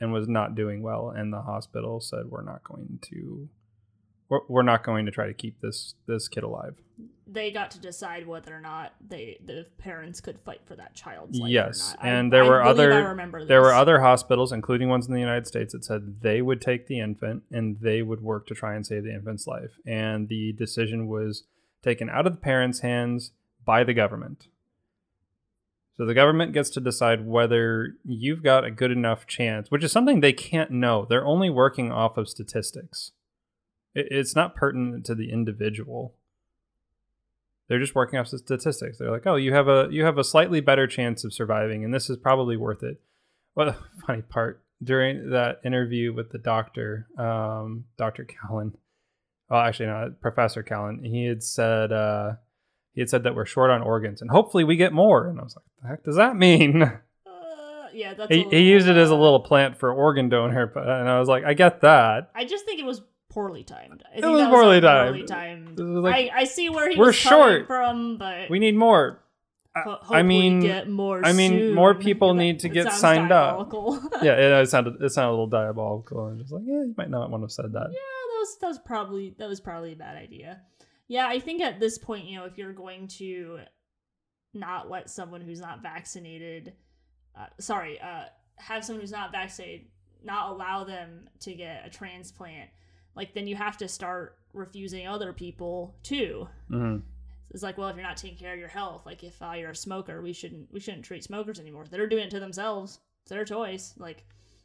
and was not doing well, and the hospital said we're not going to we're, we're not going to try to keep this this kid alive. they got to decide whether or not they the parents could fight for that child's life yes, or not. I- and there I were other there were other hospitals, including ones in the United States, that said they would take the infant and they would work to try and save the infant's life. And the decision was taken out of the parents' hands by the government. So the government gets to decide whether you've got a good enough chance, which is something they can't know. They're only working off of statistics. It, it's not pertinent to the individual. They're just working off statistics. They're like, "Oh, you have a you have a slightly better chance of surviving, and this is probably worth it." Well, the funny part during that interview with the doctor, um, Doctor Callan, well, actually, no, Professor Callan, he had said uh, he had said that we're short on organs, and hopefully we get more. And I was like, "The heck does that mean?" Uh, yeah, that's. he, he used it as a little plant for organ donor, but and I was like, I get that. I just think it was poorly timed. I It think was that poorly timed. Poorly timed. Was like, I, I see where he we're was coming short. from, but We need more. ho- I, I hope we mean, get more. I mean, soon. more people need to get signed up. yeah, it, it sounded it sounded a little diabolical, and just like, yeah, you might not want to have said that. Yeah, that was that was probably that was probably a bad idea. Yeah, I think at this point, you know, if you're going to not let someone who's not vaccinated, uh, sorry, uh, have someone who's not vaccinated, not allow them to get a transplant, like then you have to start refusing other people too. hmm It's like, well, if you're not taking care of your health, like if uh, you're a smoker, we shouldn't we shouldn't treat smokers anymore. They're doing it to themselves. It's their choice. Like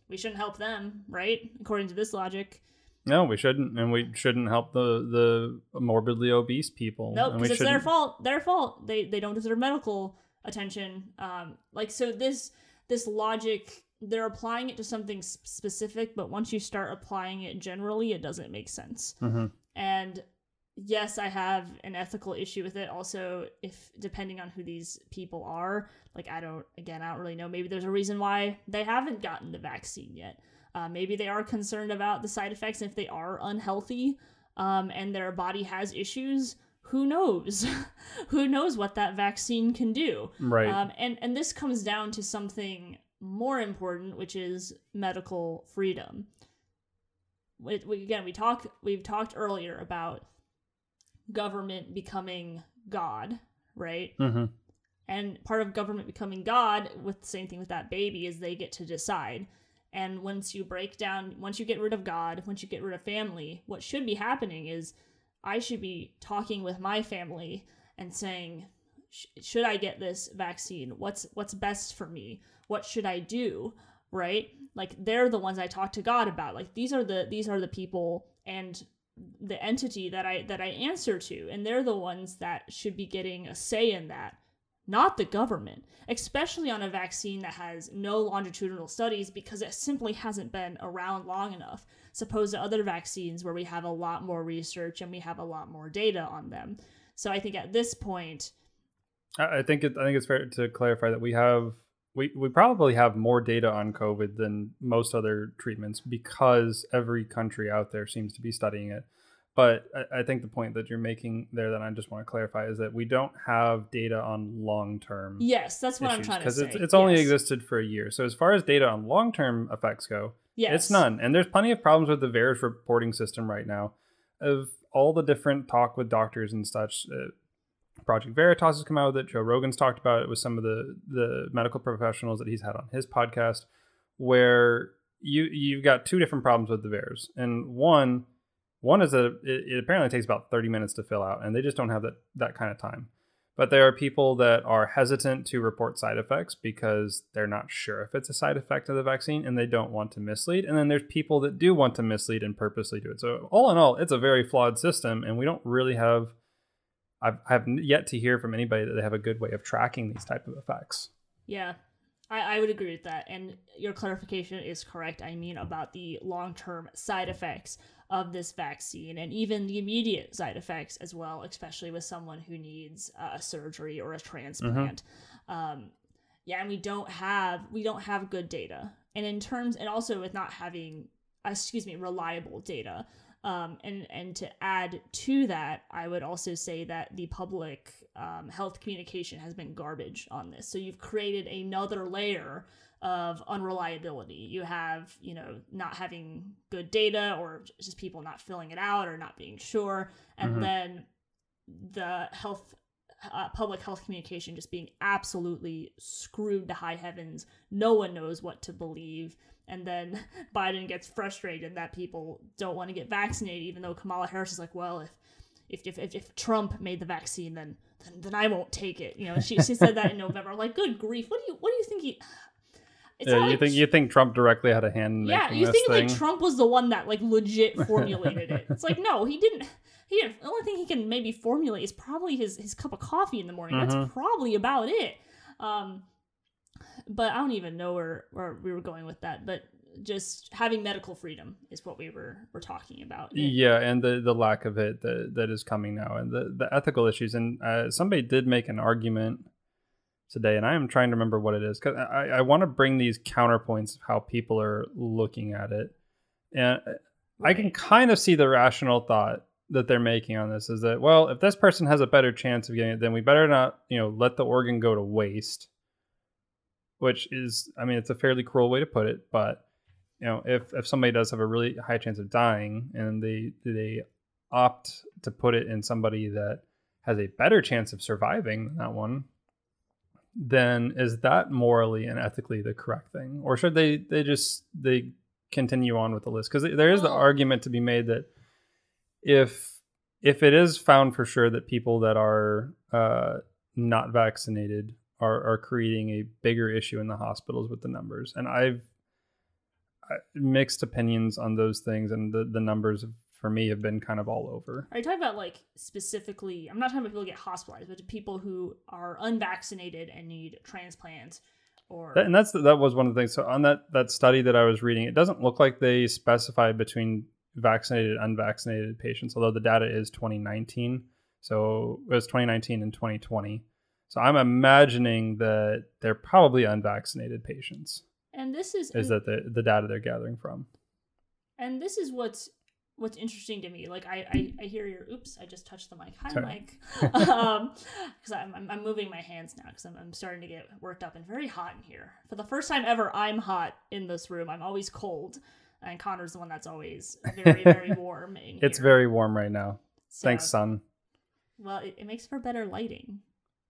we shouldn't help them, right? According to this logic. No, we shouldn't, and we shouldn't help the the morbidly obese people. Nope, because it's their fault. Their fault. They they don't deserve medical attention. Um, like so this this logic they're applying it to something specific, but once you start applying it generally, it doesn't make sense. Mhm. And yes, I have an ethical issue with it. Also, if depending on who these people are, like I don't, again, I don't really know. Maybe there's a reason why they haven't gotten the vaccine yet. Uh, maybe they are concerned about the side effects. If they are unhealthy um, and their body has issues, who knows? who knows what that vaccine can do? Right. Um, and and this comes down to something more important, which is medical freedom. We, we, again, we talk we've talked earlier about government becoming God, right? mm-hmm. And part of government becoming God, with the same thing with that baby, is they get to decide. And once you break down, once you get rid of God, once you get rid of family, what should be happening is I should be talking with my family and saying, should I get this vaccine? What's what's best for me? What should I do? Right? Like they're the ones I talk to God about. Like these are the these are the people and the entity that I that I answer to, and they're the ones that should be getting a say in that not the government, especially on a vaccine that has no longitudinal studies because it simply hasn't been around long enough, supposed to other vaccines where we have a lot more research and we have a lot more data on them. So I think at this point, I think it, I think it's fair to clarify that we have we, we probably have more data on COVID than most other treatments because every country out there seems to be studying it. But I, I think the point that you're making there that I just want to clarify is that we don't have data on long term. yes, that's what I'm trying to say. Because it's, it's only Yes. existed for a year. So as far as data on long term effects go, Yes. it's none. And there's plenty of problems with the VAERS reporting system right now of all the different talk with doctors and such. Uh, Project Veritas has come out with it. Joe Rogan's talked about it with some of the, the medical professionals that he's had on his podcast, where you you've got two different problems with the VAERS. And one one is that it, it apparently takes about 30 minutes to fill out, and they just don't have that, that kind of time. But there are people that are hesitant to report side effects because they're not sure if it's a side effect of the vaccine and they don't want to mislead. And then there's people that do want to mislead and purposely do it. So, all in all, it's a very flawed system, and we don't really have. I've, I've yet to hear from anybody that they have a good way of tracking these type of effects. Yeah, I, I would agree with that. And your clarification is correct. I mean, about the long term side effects of this vaccine and even the immediate side effects as well, especially with someone who needs a surgery or a transplant. Um, yeah, and we don't have we don't have good data. And in terms, and also with not having, excuse me, reliable data. Um, and and to add to that, I would also say that the public um, health communication has been garbage on this. So you've created another layer of unreliability. You have you know not having good data, or just people not filling it out, or not being sure, and Mhm. then the health uh, public health communication just being absolutely screwed to high heavens. No one knows what to believe. And then Biden gets frustrated that people don't want to get vaccinated, even though Kamala Harris is like, well, if if if, if, Trump made the vaccine, then, then then I won't take it. You know, she, she said that in November. I'm like, good grief, what do you what do you think he? It's yeah, you like think you think Trump directly had a hand in yeah, you think thing? like Trump was the one that like legit formulated it. It's like no, he didn't. He didn't. The only thing he can maybe formulate is probably his his cup of coffee in the morning. Mhm. That's probably about it. Um, but I don't even know where where we were going with that. But just having medical freedom is what we were were talking about. And- Yeah, and the the lack of it that that is coming now, and the the ethical issues. And uh, somebody did make an argument today, and I am trying to remember what it is because I I want to bring these counterpoints of how people are looking at it, and I can kind of see the rational thought that they're making on this is that well, if this person has a better chance of getting it, then we better not you know let the organ go to waste. Which is, I mean, it's a fairly cruel way to put it, but you know, if if somebody does have a really high chance of dying and they they opt to put it in somebody that has a better chance of surviving than that one, then is that morally and ethically the correct thing, or should they they just they continue on with the list? Because there is the argument to be made that if if it is found for sure that people that are uh, not vaccinated are, are creating a bigger issue in the hospitals with the numbers, and I've mixed opinions on those things, and the the numbers for me have been kind of all over. Are you talking about like specifically? I'm not talking about people who get hospitalized, but to people who are unvaccinated and need transplants or That, and that's that was one of the things. So on that that study that I was reading, it doesn't look like they specified between vaccinated, unvaccinated patients, although the data is 2019. So it was 2019 and 2020. So I'm imagining that they're probably unvaccinated patients. And this is Is that the, the data they're gathering from? and this is what's what's interesting to me like i i, I hear your oops i just touched the mic hi Sorry. mike um because I'm, I'm i'm moving my hands now because I'm, I'm starting to get worked up and very hot in here for the first time ever i'm hot in this room i'm always cold and connor's the one that's always very very warm It's very warm right now. So- Thanks, sun. well it, it makes for better lighting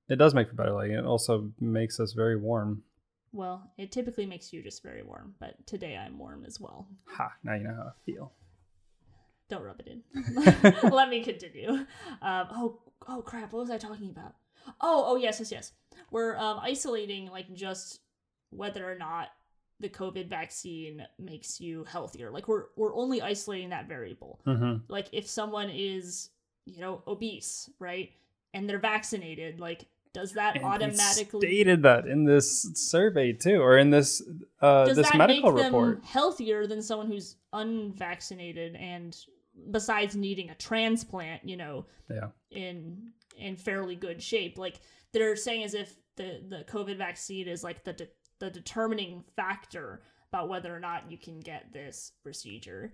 It does make for better lighting. It also makes us very warm. well it typically makes you just very warm but today i'm warm as well Ha! Now you know how I feel. don't rub it in. Let me continue. Um, oh, oh crap! What was I talking about? Oh, oh yes, yes, yes. We're um, isolating like just whether or not the COVID vaccine makes you healthier. Like we're we're only isolating that variable. hmm Like if someone is you know obese, right, and they're vaccinated, like does that automatically stated that in this survey too, or in this uh, does this that medical make them report. healthier than someone who's unvaccinated and besides needing a transplant you know Yeah. in in fairly good shape like they're saying as if the the covid vaccine is like the de- the determining factor about whether or not you can get this procedure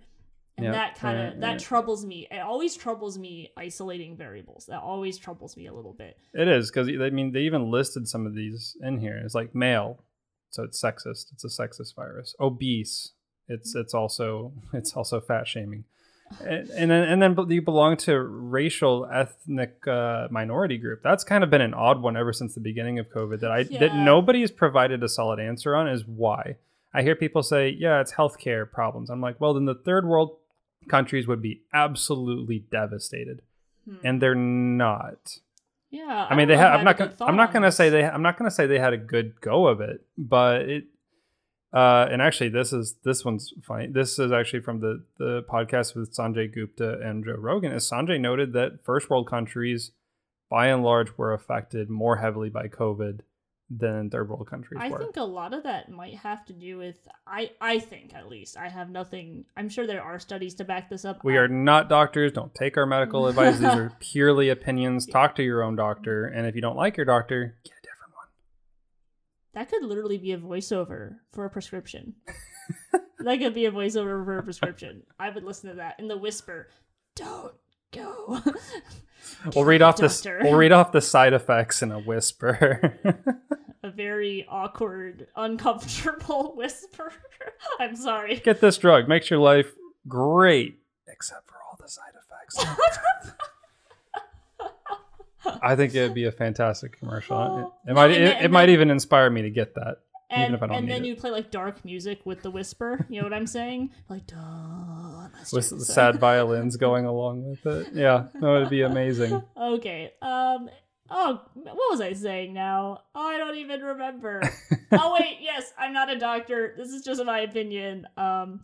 and Yeah, that kind of yeah, that yeah. troubles me it always troubles me isolating variables that always troubles me a little bit It is because I mean they even listed some of these in here. It's like male, so it's sexist. It's a sexist virus. Obese. It's it's also it's also fat shaming. And, and then and then you belong to racial ethnic uh, minority group. That's kind of been an odd one ever since the beginning of COVID that I that Yeah. nobody's provided a solid answer on is why. I hear people say, yeah, it's healthcare problems. I'm like, well, then the third world countries would be absolutely devastated, Hmm. and they're not. yeah I mean, they have. I'm not. Gonna, I'm not gonna say they. I'm not gonna say they had a good go of it, but it. Uh, and actually, this is this one's funny. This is actually from the the podcast with Sanjay Gupta and Joe Rogan. As Sanjay noted that first world countries, by and large, were affected more heavily by COVID than third world countries I were. think a lot of that might have to do with I I think at least I have nothing I'm sure there are studies to back this up. we are not doctors. Don't take our medical advice. These are purely opinions. Talk to your own doctor, and if you don't like your doctor, get a different one. that could literally be a voiceover for a prescription. that could be a voiceover for a prescription. I would listen to that in the whisper. Don't go. We'll read off this. We'll read off the side effects in a whisper. A very awkward, uncomfortable whisper. I'm sorry. Get this drug. Makes your life great, except for all the side effects. I think it'd be a fantastic commercial. It, it might. It, then- it might then- even inspire me to get that. And, even if I don't and then you play like dark music with the whisper. You know what I'm saying? Like, duh. With the sad violins going along with it. Yeah, that would be amazing. Okay. Um. Oh, what was I saying now? Oh, I don't even remember. oh wait, yes, I'm not a doctor. This is just my opinion. Um,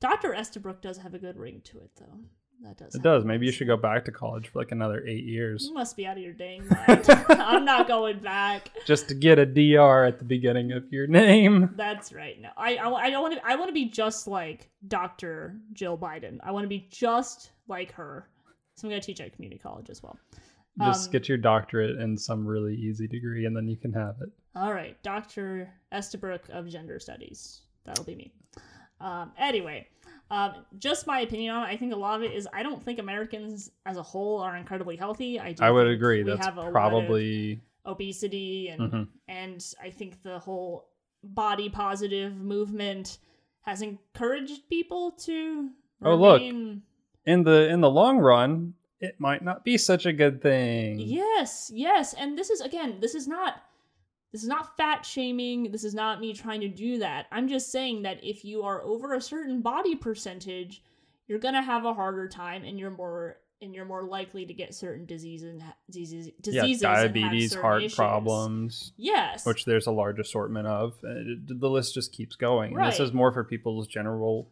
Doctor Estabrook does have a good ring to it, though. That does. It does. Maybe you should go back to college for like another eight years You must be out of your dang mind. I'm not going back. just to get a DR at the beginning of your name. That's right. No, I I, I don't want to. I want to be just like Doctor Jill Biden. I want to be just like her. So I'm gonna teach at community college as well. Just Um, get your doctorate in some really easy degree, and then you can have it. All right, Dr. Estabrook of Gender Studies. That'll be me. Um, anyway, um, just my opinion on it. I think a lot of it is I don't think Americans as a whole are incredibly healthy. I, do I would agree. We That's have a lot of probably. obesity and Mhm. and I think the whole body positive movement has encouraged people to. Oh, look. in the in the long run, it might not be such a good thing. Yes, yes, and this is again, this is not this is not fat shaming. This is not me trying to do that. I'm just saying that if you are over a certain body percentage, you're going to have a harder time and you're more and you're more likely to get certain diseases and diseases yeah, diseases have diabetes, heart issues. problems, Yes. which there's a large assortment of. the list just keeps going. And This is more for people's general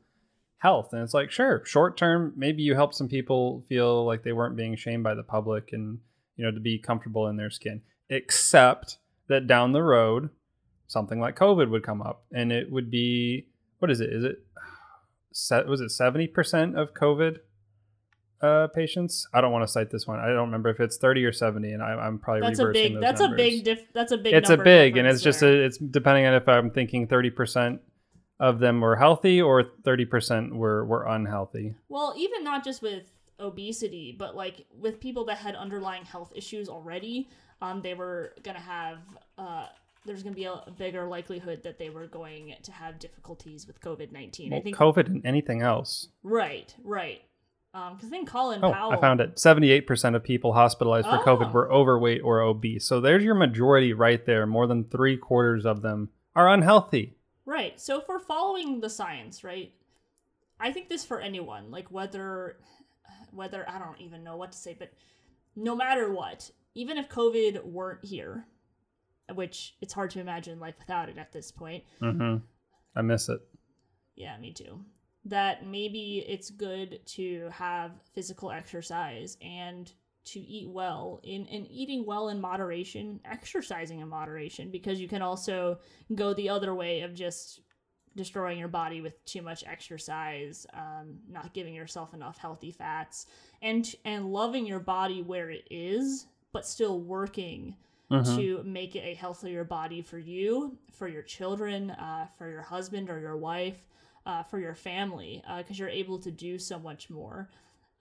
health, and it's like, sure, short term, maybe you help some people feel like they weren't being shamed by the public, and you know, to be comfortable in their skin. Except that down the road, something like COVID would come up, and it would be what is it? Is it was it seventy percent of COVID uh, patients? I don't want to cite this one. I don't remember if it's thirty or seventy, and I, I'm probably That's a big. those That's numbers. a big. Diff, that's a big. It's a big, and it's just a, it's depending on if I'm thinking thirty percent of them were healthy or thirty percent were were unhealthy. Well, even not just with obesity, but like with people that had underlying health issues already, um, they were gonna have uh, there's gonna be a bigger likelihood that they were going to have difficulties with COVID nineteen. Well, I think COVID and anything else. right, right. Um, because I think Colin Oh, Powell. I found it. 78% of people hospitalized for Oh. COVID were overweight or obese. So there's your majority right there. More than three quarters of them are unhealthy. Right. So if we're following the science, right? I think this for anyone, like whether whether I don't even know what to say, but no matter what, even if COVID weren't here, which it's hard to imagine life without it at this point. hmm I miss it. Yeah, me too. That maybe it's good to have physical exercise and to eat well in and eating well in moderation, exercising in moderation, because you can also go the other way of just destroying your body with too much exercise, um, not giving yourself enough healthy fats, and and loving your body where it is, but still working Mhm. to make it a healthier body for you, for your children, uh, for your husband or your wife, uh, for your family, because you're able to do so much more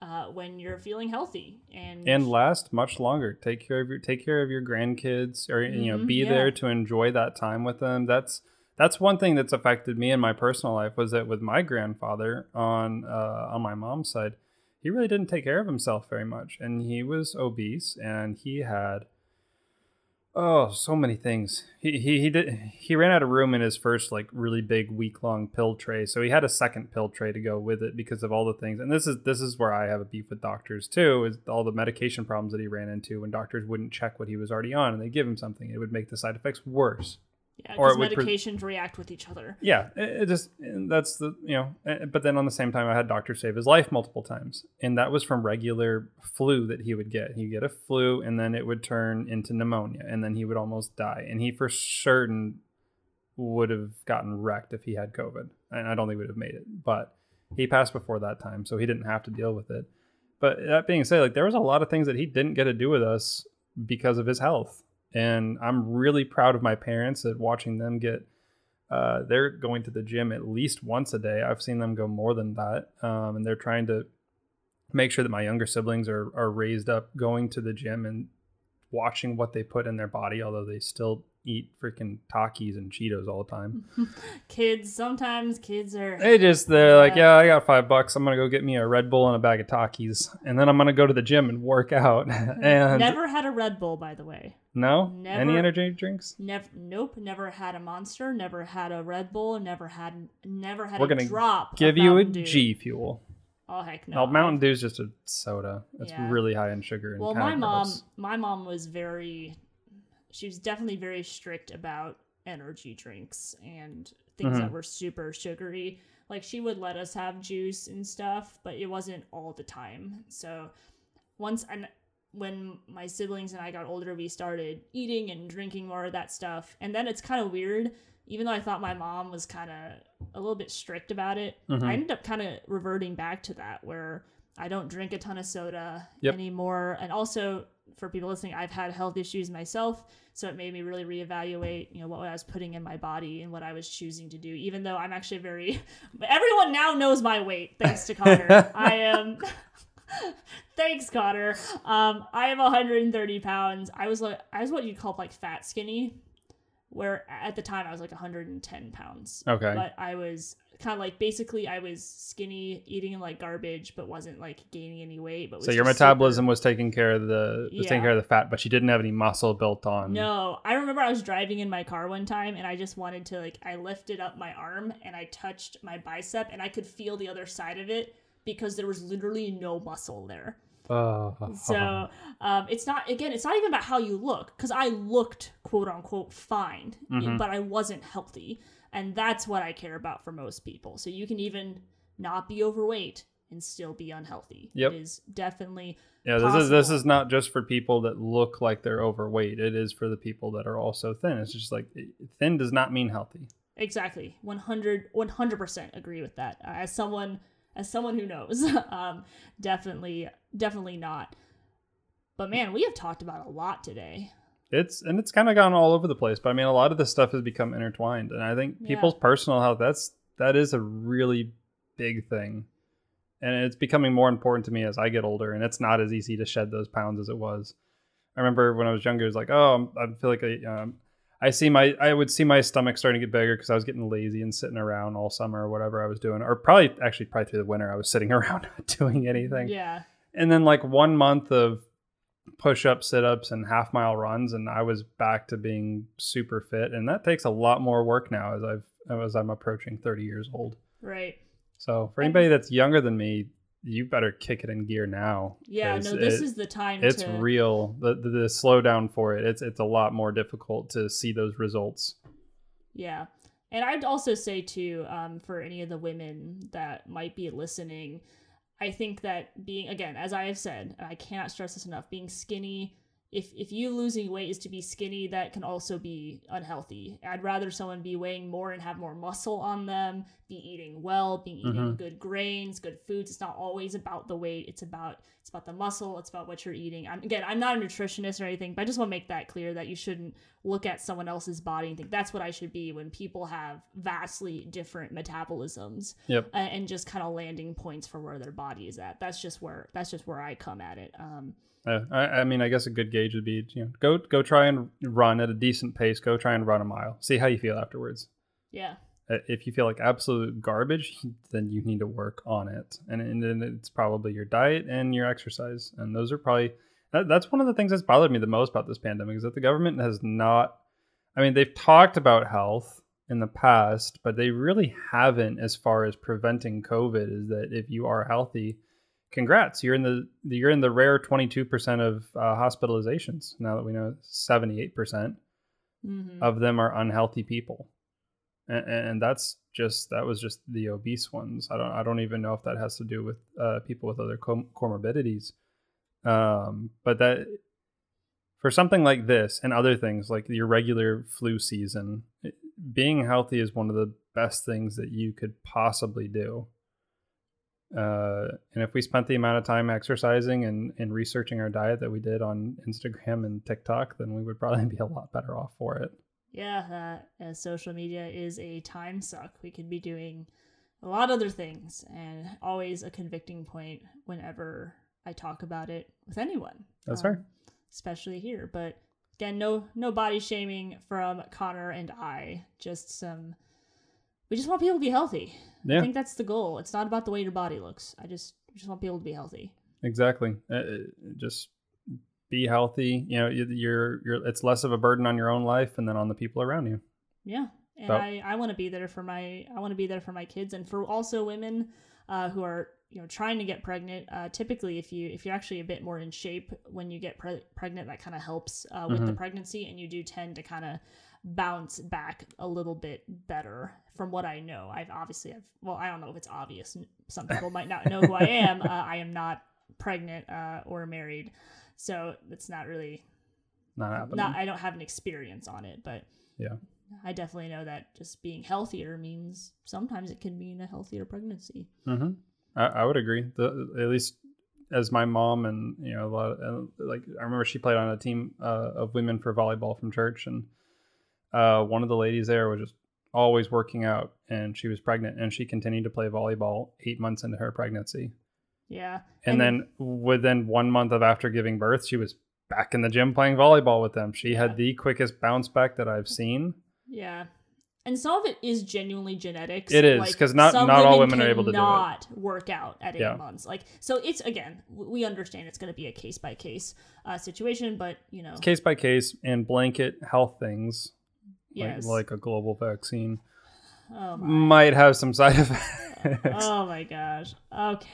uh, when you're feeling healthy and And last much longer. Take care of your take care of your grandkids or you know Mhm, be yeah. there to enjoy that time with them. That's that's one thing that's affected me in my personal life was that with my grandfather on uh, on my mom's side, he really didn't take care of himself very much and he was obese and he had Oh, so many things. He he he did he ran out of room in his first like really big week long pill tray, so he had a second pill tray to go with it because of all the things. And this is this is where I have a beef with doctors too, is all the medication problems that he ran into when doctors wouldn't check what he was already on and they give him something, it would make the side effects worse. Yeah, or would pre- medications react with each other. Yeah, it, it just that's the you know. eh, But then on the same time, I had doctors save his life multiple times, and that was from regular flu that he would get. He'd get a flu, and then it would turn into pneumonia, and then he would almost die. And he for certain would have gotten wrecked if he had COVID, and I don't think would have made it. But he passed before that time, so he didn't have to deal with it. But that being said, like there was a lot of things that he didn't get to do with us because of his health, and I'm really proud of my parents at watching them get uh, they're going to the gym at least once a day. I've seen them go more than that, um, and they're trying to make sure that my younger siblings are are raised up going to the gym and watching what they put in their body. Although they still eat freaking Takis and Cheetos all the time. Kids, sometimes kids are. They just they're like, Yeah. yeah, I got five bucks. I'm gonna go get me a Red Bull and a bag of Takis, and then I'm gonna go to the gym and work out. and Never had a Red Bull, by the way. No, Never- any energy drinks. Never, nope. Never had a Monster. Never had a Red Bull. Never had, never had We're a gonna drop. Give you a Dew. G fuel. Oh heck no. No, Mountain Dew's just a soda. It's Yeah. really high in sugar. And Well, my mom, gross. my mom was very, she was definitely very strict about energy drinks and things that Mhm. were super sugary. Like she would let us have juice and stuff, but it wasn't all the time. So once and when my siblings and I got older, we started eating and drinking more of that stuff. And then it's kind of weird, even though I thought my mom was kind of a little bit strict about it. Mhm. I ended up kind of reverting back to that where I don't drink a ton of soda Yep. anymore. And also, for people listening, I've had health issues myself, so it made me really reevaluate, you know, what I was putting in my body and what I was choosing to do. Even though I'm actually very, everyone now knows my weight thanks to Connor. I am. Thanks, Connor. Um, I am 130 pounds. I was like, I was what you'd call like fat skinny, where at the time I was like 110 pounds Okay. but I was kind of like basically I was skinny, eating like garbage, but wasn't like gaining any weight. But so your metabolism super- was taking care of the was taking care of the fat, but you didn't have any muscle built on. No, I remember I was driving in my car one time and I just wanted to like I lifted up my arm and I touched my bicep and I could feel the other side of it because there was literally no muscle there. Oh. So um, it's not again, it's not even about how you look because I looked quote unquote fine, Mhm. but I wasn't healthy, and that's what I care about for most people. So you can even not be overweight and still be unhealthy. Yep. It is definitely yeah, this is this is not just for people that look like they're overweight. It is for the people that are also thin. It's just like thin does not mean healthy. exactly 100 100% agree with that uh, as someone as someone who knows um definitely definitely not but man we have talked about a lot today It's and it's kind of gone all over the place, but I mean, a lot of this stuff has become intertwined, and I think Yeah. people's personal health that's that is a really big thing, and it's becoming more important to me as I get older, and it's not as easy to shed those pounds as it was. I remember when I was younger, it was like, oh, I'm, I feel like I, um, I see my, I would see my stomach starting to get bigger because I was getting lazy and sitting around all summer or whatever I was doing, or probably actually probably through the winter I was sitting around not doing anything yeah and then like one month of push ups, sit ups, and half mile runs, and I was back to being super fit. And that takes a lot more work now as I've as I'm approaching 30 years old. right So for anybody that's younger than me, you better kick it in gear now. Yeah, no this it- is the time it's to real. The, the the slowdown for it, it's it's a lot more difficult to see those results. Yeah. And I'd also say, too, um, for any of the women that might be listening, I think that being, again, as I have said, and I cannot stress this enough, being skinny, if, if you losing weight is to be skinny, that can also be unhealthy. I'd rather someone be weighing more and have more muscle on them, be eating well, be eating Mhm. good grains, good foods. It's not always about the weight. It's about it's about the muscle. It's about what you're eating. I'm, again, I'm not a nutritionist or anything, but I just want to make that clear that you shouldn't look at someone else's body and think that's what I should be when people have vastly different metabolisms Yep. uh, and just kind of landing points for where their body is at. That's just where that's just where I come at it. Um, Uh, I, I mean, I guess a good gauge would be, you know, go go try and run at a decent pace. Go try and run a mile. See how you feel afterwards. yeah, Uh, if you feel like absolute garbage, then you need to work on it. And, and then it's probably your diet and your exercise. And those are probably, that, that's one of the things that's bothered me the most about this pandemic is that the government has not, I mean, they've talked about health in the past, but they really haven't as far as preventing COVID is that if you are healthy, congrats, you're in the, you're in the rare 22% of uh, hospitalizations. Now that we know 78% hmm of them are unhealthy people. And, and that's just that was just the obese ones. I don't i don't even know if that has to do with uh, people with other com- comorbidities. Um, but that for something like this and other things like your regular flu season it- being healthy is one of the best things that you could possibly do uh, and if we spent the amount of time exercising and, and researching our diet that we did on Instagram and TikTok, then we would probably be a lot better off for it. yeah. Uh, social media is a time suck. We could be doing a lot of other things, and always a convicting point whenever I talk about it with anyone. That's um, fair. especially here. But again, no no body shaming from Connor and I. Just some. We just want people to be healthy. I think that's the goal. It's not about the way your body looks. I just just want people to be healthy. exactly. Uh, uh, just be healthy. You know, you- you're you're. It's less of a burden on your own life and then on the people around you. Yeah, and So- I I want to be there for my I want to be there for my kids and for also women uh, who are you know trying to get pregnant. Uh, typically, if you if you're actually a bit more in shape when you get pre- pregnant, that kind of helps uh, with the Mhm. pregnancy, and you do tend to kind of bounce back a little bit better from what I know. I've obviously I've well I don't know if it's obvious. Some people might not know who I am. Uh, I am not pregnant uh, or married, so it's not really Not happening. not I don't have an experience on it, but Yeah. I definitely know that just being healthier means sometimes it can mean a healthier pregnancy. Mm-hmm. I, I would agree. The, at least as my mom and you know a lot of, uh, like I remember she played on a team uh, of women for volleyball from church, and uh, one of the ladies there was just always working out, and she was pregnant, and she continued to play volleyball eight months into her pregnancy, Yeah. and, then within one month of after giving birth, she was back in the gym playing volleyball with them. She Yeah. had the quickest bounce back that I've seen. yeah. And some of it is genuinely genetics. It is, 'cause not- some not all women are able to do. Not work out at eight Yeah. months. Like so, it's again we understand it's going to be a case by case uh, situation, but you know, Case by case and blanket health things yes. like, like a global vaccine oh might have some side effects. oh my gosh. Okay.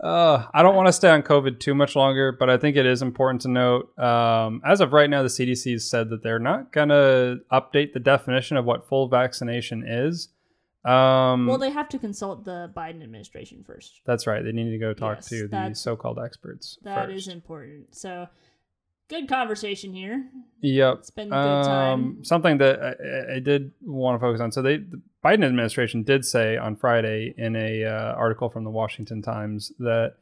Uh, I don't want to stay on COVID too much longer, but I think it is important to note. Um, as of right now, the CDC has said that they're not going to update the definition of what full vaccination is. Um, Well, they have to consult the Biden administration first. that's right. They need to go talk Yes, to the so-called experts. That first. is important. So, good conversation here. Yep. It's been a good time. Um, something that I, I did want to focus on. So they, the Biden administration did say on Friday in a uh, article from the Washington Times that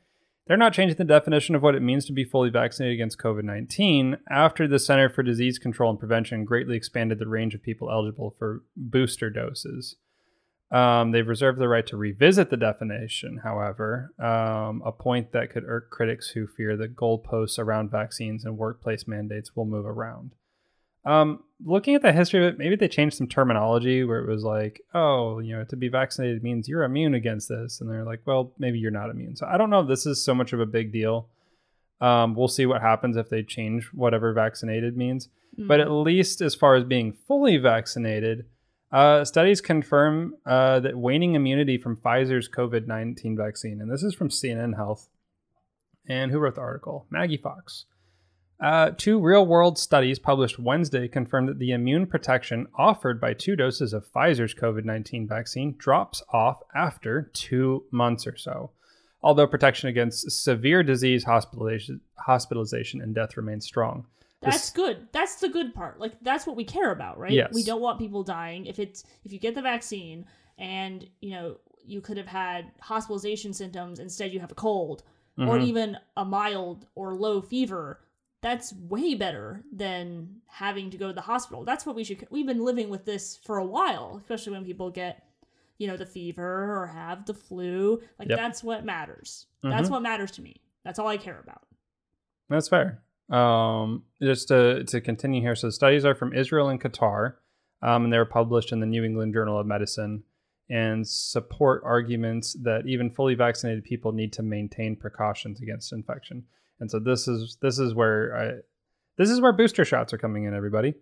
they're not changing the definition of what it means to be fully vaccinated against COVID 19 after the Center for Disease Control and Prevention greatly expanded the range of people eligible for booster doses. Um, they've reserved the right to revisit the definition, however, um, a point that could irk critics who fear that goalposts around vaccines and workplace mandates will move around. Um, looking at the history of it, maybe they changed some terminology where it was like, oh, you know, to be vaccinated means you're immune against this. And they're like, well, maybe you're not immune. So I don't know if this is so much of a big deal. Um, we'll see what happens if they change whatever vaccinated means. But Mm. at least as far as being fully vaccinated, uh, studies confirm uh, that waning immunity from Pfizer's COVID 19 vaccine, and this is from CNN Health. And who wrote the article? Maggie Fox. Uh, two real world studies published Wednesday confirmed that the immune protection offered by two doses of Pfizer's COVID 19 vaccine drops off after two months or so. Although protection against severe disease, hospitalization, hospitalization and death remains strong. That's good. That's the good part. Like that's what we care about, right? Yes. We don't want people dying. If it's if you get the vaccine and you know you could have had hospitalization symptoms instead you have a cold or Mhm. even a mild or low fever, that's way better than having to go to the hospital. That's what we should. We've been living with this for a while, especially when people get you know the fever or have the flu. Like Yep. that's what matters. That's Mhm. what matters to me. That's all I care about. That's fair. Um, just to, to continue here, so the studies are from Israel and Qatar, um, and they were published in the New England Journal of Medicine and support arguments that even fully vaccinated people need to maintain precautions against infection. And so this is this is where I, this is where booster shots are coming in. Everybody,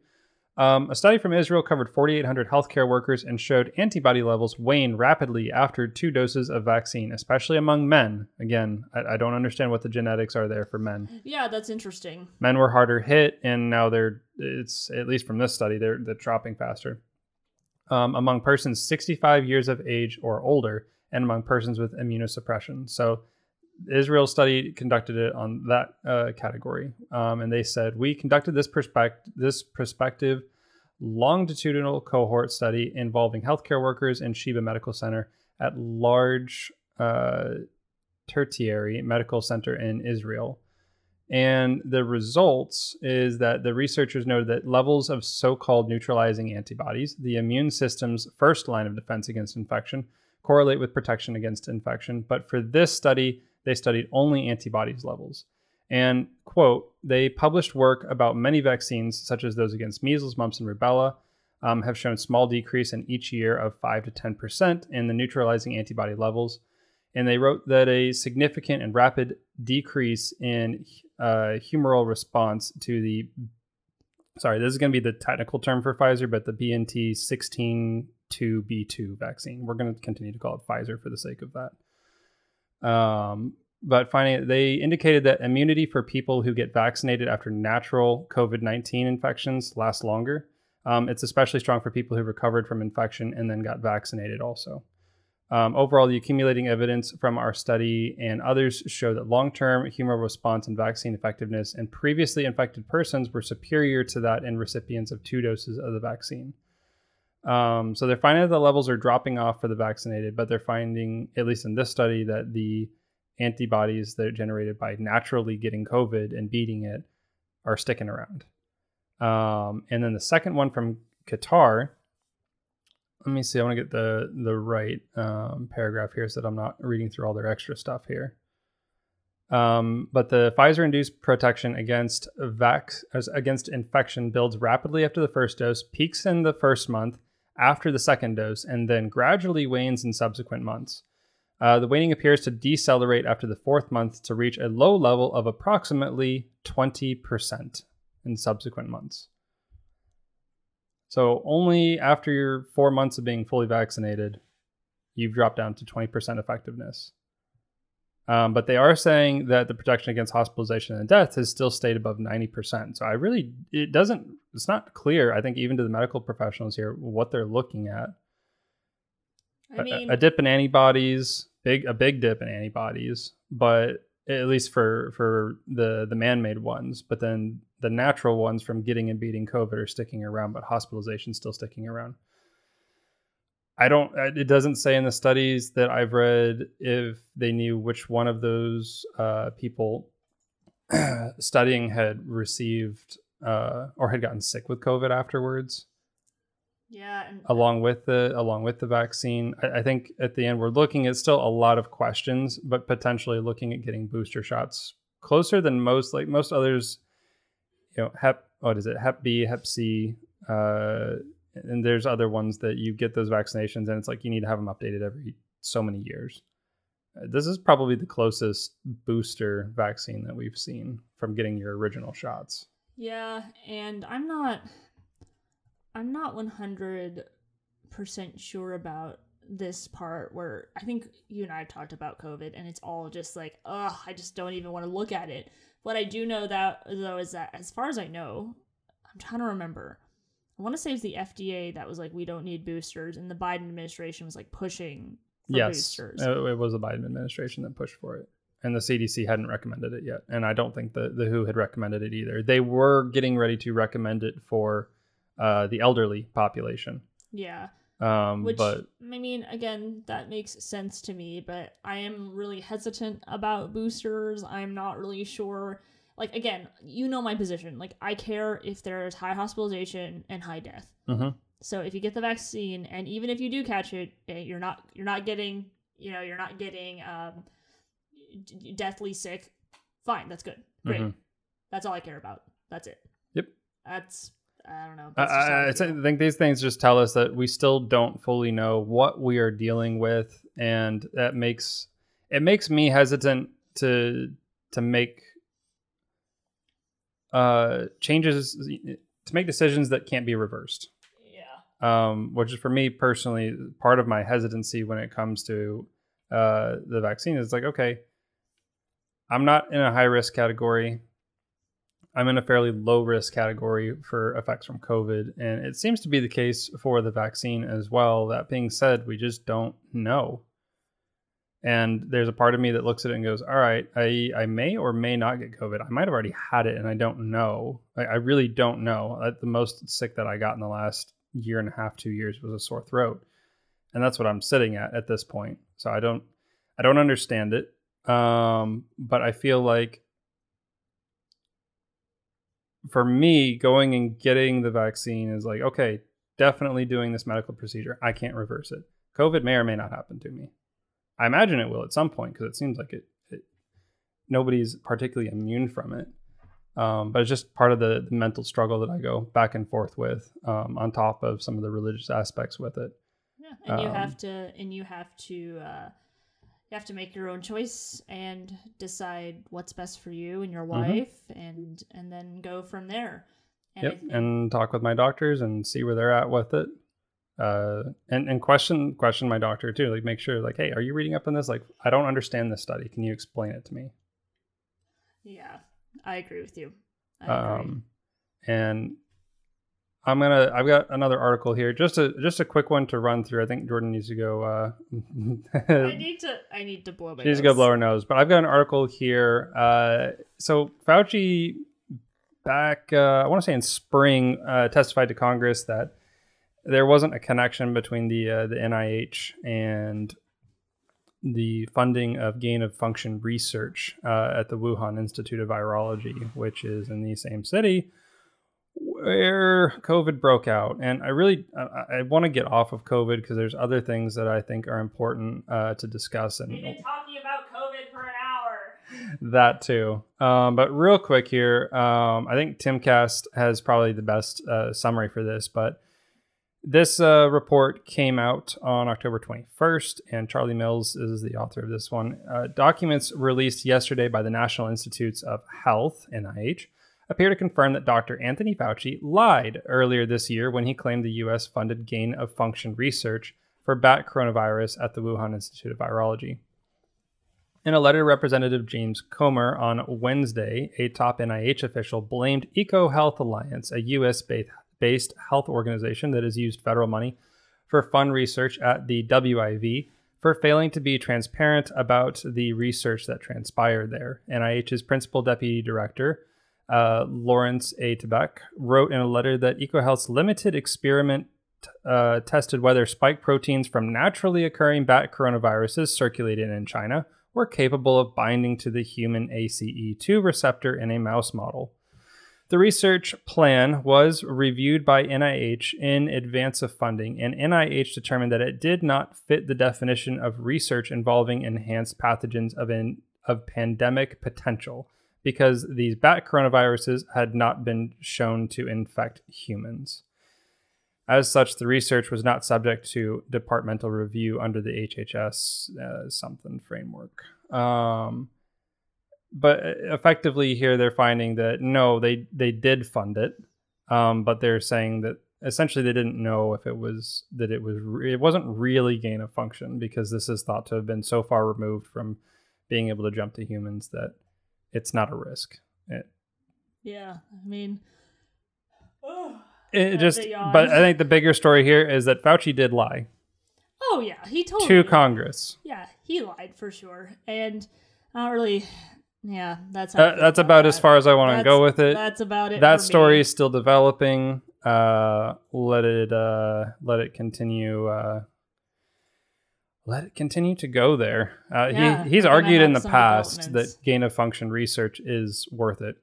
um, a study from Israel covered 4,800 healthcare workers and showed antibody levels wane rapidly after two doses of vaccine, especially among men. Again, I, I don't understand what the genetics are there for men Yeah, that's interesting. men were harder hit and now they're it's at least from this study they're they're dropping faster um, among persons 65 years of age or older and among persons with immunosuppression so israel study conducted it on that uh, category um, and they said we conducted this perspective this prospective longitudinal cohort study involving healthcare workers in sheba medical center at large uh, tertiary medical center in israel and the results is that the researchers noted that levels of so called neutralizing antibodies, the immune system's first line of defense against infection, correlate with protection against infection. But for this study, they studied only antibodies levels. And, quote, they published work about many vaccines, such as those against measles, mumps, and rubella, um, have shown small decrease in each year of 5 to 10% in the neutralizing antibody levels. And they wrote that a significant and rapid decrease in uh, humoral response to the sorry this is going to be the technical term for pfizer but the bnt 162b2 vaccine. We're going to continue to call it pfizer for the sake of that um, but finally they indicated that immunity for people who get vaccinated after natural covid-19 infections lasts longer um, it's especially strong for people who recovered from infection and then got vaccinated also um, overall, the accumulating evidence from our study and others show that long term humoral response and vaccine effectiveness in previously infected persons were superior to that in recipients of two doses of the vaccine. Um, so they're finding that the levels are dropping off for the vaccinated, but they're finding, at least in this study, that the antibodies that are generated by naturally getting COVID and beating it are sticking around. Um, and then the second one from Qatar let me see. I want to get the the right um, paragraph here so that I'm not reading through all their extra stuff here. Um, but the Pfizer-induced protection against against infection builds rapidly after the first dose, peaks in the first month after the second dose, and then gradually wanes in subsequent months. Uh, the waning appears to decelerate after the fourth month to reach a low level of approximately 20% in subsequent months. So only after your four months of being fully vaccinated, you've dropped down to 20% effectiveness. Um, but they are saying that the protection against hospitalization and death has still stayed above 90%. So I really, it doesn't, it's not clear, I think, even to the medical professionals here, what they're looking at. I A- mean, a, dip in antibodies, big, a big dip in antibodies, but at least for for the the man-made ones. But then the natural ones from getting and beating COVID are sticking around, but hospitalization still sticking around. I don't. It doesn't say in the studies that I've read if they knew which one of those uh, people studying had received uh, or had gotten sick with COVID afterwards. Yeah, and along with the along with the vaccine. I, I, think at the end we're looking at still a lot of questions, but potentially looking at getting booster shots closer than most. Like most others, you know, Hep what is it? Hep B, Hep C, uh, and there's other ones that you get those vaccinations, and it's like you need to have them updated every so many years. Uh, this is probably the closest booster vaccine that we've seen from getting your original shots. Yeah, and I'm not I'm not 100% sure about this part where I think you and I talked about COVID and it's all just like, ugh, I just don't even want to look at it. What I do know that though is that as far as I know, I'm trying to remember. I want to say it's the FDA that was like, we don't need boosters, and the Biden administration was like pushing for yes, boosters. It was the Biden administration that pushed for it. And the CDC hadn't recommended it yet. And I don't think the, the WHO had recommended it either. They were getting ready to recommend it for uh, the elderly population. Yeah. Um, Which, but I mean, again, that makes sense to me, but I am really hesitant about boosters. I'm not really sure. Like, again, you know my position. Like, I care if there's high hospitalization and high death. mm-hmm. So if you get the vaccine, and even if you do catch it, eh, you're not you're not getting you know you're not getting um, deathly sick. Fine, that's good. Great. Mhm. That's all I care about. That's it. Yep. That's I don't know. I, That's just how I, I I feel. think these things just tell us that we still don't fully know what we are dealing with, and that makes it makes me hesitant to to make uh changes to make decisions that can't be reversed. yeah. um, which is for me personally part of my hesitancy when it comes to uh, the vaccine is like okay i'm not in a high risk category i'm in a fairly low risk category for effects from covid and it seems to be the case for the vaccine as well that being said we just don't know and there's a part of me that looks at it and goes all right i, I may or may not get covid i might have already had it and i don't know i, I really don't know Uh, the most sick that i got in the last year and a half, two years was a sore throat, and that's what I'm sitting at at this point. So I don't, I don't understand it, um, but I feel like for me, going and getting the vaccine is like okay, definitely doing this medical procedure. I can't reverse it. COVID may or may not happen to me. I imagine it will at some point because it seems like it, it. Nobody's particularly immune from it. Um, but it's just part of the, the, mental struggle that I go back and forth with, um, on top of some of the religious aspects with it. Yeah, and you Um, have to, and you have to, uh, you have to make your own choice and decide what's best for you and your wife, and and then go from there. And yep, and talk with my doctors and see where they're at with it, uh, and and question question my doctor too. Like make sure like, hey, are you reading up on this? Like, I don't understand this study. Can you explain it to me? yeah, I agree with you. I agree. Um, and I'm gonna. I've got another article here. Just a just a quick one to run through. I think Jordan needs to go. Uh, I need to, I need to blow my. She needs to go nose. blow her nose. But I've got an article here. Uh, so Fauci, back uh, I want to say in spring, uh, testified to Congress that there wasn't a connection between the uh, the NIH and the funding of gain of function research uh, at the Wuhan Institute of Virology, which is in the same city where COVID broke out. And I really I, I want to get off of COVID because there's other things that I think are important uh, to discuss. And We've been talking about COVID for an hour. that too. Um, but real quick here, um, I think Timcast has probably the best uh, summary for this. But this uh, report came out on October 21st, and Charlie Mills is the author of this one. Uh, documents released yesterday by the National Institutes of Health (NIH) appear to confirm that Dr. Anthony Fauci lied earlier this year when he claimed the U.S. funded gain of function research for bat coronavirus at the Wuhan Institute of Virology. In a letter, to Representative James Comer on Wednesday, a top NIH official blamed EcoHealth Alliance, a U.S. based health organization that has used federal money for fund research at the WIV, for failing to be transparent about the research that transpired there. NIH's principal deputy director, uh, Lawrence A. Tabak, wrote in a letter that EcoHealth's limited experiment uh, tested whether spike proteins from naturally occurring bat coronaviruses circulated in China were capable of binding to the human ACE2 receptor in a mouse model. The research plan was reviewed by NIH in advance of funding, and NIH determined that it did not fit the definition of research involving enhanced pathogens of, an, of pandemic potential because these bat coronaviruses had not been shown to infect humans. As such, the research was not subject to departmental review under the HHS uh, something framework. Um, but uh, effectively, here they're finding that no, they they did fund it, um, but they're saying that essentially they didn't know if it was that it was re- it wasn't really gain of function because this is thought to have been so far removed from being able to jump to humans that it's not a risk. It, Yeah, I mean, oh, it just, but I think the bigger story here is that Fauci did lie oh yeah, he told to Congress. Yeah, he lied for sure, and not really. Yeah, that's how Uh, that's about as far as I want to go with it. That's about it. that story me. is still developing. Uh, let it uh, let it continue. Uh, let it continue to go there. Uh, Yeah, he he's argued in the past that gain of function research is worth it,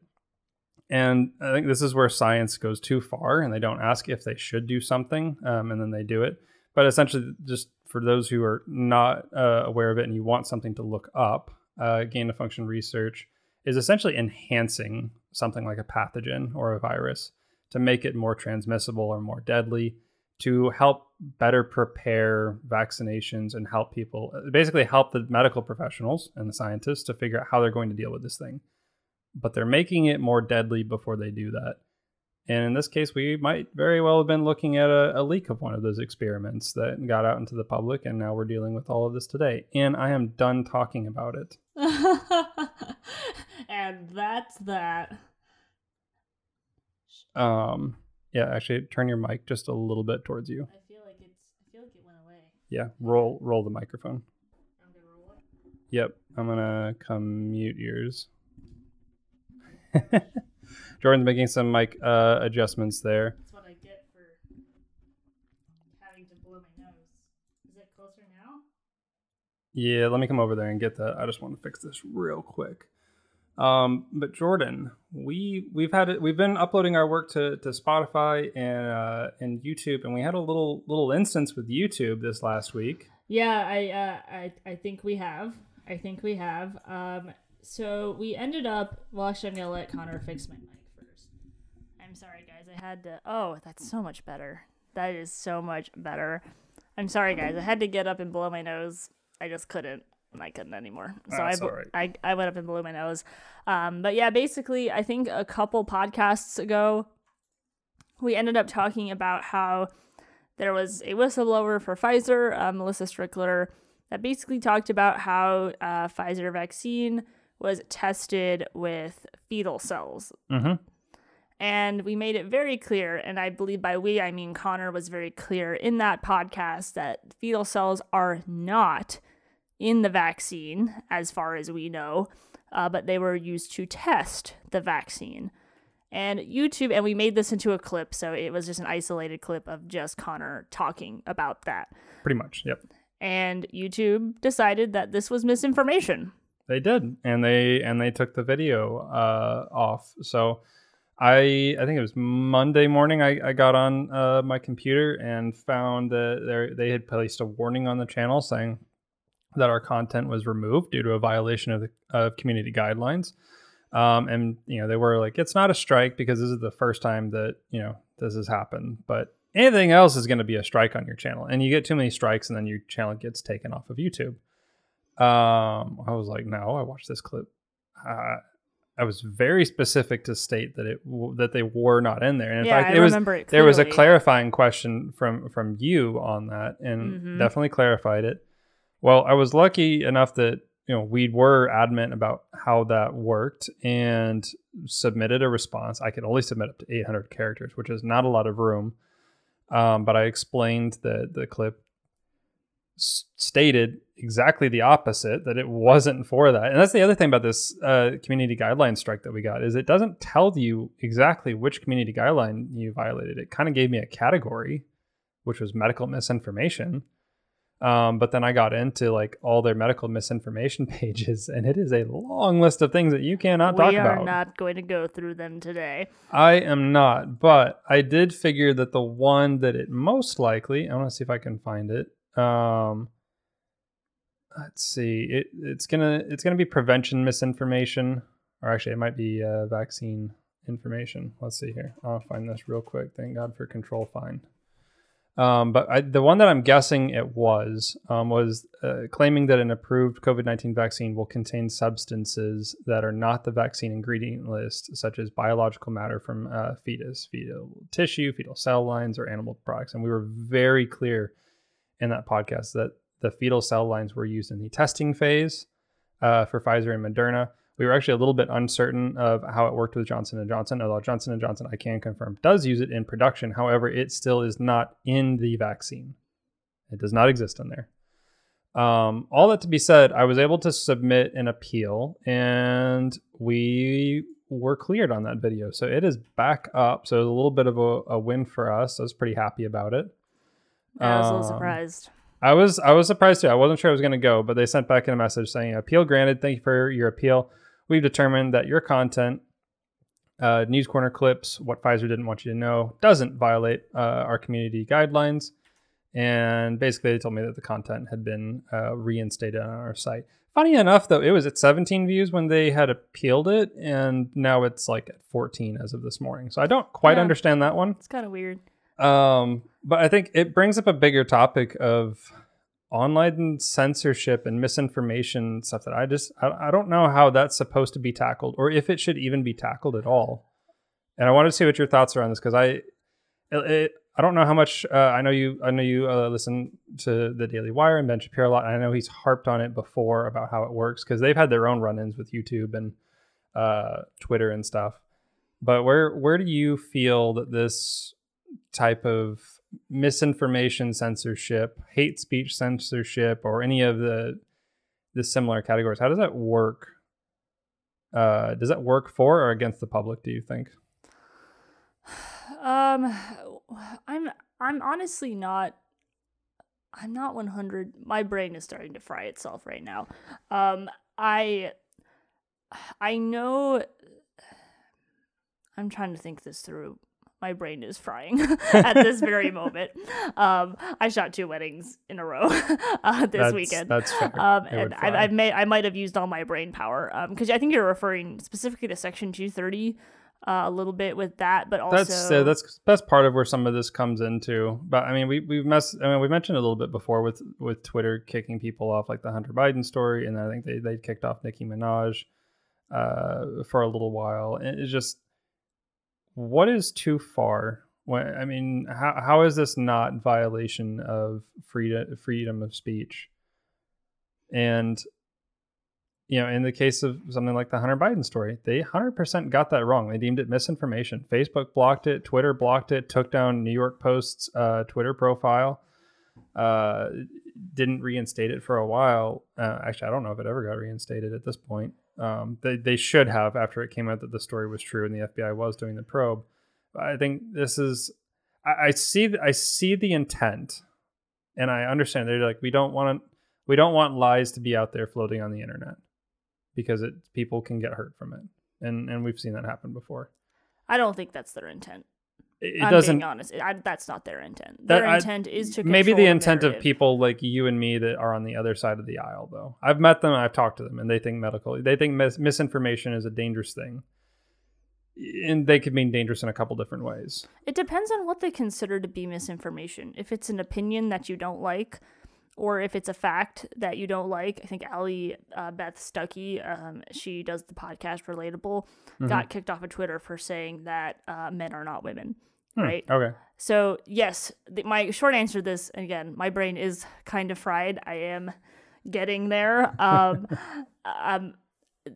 and I think this is where science goes too far, and they don't ask if they should do something, um, and then they do it. But essentially, just for those who are not uh, aware of it and you want something to look up, uh, gain of function research is essentially enhancing something like a pathogen or a virus to make it more transmissible or more deadly to help better prepare vaccinations and help people basically help the medical professionals and the scientists to figure out how they're going to deal with this thing. But they're making it more deadly before they do that and in this case we might very well have been looking at a, a leak of one of those experiments that got out into the public and now we're dealing with all of this today and i am done talking about it and that's that. um yeah actually turn your mic just a little bit towards you I feel like it's. I feel like it went away. yeah roll roll the microphone I'm gonna roll it. Yep, I'm gonna come mute yours. Jordan's making some mic uh, adjustments there. That's what I get for having to blow my nose. Is it closer now? Yeah, let me come over there and get that. I just want to fix this real quick. Um, but Jordan, we we've had it. We've been uploading our work to, to Spotify and uh, and YouTube, and we had a little little instance with YouTube this last week. Yeah, I, uh, I, I think we have. I think we have. Um, so we ended up. Well, actually, I'm gonna let Connor fix my mic. I'm sorry, guys. I had to. Oh, that's so much better. That is so much better. I'm sorry, guys. I had to get up and blow my nose. I just couldn't. I couldn't anymore. So I, That's bl- all right. I I went up and blew my nose. Um, but yeah, basically, I think a couple podcasts ago, we ended up talking about how there was a whistleblower for Pfizer, uh, Melissa Strickler, that basically talked about how uh, Pfizer vaccine was tested with fetal cells. Mm-hmm. And we made it very clear, and I believe by we, I mean Connor was very clear in that podcast that fetal cells are not in the vaccine, as far as we know, uh, but they were used to test the vaccine. And YouTube, and we made this into a clip, so it was just an isolated clip of just Connor talking about that. Pretty much. Yep. And YouTube decided that this was misinformation. They did, and they and they took the video uh, off. So I I think it was Monday morning. I, I got on uh, my computer and found that they had placed a warning on the channel saying that our content was removed due to a violation of the of community guidelines. Um, and you know they were like, it's not a strike because this is the first time that you know this has happened, but anything else is going to be a strike on your channel, and you get too many strikes, and then your channel gets taken off of YouTube. Um, I was like, no, I watched this clip. Uh, I was very specific to state that it that they were not in there. And in yeah, fact, I it was it there was a clarifying question from from you on that, and Mhm. definitely clarified it. Well, I was lucky enough that you know we were adamant about how that worked and submitted a response. I could only submit up to 800 characters, which is not a lot of room. Um, but I explained that the clip s- stated exactly the opposite that it wasn't for that and that's the other thing about this uh, community guideline strike that we got is it doesn't tell you exactly which community guideline you violated it kind of gave me a category which was medical misinformation um, but then i got into like all their medical misinformation pages and it is a long list of things that you cannot we talk are about not going to go through them today. I am not, but I did figure that the one that it most likely, I want to see if I can find it. Um, let's see, it it's gonna it's gonna be prevention misinformation, or actually it might be uh, vaccine information. Let's see here. I'll find this real quick. Thank God for control find. Um, but I, the one that I'm guessing it was um, was uh, claiming that an approved COVID 19 vaccine will contain substances that are not the vaccine ingredient list, such as biological matter from uh, fetus, fetal tissue, fetal cell lines, or animal products. And we were very clear in that podcast that the fetal cell lines were used in the testing phase uh, for Pfizer and Moderna. We were actually a little bit uncertain of how it worked with Johnson and Johnson. Although Johnson and Johnson, I can confirm, does use it in production. However, it still is not in the vaccine. It does not exist in there. Um, all that to be said, I was able to submit an appeal, and we were cleared on that video. So it is back up. So it was a little bit of a, a win for us. I was pretty happy about it. I was a little Um, surprised. I was I was surprised too. I wasn't sure I was going to go, but they sent back in a message saying appeal granted. Thank you for your appeal. We've determined that your content, uh, news corner clips, what Pfizer didn't want you to know, doesn't violate uh, our community guidelines. And basically, they told me that the content had been uh, reinstated on our site. Funny enough, though, it was at 17 views when they had appealed it, and now it's like at 14 as of this morning. So I don't quite Yeah. understand that one. It's kind of weird. Um, but I think it brings up a bigger topic of online censorship and misinformation stuff that I just I, I don't know how that's supposed to be tackled or if it should even be tackled at all. And I wanted to see what your thoughts are on this because I it, it, I don't know how much uh, I know you I know you uh, listen to the Daily Wire and Ben Shapiro a lot. And I know he's harped on it before about how it works because they've had their own run-ins with YouTube and uh, Twitter and stuff. But where where do you feel that this type of misinformation censorship, hate speech censorship, or any of the the similar categories. How does that work? Uh, does that work for or against the public? Do you think? Um, I'm I'm honestly not. I'm not 100. My brain is starting to fry itself right now. Um, I I know. I'm trying to think this through. My brain is frying at this very moment. Um, I shot two weddings in a row uh, this That's- weekend. that's fair. Um, and I. I may I might have used all my brain power. Um, because I think you're referring specifically to Section 230, uh, a little bit with that, but also That's uh, that's that's part of where some of this comes into. But I mean, we we've mess. I mean, we mentioned a little bit before with with Twitter kicking people off, like the Hunter Biden story, and I think they they kicked off Nicki Minaj uh, for a little while. And it's just what is too far. I mean, how how is this not violation of freedom freedom of speech? And you know, in the case of something like the Hunter Biden story, they 100% got that wrong. They deemed it misinformation. Facebook blocked it, Twitter blocked it, took down New York Post's uh, Twitter profile, uh, didn't reinstate it for a while. Uh, actually, I don't know if it ever got reinstated at this point. Um, they, they should have after it came out that the story was true and the FBI was doing the probe. I think this is, I, I see, I see the intent, and I understand. They're like, we don't want we don't want lies to be out there floating on the internet because it people can get hurt from it, and and we've seen that happen before. I don't think that's their intent. It, I'm doesn't. being honest. I, that's not their intent. That- Their I- intent is to maybe the intent of people like you and me that are on the other side of the aisle though i've met them i've talked to them and they think medical they think mis- misinformation is a dangerous thing and they could mean dangerous in a couple different ways It depends on what they consider to be misinformation. If it's an opinion that you don't like, or if it's a fact that you don't like. I think Allie uh, Beth Stuckey, um, she does the podcast Relatable, Mm-hmm. got kicked off of Twitter for saying that uh, men are not women. Hmm, Right. okay So yes, the, my short answer to this again, my brain is kind of fried. I am getting there. Um, um,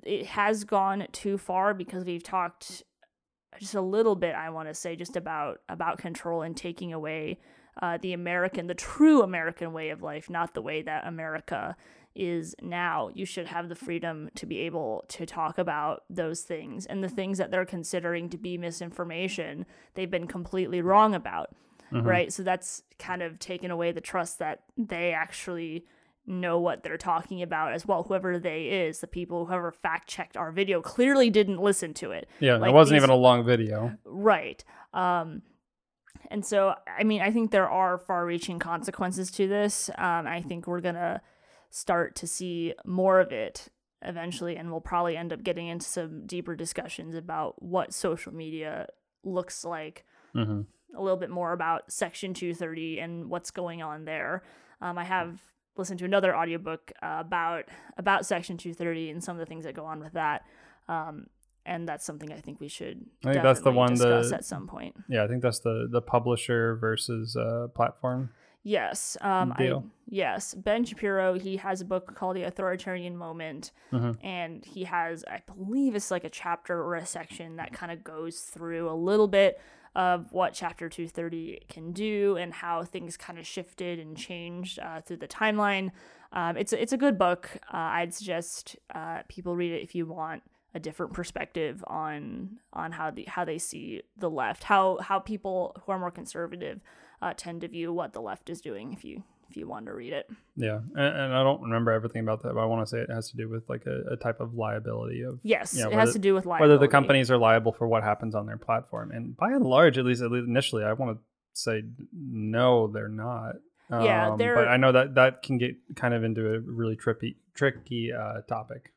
it has gone too far because we've talked just a little bit. I want to say just about about control and taking away uh, the American, the true American way of life, not the way that America is now. You should have the freedom to be able to talk about those things and the things that they're considering to be misinformation, they've been completely wrong about. Mm-hmm. Right. So that's kind of taken away the trust that they actually know what they're talking about as well. Whoever they is, the people whoever fact checked our video clearly didn't listen to it. Yeah, like it wasn't these, even a long video. Right. Um, and so, I mean, I think there are far reaching consequences to this. Um, I think we're going to start to see more of it eventually, and we'll probably end up getting into some deeper discussions about what social media looks like. Mm-hmm. A little bit more about Section 230 and what's going on there. Um, I have listened to another audiobook uh, about about Section 230 and some of the things that go on with that. Um, and that's something I think we should. I think that's the one discuss at some point. Yeah, I think that's the the publisher versus uh, platform. Yes. Um. I, yes. Ben Shapiro. He has a book called The Authoritarian Moment, mm-hmm. and he has, I believe, it's like a chapter or a section that kind of goes through a little bit of what Chapter 230 can do and how things kind of shifted and changed uh, through the timeline. Um, it's it's a good book. Uh, I'd suggest uh, people read it if you want a different perspective on on how the how they see the left, how how people who are more conservative uh, tend to view what the left is doing. If you if you want to read it. Yeah, and, and, I don't remember everything about that, but I want to say it has to do with like a, a type of liability of yes, you know, it has to do with liability. whether the companies are liable for what happens on their platform, and by and large, at least at least initially, I want to say no, they're not. Yeah, um, but I know that that can get kind of into a really trippy, tricky uh, topic.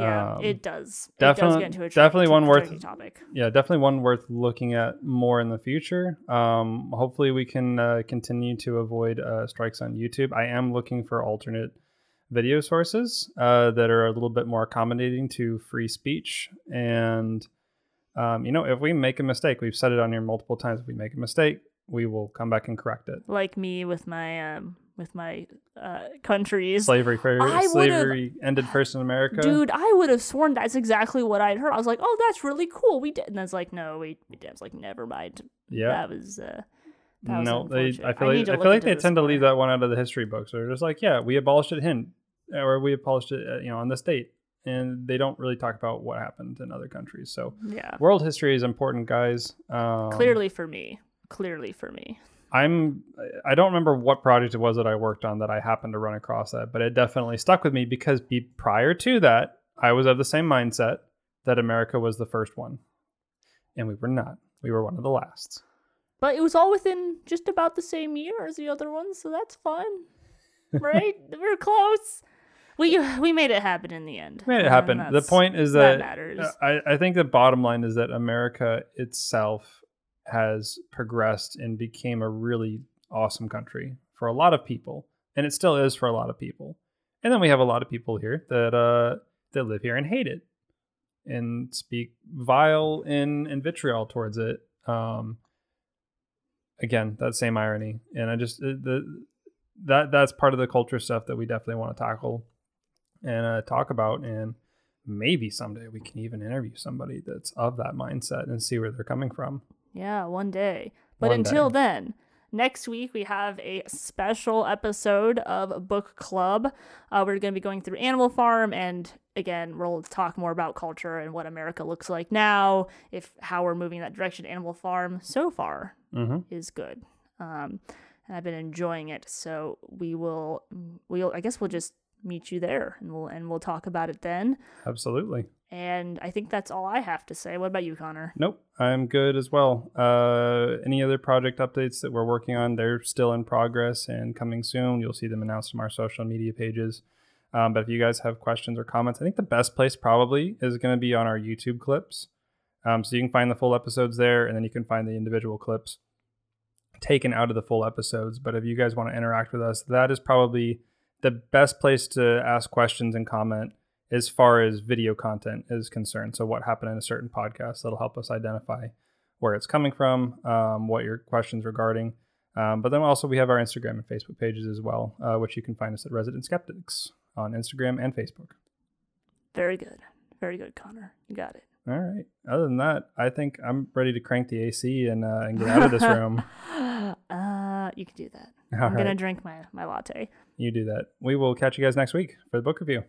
Yeah, um, it does. Definitely, it does definitely one worth topic. Yeah, definitely one worth looking at more in the future. Um, hopefully, we can uh, continue to avoid uh, strikes on YouTube. I am looking for alternate video sources uh, that are a little bit more accommodating to free speech. And um, you know, if we make a mistake, we've said it on here multiple times. If we make a mistake, we will come back and correct it. Like me with my um, with my uh, countries. Slavery for slavery ended first in America. Dude, I would have sworn that's exactly what I'd heard. I was like, oh, that's really cool. We did, and I was like, no, we, we did. I was like, never mind. Yeah, that was. Uh, that no, they. I feel I like I feel like they tend more. to leave that one out of the history books. They're just like, yeah, we abolished it hint, or we abolished it, uh, you know, on this date, and they don't really talk about what happened in other countries. So, yeah, world history is important, guys. Um, clearly for me, clearly for me. I'm I don't remember what project it was that I worked on that I happened to run across that, but it definitely stuck with me because be, prior to that, I was of the same mindset that America was the first one. And we were not. We were one of the last. But it was all within just about the same year as the other ones, so that's fun. Right? we are close. We we made it happen in the end. Made it happen. The point is that, that matters. I, I think the bottom line is that America itself has progressed and became a really awesome country for a lot of people, and it still is for a lot of people. And then we have a lot of people here that uh, that live here and hate it and speak vile and, and vitriol towards it. Um, again, that same irony, and I just uh, the that that's part of the culture stuff that we definitely want to tackle and uh, talk about and maybe someday we can even interview somebody that's of that mindset and see where they're coming from. Yeah, one day. But one until day. then, next week we have a special episode of Book Club. Uh, we're going to be going through Animal Farm, and again, we'll talk more about culture and what America looks like now, if how we're moving that direction. Animal Farm so far mm-hmm. is good, um, and I've been enjoying it. So we will, we'll, I guess we'll just meet you there, and we'll and we'll talk about it then. Absolutely. And I think that's all I have to say. What about you, Connor? Nope, I'm good as well. Uh, any other project updates that we're working on? They're still in progress and coming soon. You'll see them announced from our social media pages. Um, but if you guys have questions or comments, I think the best place probably is going to be on our YouTube clips. Um, so you can find the full episodes there, and then you can find the individual clips taken out of the full episodes. But if you guys want to interact with us, that is probably the best place to ask questions and comment as far as video content is concerned. So, what happened in a certain podcast that'll help us identify where it's coming from, um, what your questions regarding. Um, but then also we have our Instagram and Facebook pages as well, uh, which you can find us at Resident Skeptics on Instagram and Facebook. Very good, very good, Connor. You got it. All right. Other than that, I think I'm ready to crank the AC and uh, and get out of this room. Uh, you can do that. All I'm gonna drink my my latte. You do that. We will catch you guys next week for the book review.